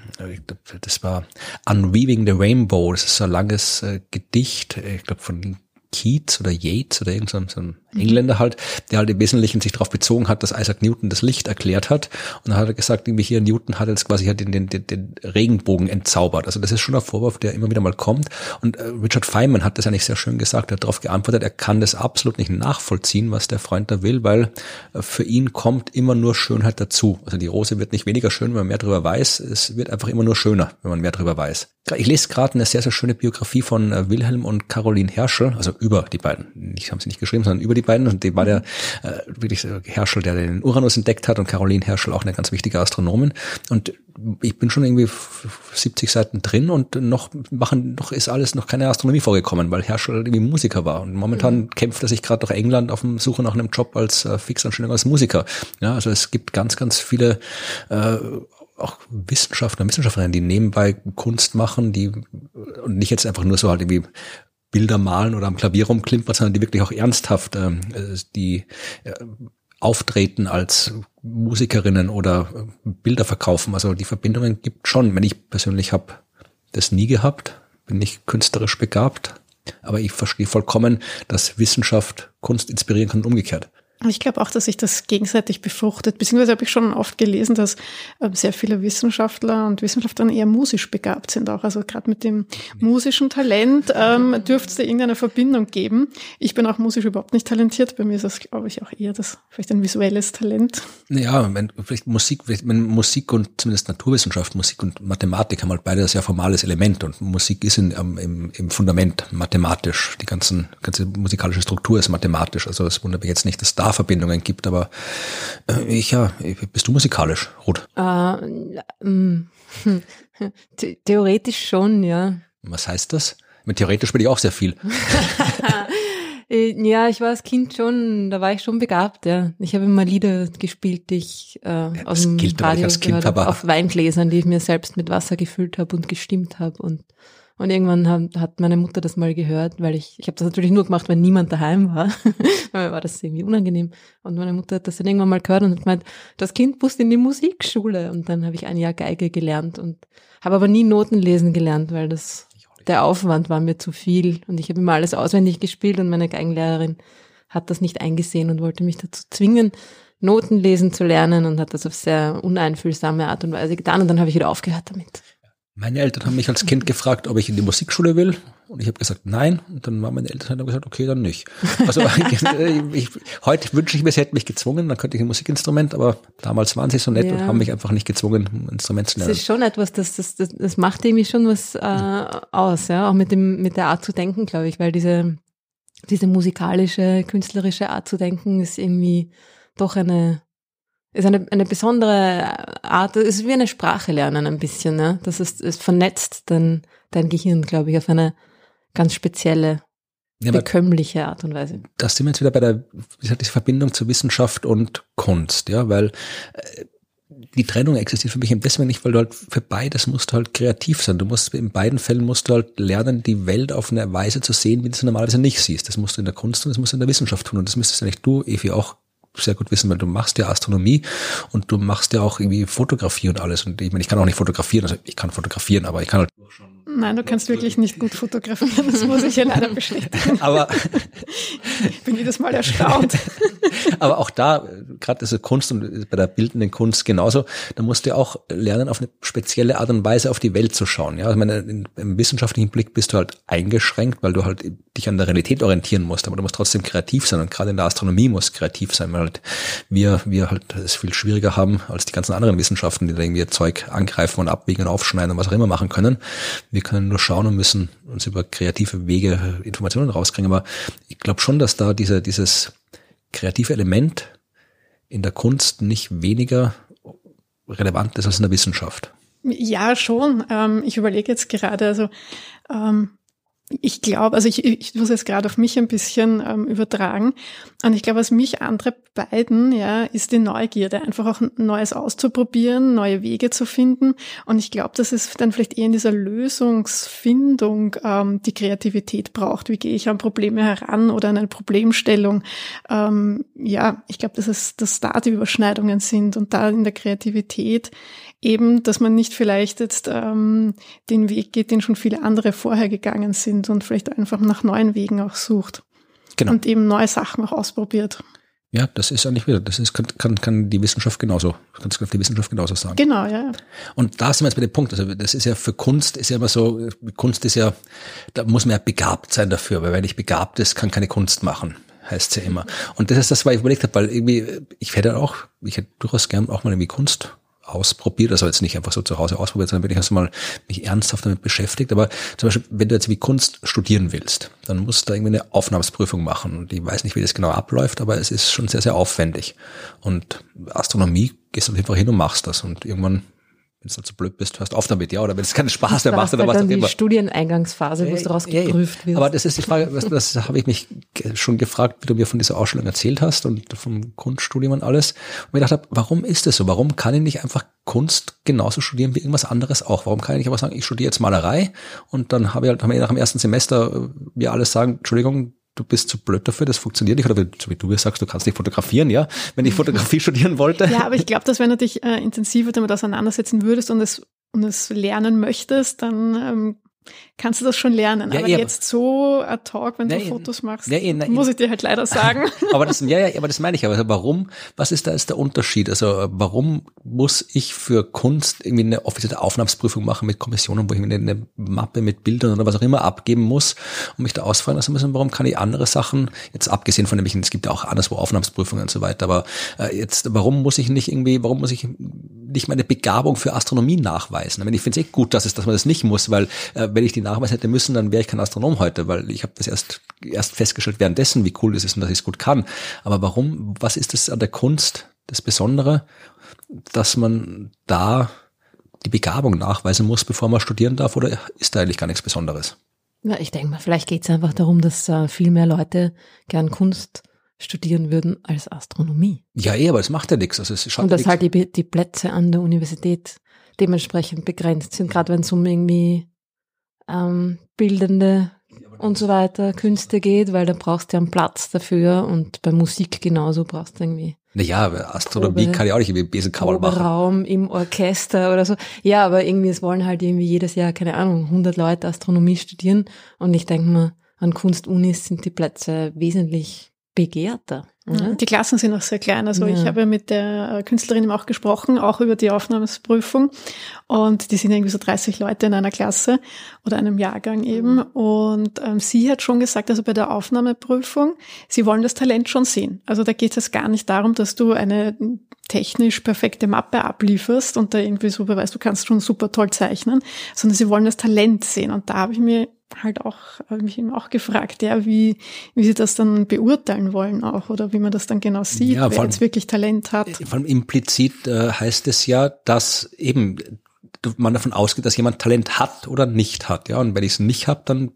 das war Unweaving the Rainbow, das ist so ein langes äh, Gedicht, ich glaube von Keats oder Yates oder irgend so Engländer halt, der halt im Wesentlichen sich darauf bezogen hat, dass Isaac Newton das Licht erklärt hat. Und dann hat er gesagt, irgendwie hier Newton hat jetzt quasi halt den, den, den, Regenbogen entzaubert. Also das ist schon ein Vorwurf, der immer wieder mal kommt. Und äh, Richard Feynman hat das eigentlich sehr schön gesagt, er hat darauf geantwortet, er kann das absolut nicht nachvollziehen, was der Freund da will, weil äh, für ihn kommt immer nur Schönheit dazu. Also die Rose wird nicht weniger schön, wenn man mehr darüber weiß. Es wird einfach immer nur schöner, wenn man mehr darüber weiß. Ich lese gerade eine sehr, sehr schöne Biografie von äh, Wilhelm und Caroline Herschel, also über die beiden. Ich habe sie nicht geschrieben, sondern über die beiden. Und die war der äh, wirklich Herschel, der den Uranus entdeckt hat und Caroline Herschel auch eine ganz wichtige Astronomin. Und ich bin schon irgendwie 70 Seiten drin und noch machen, noch ist alles noch keine Astronomie vorgekommen, weil Herschel irgendwie Musiker war. Und momentan mhm. kämpft er sich gerade durch England auf dem Suche nach einem Job als äh, Fixanstellung als Musiker. Ja, also es gibt ganz, ganz viele äh, auch Wissenschaftler, Wissenschaftlerinnen, die nebenbei Kunst machen, die und nicht jetzt einfach nur so halt irgendwie Bilder malen oder am Klavier rumklimpern, sondern die wirklich auch ernsthaft ähm, äh, die äh, auftreten als Musikerinnen oder äh, Bilder verkaufen. Also die Verbindungen gibt schon. Wenn ich persönlich habe das nie gehabt, bin ich künstlerisch begabt, aber ich verstehe vollkommen, dass Wissenschaft Kunst inspirieren kann und umgekehrt. Ich glaube auch, dass sich das gegenseitig befruchtet. Beziehungsweise habe ich schon oft gelesen, dass äh, sehr viele Wissenschaftler und Wissenschaftlerinnen eher musisch begabt sind auch. Also gerade mit dem musischen Talent ähm, dürfte es da irgendeine Verbindung geben. Ich bin auch musisch überhaupt nicht talentiert. Bei mir ist das, glaube ich, auch eher das vielleicht ein visuelles Talent. Ja, wenn, vielleicht Musik, wenn Musik und zumindest Naturwissenschaft, Musik und Mathematik haben halt beide das sehr formales Element und Musik ist in, um, im, im Fundament mathematisch. Die ganzen, ganze musikalische Struktur ist mathematisch. Also es wundert mich jetzt nicht, dass da Star-Verbindungen gibt, aber äh, ich ja, bist du musikalisch, Ruth? Äh, ähm, theoretisch schon, ja. Was heißt das? Mit theoretisch bin ich auch sehr viel. Äh, ja, ich war als Kind schon, da war ich schon begabt, ja. Ich habe immer Lieder gespielt, die ich äh, ja, aus dem Radio als kind, gehört habe, auf Weingläsern, die ich mir selbst mit Wasser gefüllt habe und gestimmt habe und und irgendwann hat, meine Mutter das mal gehört, weil ich, ich habe das natürlich nur gemacht, wenn niemand daheim war. weil mir war das irgendwie unangenehm. Und meine Mutter hat das dann irgendwann mal gehört und hat gemeint, das Kind muss in die Musikschule. Und dann habe ich ein Jahr Geige gelernt und habe aber nie Noten lesen gelernt, weil das der Aufwand war mir zu viel. Und ich habe immer alles auswendig gespielt und meine Geigenlehrerin hat das nicht eingesehen und wollte mich dazu zwingen, Noten lesen zu lernen und hat das auf sehr uneinfühlsame Art und Weise getan. Und dann habe ich wieder aufgehört damit. Meine Eltern haben mich als Kind gefragt, ob ich in die Musikschule will. Und ich habe gesagt, nein. Und dann waren meine Eltern haben gesagt, okay, dann nicht. Also ich, heute wünsche ich mir, sie hätten mich gezwungen, dann könnte ich ein Musikinstrument, aber damals waren sie so nett ja. und haben mich einfach nicht gezwungen, ein Instrument zu lernen. Das ist schon etwas, das, das, das, das macht irgendwie schon was äh, aus, ja, auch mit dem, mit der Art zu denken, glaube ich, weil diese, diese musikalische, künstlerische Art zu denken ist irgendwie doch eine, ist eine, eine besondere Art, es ist wie eine Sprache lernen ein bisschen, ne? Das ist, es vernetzt dein, dein Gehirn, glaube ich, auf eine ganz spezielle, ja, bekömmliche Art und Weise. Da sind wir jetzt wieder bei der, wie gesagt, die Verbindung zur Wissenschaft und Kunst, ja, weil äh, die Trennung existiert für mich im deswegen nicht, weil du halt für beides musst du halt kreativ sein. Du musst in beiden Fällen musst du halt lernen, die Welt auf eine Weise zu sehen, wie du sie normalerweise nicht siehst. Das musst du in der Kunst tun, das musst du in der Wissenschaft tun. Und das müsstest ja nicht du, Evi, auch sehr gut wissen, weil du machst ja Astronomie und du machst ja auch irgendwie Fotografie und alles. Und ich meine, ich kann auch nicht fotografieren, also ich kann fotografieren, aber ich kann halt schon Nein, du kannst wirklich nicht gut fotografieren, das muss ich ja leider bestätigen. Aber ich bin jedes Mal erstaunt. Aber auch da, gerade diese Kunst und bei der bildenden Kunst genauso, da musst du auch lernen, auf eine spezielle Art und Weise auf die Welt zu schauen. Ja, ich meine, im wissenschaftlichen Blick bist du halt eingeschränkt, weil du halt dich an der Realität orientieren musst, aber du musst trotzdem kreativ sein und gerade in der Astronomie musst kreativ sein, weil halt wir, wir halt es viel schwieriger haben als die ganzen anderen Wissenschaften, die da irgendwie Zeug angreifen und abwägen und aufschneiden und was auch immer machen können. Wir können nur schauen und müssen uns über kreative Wege Informationen rauskriegen. Aber ich glaube schon, dass da diese, dieses kreative Element in der Kunst nicht weniger relevant ist als in der Wissenschaft. Ja, schon. Ähm, ich überlege jetzt gerade, also ähm, ich glaube, also ich, ich muss jetzt gerade auf mich ein bisschen ähm, übertragen. Und ich glaube, was mich andere beiden, ja, ist die Neugierde, einfach auch Neues auszuprobieren, neue Wege zu finden. Und ich glaube, dass es dann vielleicht eher in dieser Lösungsfindung ähm, die Kreativität braucht. Wie gehe ich an Probleme heran oder an eine Problemstellung? Ähm, ja, ich glaube, dass es, dass da die Überschneidungen sind und da in der Kreativität eben, dass man nicht vielleicht jetzt ähm, den Weg geht, den schon viele andere vorher gegangen sind und vielleicht einfach nach neuen Wegen auch sucht. Genau. Und eben neue Sachen auch ausprobiert. Ja, das ist eigentlich wieder, das ist, kann, kann, kann die Wissenschaft genauso, kann die Wissenschaft genauso sagen. Genau, ja. Und da sind wir jetzt bei dem Punkt, also das ist ja für Kunst, ist ja immer so, Kunst ist ja, da muss man ja begabt sein dafür, weil wenn ich begabt ist, kann keine Kunst machen heißt es ja immer. Und das ist das, was ich überlegt habe, weil irgendwie, ich hätte auch, ich hätte durchaus gern auch mal irgendwie Kunst ausprobiert, also jetzt nicht einfach so zu Hause ausprobiert, sondern wirklich erst mal mich ernsthaft damit beschäftigt. Aber zum Beispiel, wenn du jetzt wie Kunst studieren willst, dann musst du da irgendwie eine Aufnahmsprüfung machen. Und ich weiß nicht, wie das genau abläuft, aber es ist schon sehr, sehr aufwendig. Und Astronomie gehst du einfach hin und machst das. Und irgendwann wenn du zu blöd bist, hörst auf damit, ja, oder wenn es keinen Spaß mehr macht oder was auch immer. die Studieneingangsphase, wo du rausgeprüft wirst. Aber das ist die Frage, das, das habe ich mich schon gefragt, wie du mir von dieser Ausstellung erzählt hast und vom Kunststudium und alles. Und mir gedacht habe, warum ist das so? Warum kann ich nicht einfach Kunst genauso studieren wie irgendwas anderes auch? Warum kann ich nicht einfach sagen, ich studiere jetzt Malerei und dann habe ich halt, haben wir nach dem ersten Semester wir alles sagen, Entschuldigung, du bist zu blöd dafür, das funktioniert nicht. Oder so wie du sagst, du kannst nicht fotografieren, ja, wenn ich Fotografie studieren wollte. Ja, aber ich glaube, dass wenn du dich äh, intensiver damit auseinandersetzen würdest und es, und es lernen möchtest, dann ähm, kannst du das schon lernen. Ja, aber ja, jetzt so ad hoc, wenn ja, du Fotos machst, muss ich dir halt leider sagen. aber das, ja, ja, aber das meine ich. Aber warum, was ist da ist der Unterschied? Also warum muss ich für Kunst irgendwie eine offizielle Aufnahmsprüfung machen mit Kommissionen, wo ich mir eine Mappe mit Bildern oder was auch immer abgeben muss und mich da ausfallen lassen müssen? Warum kann ich andere Sachen, jetzt abgesehen von nämlich, es gibt ja auch anderswo Aufnahmsprüfungen und so weiter, aber äh, jetzt, warum muss ich nicht irgendwie, warum muss ich nicht meine Begabung für Astronomie nachweisen? Ich, finde es eh gut, dass es, dass man das nicht muss, weil äh, wenn ich die Nachweis hätte müssen, dann wäre ich kein Astronom heute, weil ich habe das erst erst festgestellt währenddessen, wie cool es ist und dass ich es gut kann. Aber warum? Was ist das an der Kunst das Besondere, dass man da die Begabung nachweisen muss, bevor man studieren darf, oder ist da eigentlich gar nichts Besonderes? Ja, ich denke mal, vielleicht geht es einfach darum, dass äh, viel mehr Leute gern Kunst studieren würden als Astronomie. Ja, eh, aber es macht ja nichts. Also es Und dass halt die, die Plätze an der Universität dementsprechend begrenzt sind, gerade wenn es um irgendwie ähm, bildende und so weiter Künste geht, weil da brauchst du ja einen Platz dafür und bei Musik genauso brauchst du irgendwie. Naja, Astronomie Probe, kann ja auch nicht irgendwie Besenkammer machen. Raum im Orchester oder so. Ja, aber irgendwie, es wollen halt irgendwie jedes Jahr, keine Ahnung, 100 Leute Astronomie studieren und ich denke mal, an Kunstunis sind die Plätze wesentlich begehrter. Mhm. Die Klassen sind auch sehr klein. Also ja. ich habe mit der Künstlerin eben auch gesprochen, auch über die Aufnahmeprüfung. Und die sind irgendwie so 30 Leute in einer Klasse oder einem Jahrgang eben. Und ähm, sie hat schon gesagt, also bei der Aufnahmeprüfung, sie wollen das Talent schon sehen. Also da geht es gar nicht darum, dass du eine technisch perfekte Mappe ablieferst und da irgendwie so beweist, du kannst schon super toll zeichnen, sondern sie wollen das Talent sehen. Und da habe ich mir halt auch, habe mich eben auch gefragt, ja, wie, wie sie das dann beurteilen wollen auch oder wie man das dann genau sieht, ja, wer allem, jetzt wirklich Talent hat. Vor allem implizit äh, heißt es ja, dass eben man davon ausgeht, dass jemand Talent hat oder nicht hat. Ja, und wenn ich es nicht habe, dann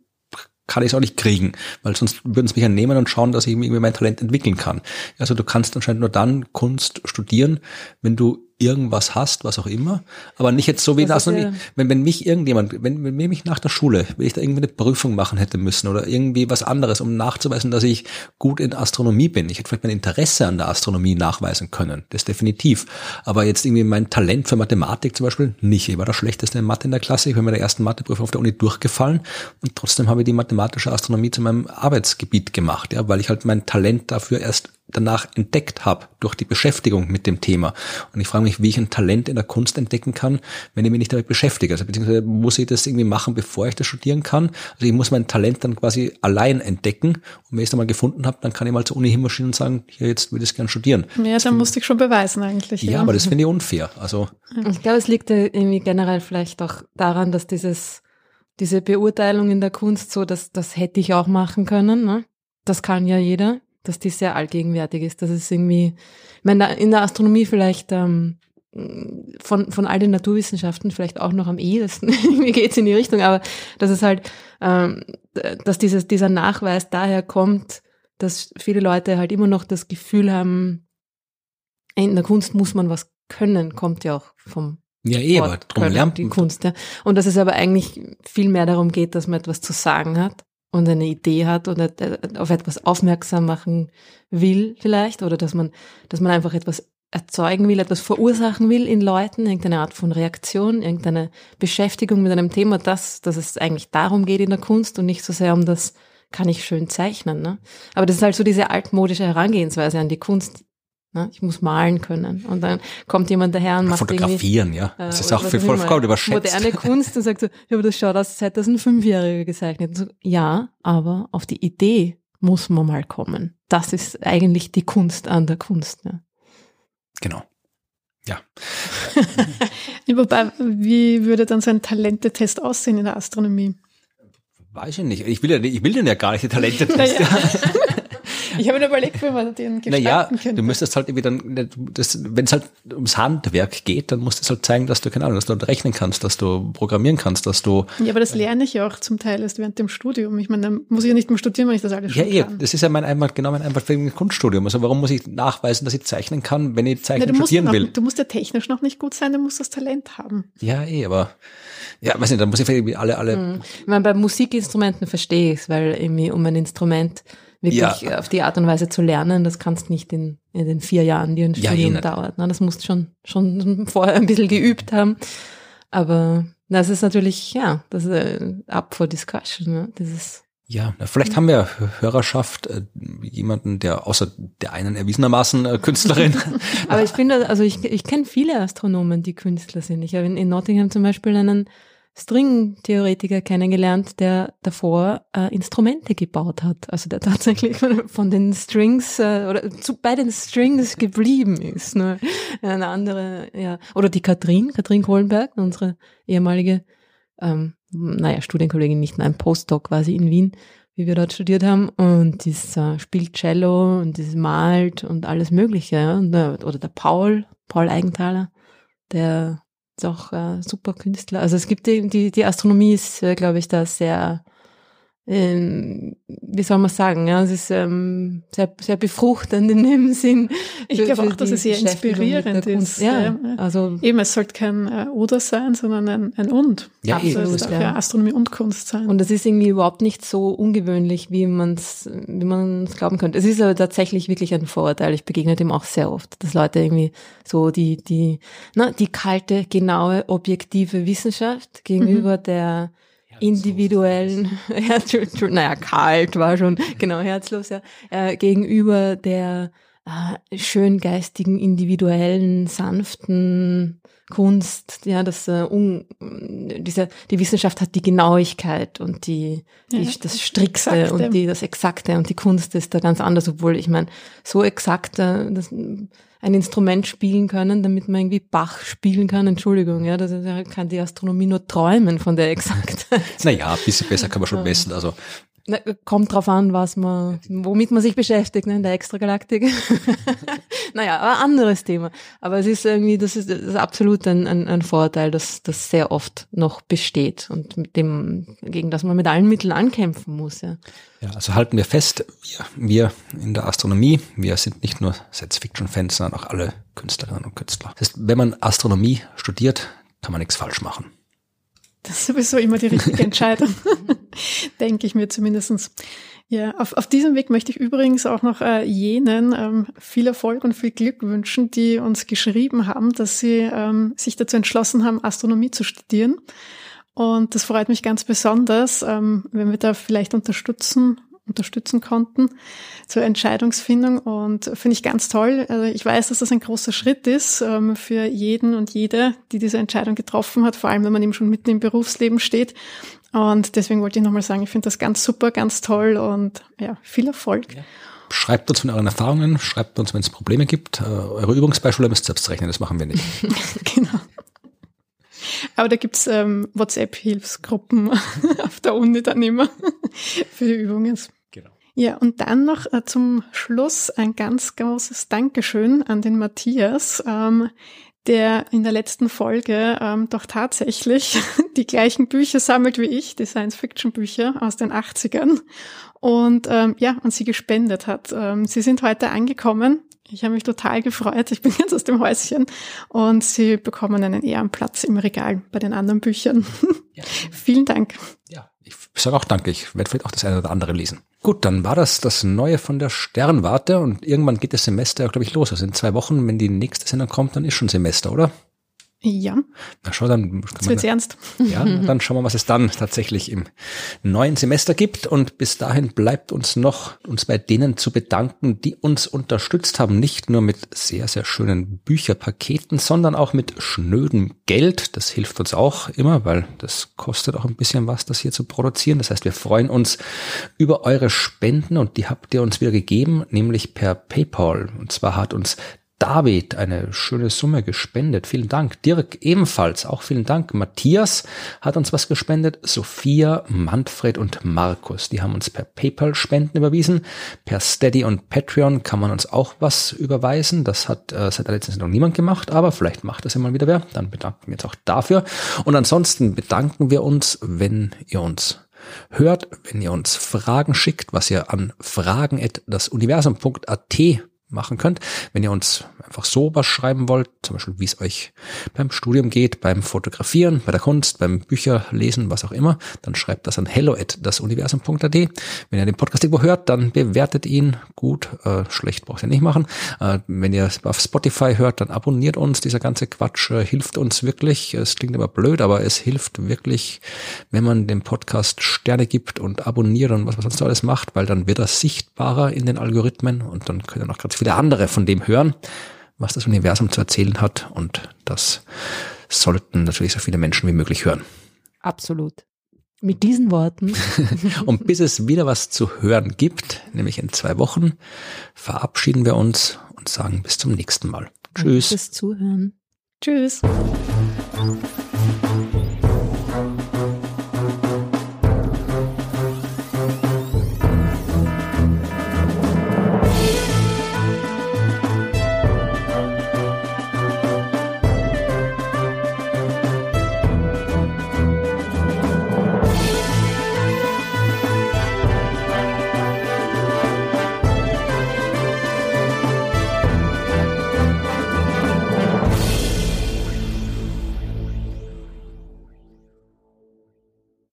kann ich es auch nicht kriegen, weil sonst würden sie mich ja nehmen und schauen, dass ich irgendwie mein Talent entwickeln kann. Also du kannst anscheinend nur dann Kunst studieren, wenn du irgendwas hast, was auch immer, aber nicht jetzt so wie das. Ja. Wenn, wenn mich irgendjemand, wenn, wenn mich nach der Schule, wenn ich da irgendwie eine Prüfung machen hätte müssen oder irgendwie was anderes, um nachzuweisen, dass ich gut in Astronomie bin. Ich hätte vielleicht mein Interesse an der Astronomie nachweisen können. Das definitiv. Aber jetzt irgendwie mein Talent für Mathematik zum Beispiel nicht. Ich war der schlechteste in Mathe in der Klasse. Ich bin bei der ersten Matheprüfung auf der Uni durchgefallen und trotzdem habe ich die mathematische Astronomie zu meinem Arbeitsgebiet gemacht, ja, weil ich halt mein Talent dafür erst danach entdeckt habe durch die Beschäftigung mit dem Thema. Und ich frage mich, wie ich ein Talent in der Kunst entdecken kann, wenn ich mich nicht damit beschäftige. Also beziehungsweise muss ich das irgendwie machen, bevor ich das studieren kann. Also ich muss mein Talent dann quasi allein entdecken. Und wenn ich es dann mal gefunden habe, dann kann ich mal zur Uni hinmarschieren und sagen, hier, jetzt würde ich es gerne studieren. Ja, dann musste ich schon beweisen eigentlich. Ja, ja. aber das finde ich unfair. Also ich glaube, es liegt irgendwie generell vielleicht auch daran, dass dieses diese Beurteilung in der Kunst so, dass das hätte ich auch machen können. Ne? Das kann ja jeder dass die sehr allgegenwärtig ist. Das ist irgendwie, ich meine, in der Astronomie vielleicht ähm, von, von all den Naturwissenschaften vielleicht auch noch am ehesten, mir geht's in die Richtung, aber das ist halt, ähm, dass dieses, dieser Nachweis daher kommt, dass viele Leute halt immer noch das Gefühl haben, in der Kunst muss man was können, kommt ja auch vom ja, eh, aber drum lernt die Kunst, ja. Und dass es aber eigentlich viel mehr darum geht, dass man etwas zu sagen hat und eine Idee hat oder auf etwas aufmerksam machen will vielleicht oder dass man, dass man einfach etwas erzeugen will, etwas verursachen will in Leuten, irgendeine Art von Reaktion, irgendeine Beschäftigung mit einem Thema, dass, dass es eigentlich darum geht in der Kunst und nicht so sehr um das, kann ich schön zeichnen. Ne? Aber das ist halt so diese altmodische Herangehensweise an die Kunst, Ne? Ich muss malen können. Und dann kommt jemand daher und macht Fotografieren, ja. Äh, das ist auch für vollkommen überschätzt. Moderne Kunst und sagt so, ja, aber das schaut aus, als hätte das ein Fünfjähriger gezeichnet. So, ja, aber auf die Idee muss man mal kommen. Das ist eigentlich die Kunst an der Kunst. Ja. Genau. Ja. Wobei, wie würde dann so ein Talentetest aussehen in der Astronomie? Weiß ich nicht. Ich will ja, ich will den ja gar nicht, den Talentetest. Naja. Ich habe mir überlegt, wie man den gestalten naja, könnte. du müsstest halt irgendwie dann, wenn es halt ums Handwerk geht, dann musst du halt zeigen, dass du, keine Ahnung, dass du rechnen kannst, dass du programmieren kannst, dass du. Ja, aber das lerne ich ja auch zum Teil erst während dem Studium. Ich meine, dann muss ich ja nicht mehr studieren, wenn ich das alles schon ja, kann. Ja, das ist ja mein einmal, genau mein einfach Kunststudium. Also warum muss ich nachweisen, dass ich zeichnen kann, wenn ich zeichnen Na, studieren noch, will? Du musst ja technisch noch nicht gut sein, du musst das Talent haben. Ja, eh, aber ja, weiß nicht, dann muss ich irgendwie alle, alle. Hm. Ich meine, bei Musikinstrumenten verstehe ich es, weil irgendwie um ein Instrument wirklich ja. auf die Art und Weise zu lernen, das kannst nicht in, in den vier Jahren, die ein Studium ja, eh dauert. Ne? Das musst schon, schon vorher ein bisschen geübt haben. Aber das ist natürlich, ja, das ist äh, up for discussion. Ne? Dieses ja, vielleicht haben wir Hörerschaft, äh, jemanden, der außer der einen erwiesenermaßen äh, Künstlerin. Aber ich finde, also ich, ich kenne viele Astronomen, die Künstler sind. Ich habe in, in Nottingham zum Beispiel einen String-Theoretiker kennengelernt, der davor äh, Instrumente gebaut hat. Also der tatsächlich von den Strings äh, oder zu, bei den Strings geblieben ist. Ne? Eine andere, ja. Oder die Katrin, Katrin Kohlenberg, unsere ehemalige, ähm, naja, Studienkollegin, nicht nein, Postdoc quasi in Wien, wie wir dort studiert haben. Und die äh, spielt Cello und die malt und alles Mögliche. Ja? Und, äh, oder der Paul, Paul Eigenthaler, der auch äh, super Künstler. Also es gibt die, die, die Astronomie ist, äh, glaube ich, da sehr ähm, wie soll man sagen, ja, es ist ähm, sehr, sehr befruchtend in dem Sinn. Ich glaube auch, dass es sehr inspirierend ist. Ja, ja, also eben, es sollte kein äh, Oder sein, sondern ein, ein Und. Ja, also es darf ja Astronomie und Kunst sein. Und das ist irgendwie überhaupt nicht so ungewöhnlich, wie man es wie man es glauben könnte. Es ist aber tatsächlich wirklich ein Vorurteil. Ich begegne dem auch sehr oft, dass Leute irgendwie so die, die, na, die kalte, genaue, objektive Wissenschaft gegenüber mhm. der individuellen, naja, kalt war schon, genau, herzlos, ja, äh, gegenüber der äh, schöngeistigen, individuellen, sanften Kunst, ja, das äh, un, diese, die Wissenschaft hat die Genauigkeit und die, die ja, das Strikte Exakte. und die das Exakte und die Kunst ist da ganz anders, obwohl ich meine, so exakt äh, das, ein Instrument spielen können, damit man irgendwie Bach spielen kann, Entschuldigung, ja, das kann die Astronomie nur träumen von der Exaktheit. Naja, ein bisschen besser kann man schon messen, also na, kommt drauf an, was man, womit man sich beschäftigt, ne, in der Extragalaktik. naja, aber anderes Thema. Aber es ist irgendwie, das ist, das ist absolut ein, ein, ein Vorteil, dass das sehr oft noch besteht und mit dem, gegen das man mit allen Mitteln ankämpfen muss, ja. Ja, also halten wir fest, wir, wir in der Astronomie, wir sind nicht nur Science-Fiction-Fans, sondern auch alle Künstlerinnen und Künstler. Das heißt, wenn man Astronomie studiert, kann man nichts falsch machen. Das ist sowieso immer die richtige Entscheidung, denke ich mir zumindestens. Ja, auf, auf diesem Weg möchte ich übrigens auch noch äh, jenen ähm, viel Erfolg und viel Glück wünschen, die uns geschrieben haben, dass sie ähm, sich dazu entschlossen haben, Astronomie zu studieren. Und das freut mich ganz besonders, ähm, wenn wir da vielleicht unterstützen unterstützen konnten zur Entscheidungsfindung und finde ich ganz toll. Also ich weiß, dass das ein großer Schritt ist ähm, für jeden und jede, die diese Entscheidung getroffen hat, vor allem wenn man eben schon mitten im Berufsleben steht. Und deswegen wollte ich nochmal sagen, ich finde das ganz super, ganz toll und ja, viel Erfolg. Ja. Schreibt uns von euren Erfahrungen, schreibt uns, wenn es Probleme gibt. Äh, eure Übungsbeispiele müsst ihr selbst rechnen, das machen wir nicht. genau. Aber da gibt's ähm, WhatsApp-Hilfsgruppen auf der Uni dann immer für die Übungen. Ja, und dann noch äh, zum Schluss ein ganz großes Dankeschön an den Matthias, ähm, der in der letzten Folge ähm, doch tatsächlich die gleichen Bücher sammelt wie ich, die Science-Fiction-Bücher aus den 80ern und ähm, ja, und sie gespendet hat. Ähm, sie sind heute angekommen. Ich habe mich total gefreut. Ich bin jetzt aus dem Häuschen und sie bekommen einen Ehrenplatz im Regal bei den anderen Büchern. Ja. Vielen Dank. Ja, ich sage auch danke. Ich werde vielleicht auch das eine oder andere lesen. Gut, dann war das das Neue von der Sternwarte und irgendwann geht das Semester, glaube ich, los. Also in zwei Wochen, wenn die nächste Sendung kommt, dann ist schon Semester, oder? Ja. Na schau, dann. Jetzt wird's da, ernst. Ja, dann schauen wir, was es dann tatsächlich im neuen Semester gibt. Und bis dahin bleibt uns noch, uns bei denen zu bedanken, die uns unterstützt haben. Nicht nur mit sehr, sehr schönen Bücherpaketen, sondern auch mit schnödem Geld. Das hilft uns auch immer, weil das kostet auch ein bisschen was, das hier zu produzieren. Das heißt, wir freuen uns über eure Spenden und die habt ihr uns wieder gegeben, nämlich per PayPal. Und zwar hat uns David eine schöne Summe gespendet. Vielen Dank. Dirk ebenfalls. Auch vielen Dank. Matthias hat uns was gespendet. Sophia, Manfred und Markus. Die haben uns per PayPal Spenden überwiesen. Per Steady und Patreon kann man uns auch was überweisen. Das hat äh, seit der letzten Sendung niemand gemacht, aber vielleicht macht das immer wieder wer. Dann bedanken wir uns auch dafür. Und ansonsten bedanken wir uns, wenn ihr uns hört, wenn ihr uns Fragen schickt, was ihr an fragen.dasuniversum.at machen könnt. Wenn ihr uns einfach so was schreiben wollt, zum Beispiel wie es euch beim Studium geht, beim Fotografieren, bei der Kunst, beim Bücherlesen, was auch immer, dann schreibt das an hello at dasuniversum.at. Wenn ihr den Podcast irgendwo hört, dann bewertet ihn gut. Äh, schlecht braucht ihr nicht machen. Äh, wenn ihr auf Spotify hört, dann abonniert uns. Dieser ganze Quatsch äh, hilft uns wirklich. Es klingt immer blöd, aber es hilft wirklich, wenn man dem Podcast Sterne gibt und abonniert und was man sonst alles macht, weil dann wird er sichtbarer in den Algorithmen und dann könnt ihr noch ganz viele andere von dem hören, was das Universum zu erzählen hat. Und das sollten natürlich so viele Menschen wie möglich hören. Absolut. Mit diesen Worten. und bis es wieder was zu hören gibt, nämlich in zwei Wochen, verabschieden wir uns und sagen bis zum nächsten Mal. Tschüss. Bis Zuhören. Tschüss.